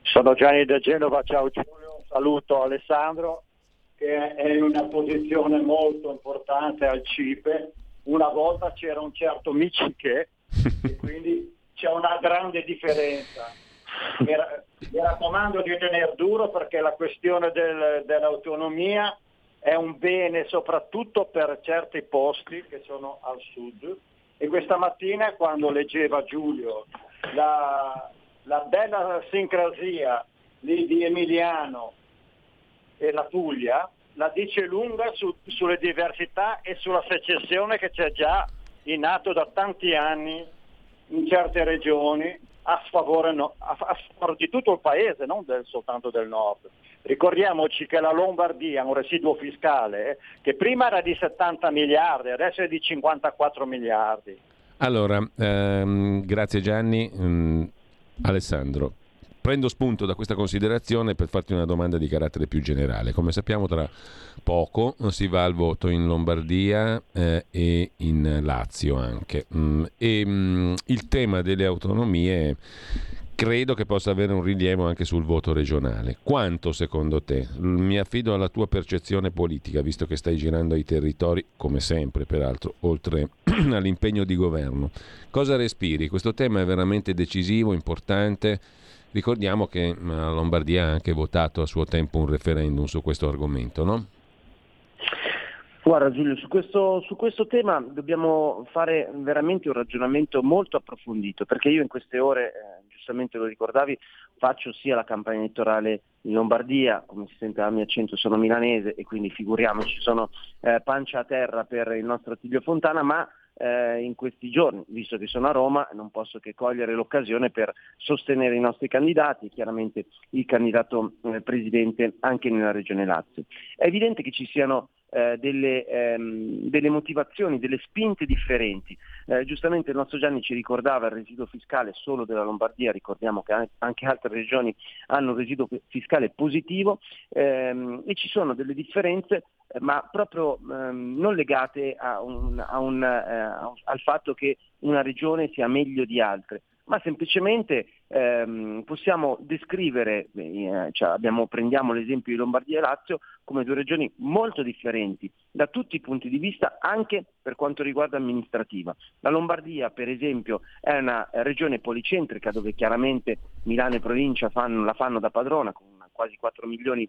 J: Sono Gianni da Genova, ciao Giulio, saluto Alessandro che è in una posizione molto importante al CIPE. Una volta c'era un certo Michiche e quindi c'è una grande differenza. Mi, raccomando di tenere duro perché la questione del, dell'autonomia è un bene soprattutto per certi posti che sono al sud e questa mattina quando leggeva Giulio la, la bella sincrasia di Emiliano e la Puglia la dice lunga su, sulle diversità e sulla secessione che c'è già in atto da tanti anni in certe regioni a sfavore, no, a, a sfavore di tutto il paese, non del, soltanto del nord. Ricordiamoci che la Lombardia ha un residuo fiscale eh, che prima era di 70 miliardi, adesso è di 54 miliardi.
A: Allora, ehm, grazie Gianni. Mm, Alessandro, prendo spunto da questa considerazione per farti una domanda di carattere più generale. Come sappiamo tra poco si va al voto in Lombardia eh, e in Lazio anche. Mm, e mm, il tema delle autonomie credo che possa avere un rilievo anche sul voto regionale. Quanto secondo te? Mi affido alla tua percezione politica, visto che stai girando ai territori, come sempre peraltro, oltre all'impegno di governo. Cosa respiri? Questo tema è veramente decisivo, importante. Ricordiamo che la Lombardia ha anche votato a suo tempo un referendum su questo argomento, no?
I: Guarda Giulio, su questo, su questo, tema dobbiamo fare veramente un ragionamento molto approfondito, perché io in queste ore, eh, giustamente lo ricordavi, faccio sia la campagna elettorale in Lombardia, come si sente dal mio accento sono milanese e quindi figuriamoci, sono eh, pancia a terra per il nostro Attilio Fontana, ma eh, in questi giorni, visto che sono a Roma, non posso che cogliere l'occasione per sostenere i nostri candidati, chiaramente il candidato eh, presidente anche nella regione Lazio. È evidente che ci siano eh, delle, ehm, delle, motivazioni, delle spinte differenti. Eh, giustamente il nostro Gianni ci ricordava il residuo fiscale solo della Lombardia, ricordiamo che anche altre regioni hanno un residuo fiscale positivo ehm, e ci sono delle differenze eh, ma proprio ehm, non legate un, un, eh, al fatto che una regione sia meglio di altre, ma semplicemente ehm, possiamo descrivere, eh, cioè abbiamo, prendiamo l'esempio di Lombardia e Lazio, come due regioni molto differenti da tutti i punti di vista, anche per quanto riguarda amministrativa. La Lombardia, per esempio, è una regione policentrica dove chiaramente Milano e provincia fanno, la fanno da padrona, con quasi 4 milioni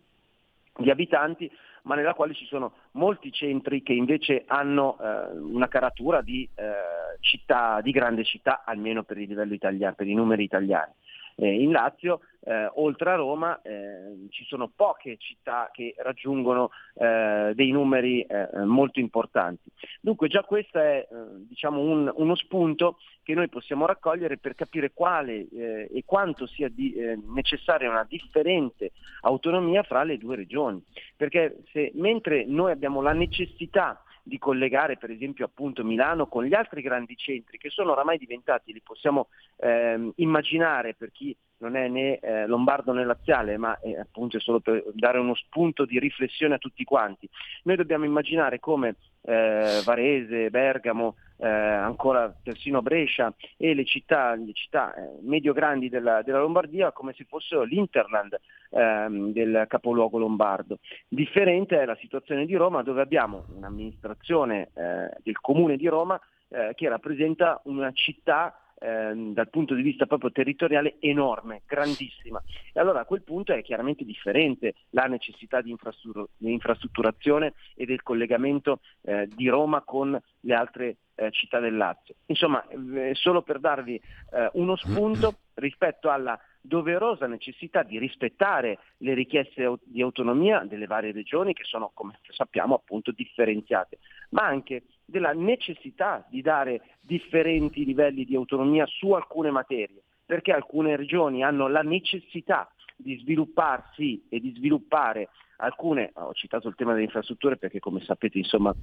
I: di abitanti, ma nella quale ci sono molti centri che invece hanno eh, una caratura di, eh, città, di grande città, almeno per italiano, per i numeri italiani. Eh, in Lazio, eh, oltre a Roma, eh, ci sono poche città che raggiungono eh, dei numeri molto importanti. Dunque già questo è diciamo un, uno spunto che noi possiamo raccogliere per capire quale e quanto sia di, necessaria una differente autonomia fra le due regioni. Perché se, mentre noi abbiamo la necessità di collegare per esempio appunto Milano con gli altri grandi centri che sono oramai diventati, li possiamo ehm, immaginare per chi non è né eh, lombardo né laziale, ma è appunto solo per dare uno spunto di riflessione a tutti quanti. Noi dobbiamo immaginare come eh, Varese, Bergamo, eh, ancora persino Brescia e le città, le città eh, medio-grandi della, della, Lombardia come se fossero l'interland ehm, del capoluogo lombardo. Differente è la situazione di Roma dove abbiamo un'amministrazione eh, del comune di Roma eh, che rappresenta una città ehm, dal punto di vista proprio territoriale enorme, grandissima. E allora a quel punto è chiaramente differente la necessità di, infrastruttur- di infrastrutturazione e del collegamento eh, di Roma con le altre eh, città del Lazio. Insomma, eh, solo per darvi eh, uno spunto rispetto alla doverosa necessità di rispettare le richieste di autonomia delle varie regioni che sono, come sappiamo, appunto differenziate, ma anche della necessità di dare differenti livelli di autonomia su alcune materie, perché alcune regioni hanno la necessità di svilupparsi e di sviluppare alcune, ho citato il tema delle infrastrutture perché come sapete insomma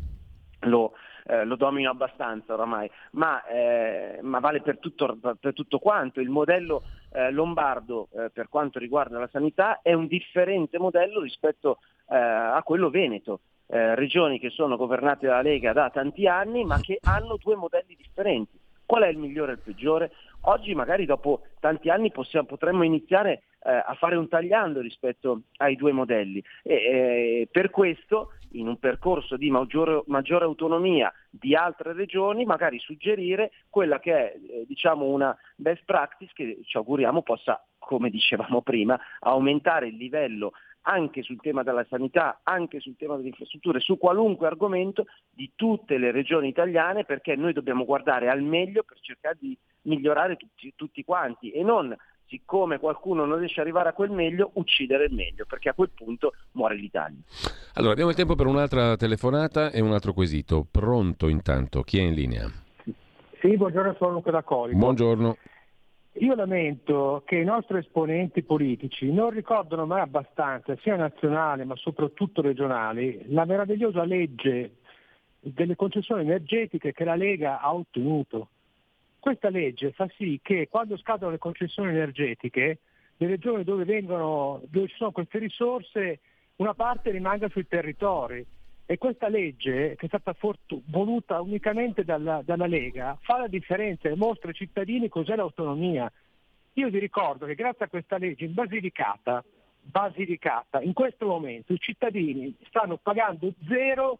I: lo, eh, lo domino abbastanza oramai, ma, eh, ma vale per tutto, per tutto, quanto. Il modello eh, lombardo eh, per quanto riguarda la sanità è un differente modello rispetto eh, a quello veneto. Eh, regioni che sono governate dalla Lega da tanti anni ma che hanno due modelli differenti. Qual è il migliore e il peggiore? Oggi magari dopo tanti anni possiamo, potremmo iniziare eh, a fare un tagliando rispetto ai due modelli e eh, per questo in un percorso di maggiore, maggiore, autonomia di altre regioni magari suggerire quella che è eh, diciamo una best practice che ci auguriamo possa, come dicevamo prima, aumentare il livello anche sul tema della sanità, anche sul tema delle infrastrutture, su qualunque argomento di tutte le regioni italiane perché noi dobbiamo guardare al meglio per cercare di migliorare tutti, tutti quanti e non siccome qualcuno non riesce ad arrivare a quel meglio, uccidere il meglio, perché a quel punto muore l'Italia.
A: Allora, abbiamo il tempo per un'altra telefonata e un altro quesito. Pronto intanto, chi è in linea?
K: Sì, buongiorno, sono Luca da Colico.
A: Buongiorno.
K: Io lamento che i nostri esponenti politici non ricordano mai abbastanza, sia nazionali ma soprattutto regionali, la meravigliosa legge delle concessioni energetiche che la Lega ha ottenuto. Questa legge fa sì che quando scadono le concessioni energetiche, le regioni dove, vengono, dove ci sono queste risorse, una parte rimanga sui territori. E questa legge, che è stata fortu- voluta unicamente dalla, dalla, Lega, fa la differenza e mostra ai cittadini cos'è l'autonomia. Io vi ricordo che grazie a questa legge in Basilicata, Basilicata in questo momento i cittadini stanno pagando zero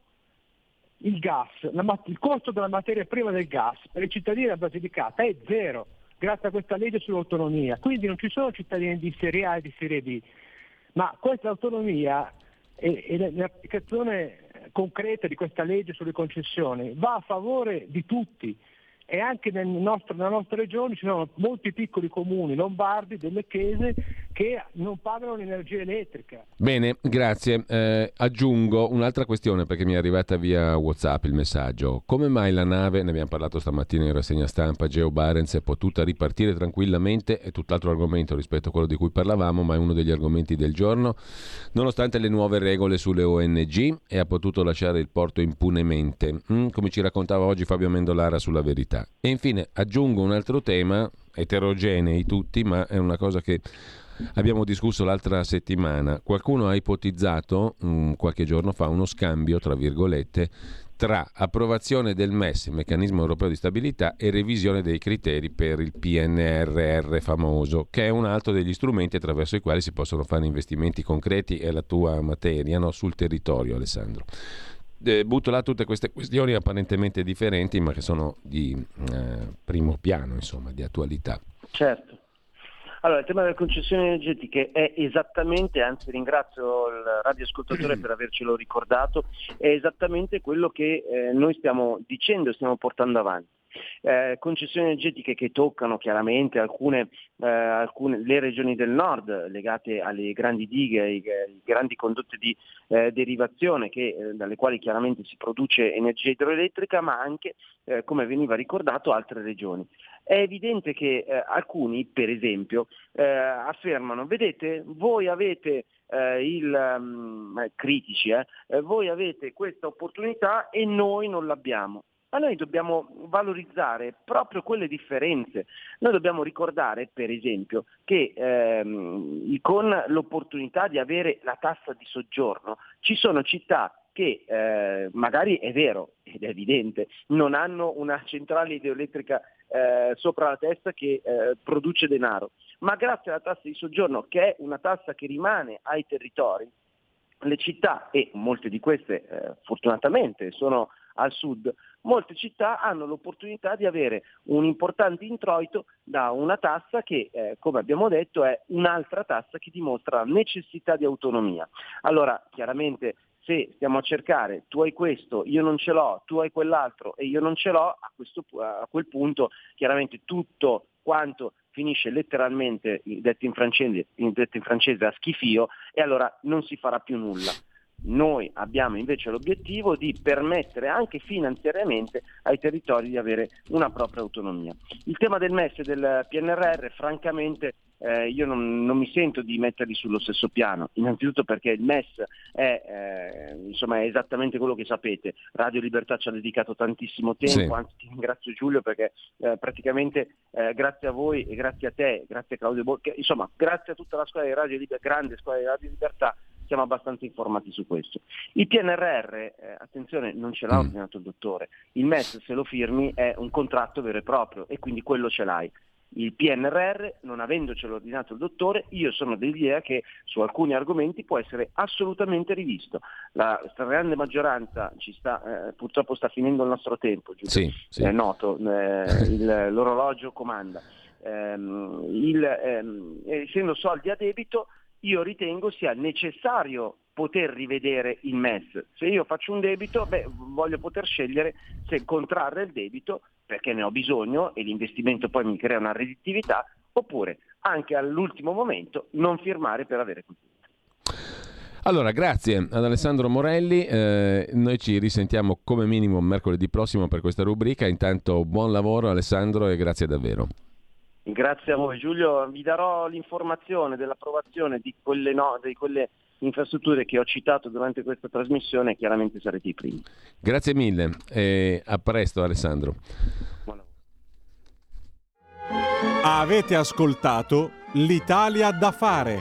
K: il gas, la, il costo della materia prima del gas per i cittadini della Basilicata è zero, grazie a questa legge sull'autonomia. Quindi non ci sono cittadini di serie A e di serie B, ma questa autonomia e, e l'applicazione concreta di questa legge sulle concessioni va a favore di tutti e anche nel nostro, nella nostra regione ci sono molti piccoli comuni lombardi, delle chiese, che non pagano l'energia elettrica.
A: Bene, grazie. Eh, aggiungo un'altra questione perché mi è arrivata via Whatsapp il messaggio. Come mai la nave, ne abbiamo parlato stamattina in rassegna stampa, Geo Barents è potuta ripartire tranquillamente, è tutt'altro argomento rispetto a quello di cui parlavamo, ma è uno degli argomenti del giorno, nonostante le nuove regole sulle ONG e ha potuto lasciare il porto impunemente, mm, come ci raccontava oggi Fabio Mendolara sulla verità verità. E infine aggiungo un altro tema, eterogenei tutti, ma è una cosa che abbiamo discusso l'altra settimana. Qualcuno ha ipotizzato mh, mm, qualche giorno fa uno scambio, tra virgolette, tra approvazione del MES, meccanismo europeo di stabilità, e revisione dei criteri per il PNRR famoso, che è un altro degli strumenti attraverso i quali si possono fare investimenti concreti, è la tua materia, no? sul territorio Alessandro butto là tutte queste questioni apparentemente differenti, ma che sono di eh, primo piano, insomma, di attualità.
I: Certo. Allora, il tema delle concessioni energetiche è esattamente, anzi ringrazio il radioascoltatore per avercelo ricordato, è esattamente quello che eh, noi stiamo dicendo e stiamo portando avanti eh, concessioni energetiche che toccano chiaramente alcune, eh, alcune, le regioni del nord legate alle grandi dighe, ai, ai grandi condotti di eh, derivazione che, eh, dalle quali chiaramente si produce energia idroelettrica, ma anche, eh, come veniva ricordato, altre regioni. È evidente che eh, alcuni, per esempio, affermano, vedete, voi avete il, um, critici, eh, voi avete questa opportunità e noi non l'abbiamo ma noi dobbiamo valorizzare proprio quelle differenze. Noi dobbiamo ricordare, per esempio, che ehm, con l'opportunità di avere la tassa di soggiorno ci sono città che eh, magari è vero ed è evidente, non hanno una centrale idroelettrica eh, sopra la testa che eh, produce denaro, ma grazie alla tassa di soggiorno, che è una tassa che rimane ai territori, le città, e molte di queste eh, fortunatamente sono al sud, molte città hanno l'opportunità di avere un importante introito da una tassa che, eh, come abbiamo detto, è un'altra tassa che dimostra la necessità di autonomia. Allora, chiaramente se stiamo a cercare tu hai questo, io non ce l'ho, tu hai quell'altro e io non ce l'ho, a, questo, a quel punto chiaramente tutto quanto finisce letteralmente, detto in francese, detto in francese a schifio, e allora non si farà più nulla. Noi abbiamo invece l'obiettivo di permettere anche finanziariamente ai territori di avere una propria autonomia. Il tema del MES e del PNRR, francamente, eh, io non, non, mi sento di metterli sullo stesso piano, innanzitutto perché il MES è, eh, insomma, è, esattamente quello che sapete, Radio Libertà ci ha dedicato tantissimo tempo, sì. anzi ti ringrazio Giulio perché eh, praticamente eh, grazie a voi e grazie a te, grazie a Claudio Bocca, insomma grazie a tutta la scuola di Radio Libertà, grande scuola di Radio Libertà, siamo abbastanza informati su questo. Il PNRR, eh, attenzione, non ce l'ha mm. ordinato il dottore, il MES se lo firmi è un contratto vero e proprio e quindi quello ce l'hai. Il PNRR, non avendocelo ordinato il dottore, io sono dell'idea che su alcuni argomenti può essere assolutamente rivisto. La stragrande maggioranza ci sta, eh, purtroppo sta finendo il nostro tempo,
A: sì, sì.
I: è noto, eh, il, l'orologio comanda. Ehm, il, ehm, essendo soldi a debito, io ritengo sia necessario poter rivedere il MES. Se io faccio un debito, beh, voglio poter scegliere se contrarre il debito perché ne ho bisogno e l'investimento poi mi crea una redditività, oppure anche all'ultimo momento non firmare per avere così.
A: Allora, grazie ad Alessandro Morelli, eh, noi ci risentiamo come minimo mercoledì prossimo per questa rubrica, intanto buon lavoro Alessandro e grazie davvero.
I: Grazie a voi Giulio, vi darò l'informazione dell'approvazione di quelle, no, di quelle infrastrutture che ho citato durante questa trasmissione e chiaramente sarete i primi.
A: Grazie mille e a presto Alessandro.
E: Avete ascoltato l'Italia da fare.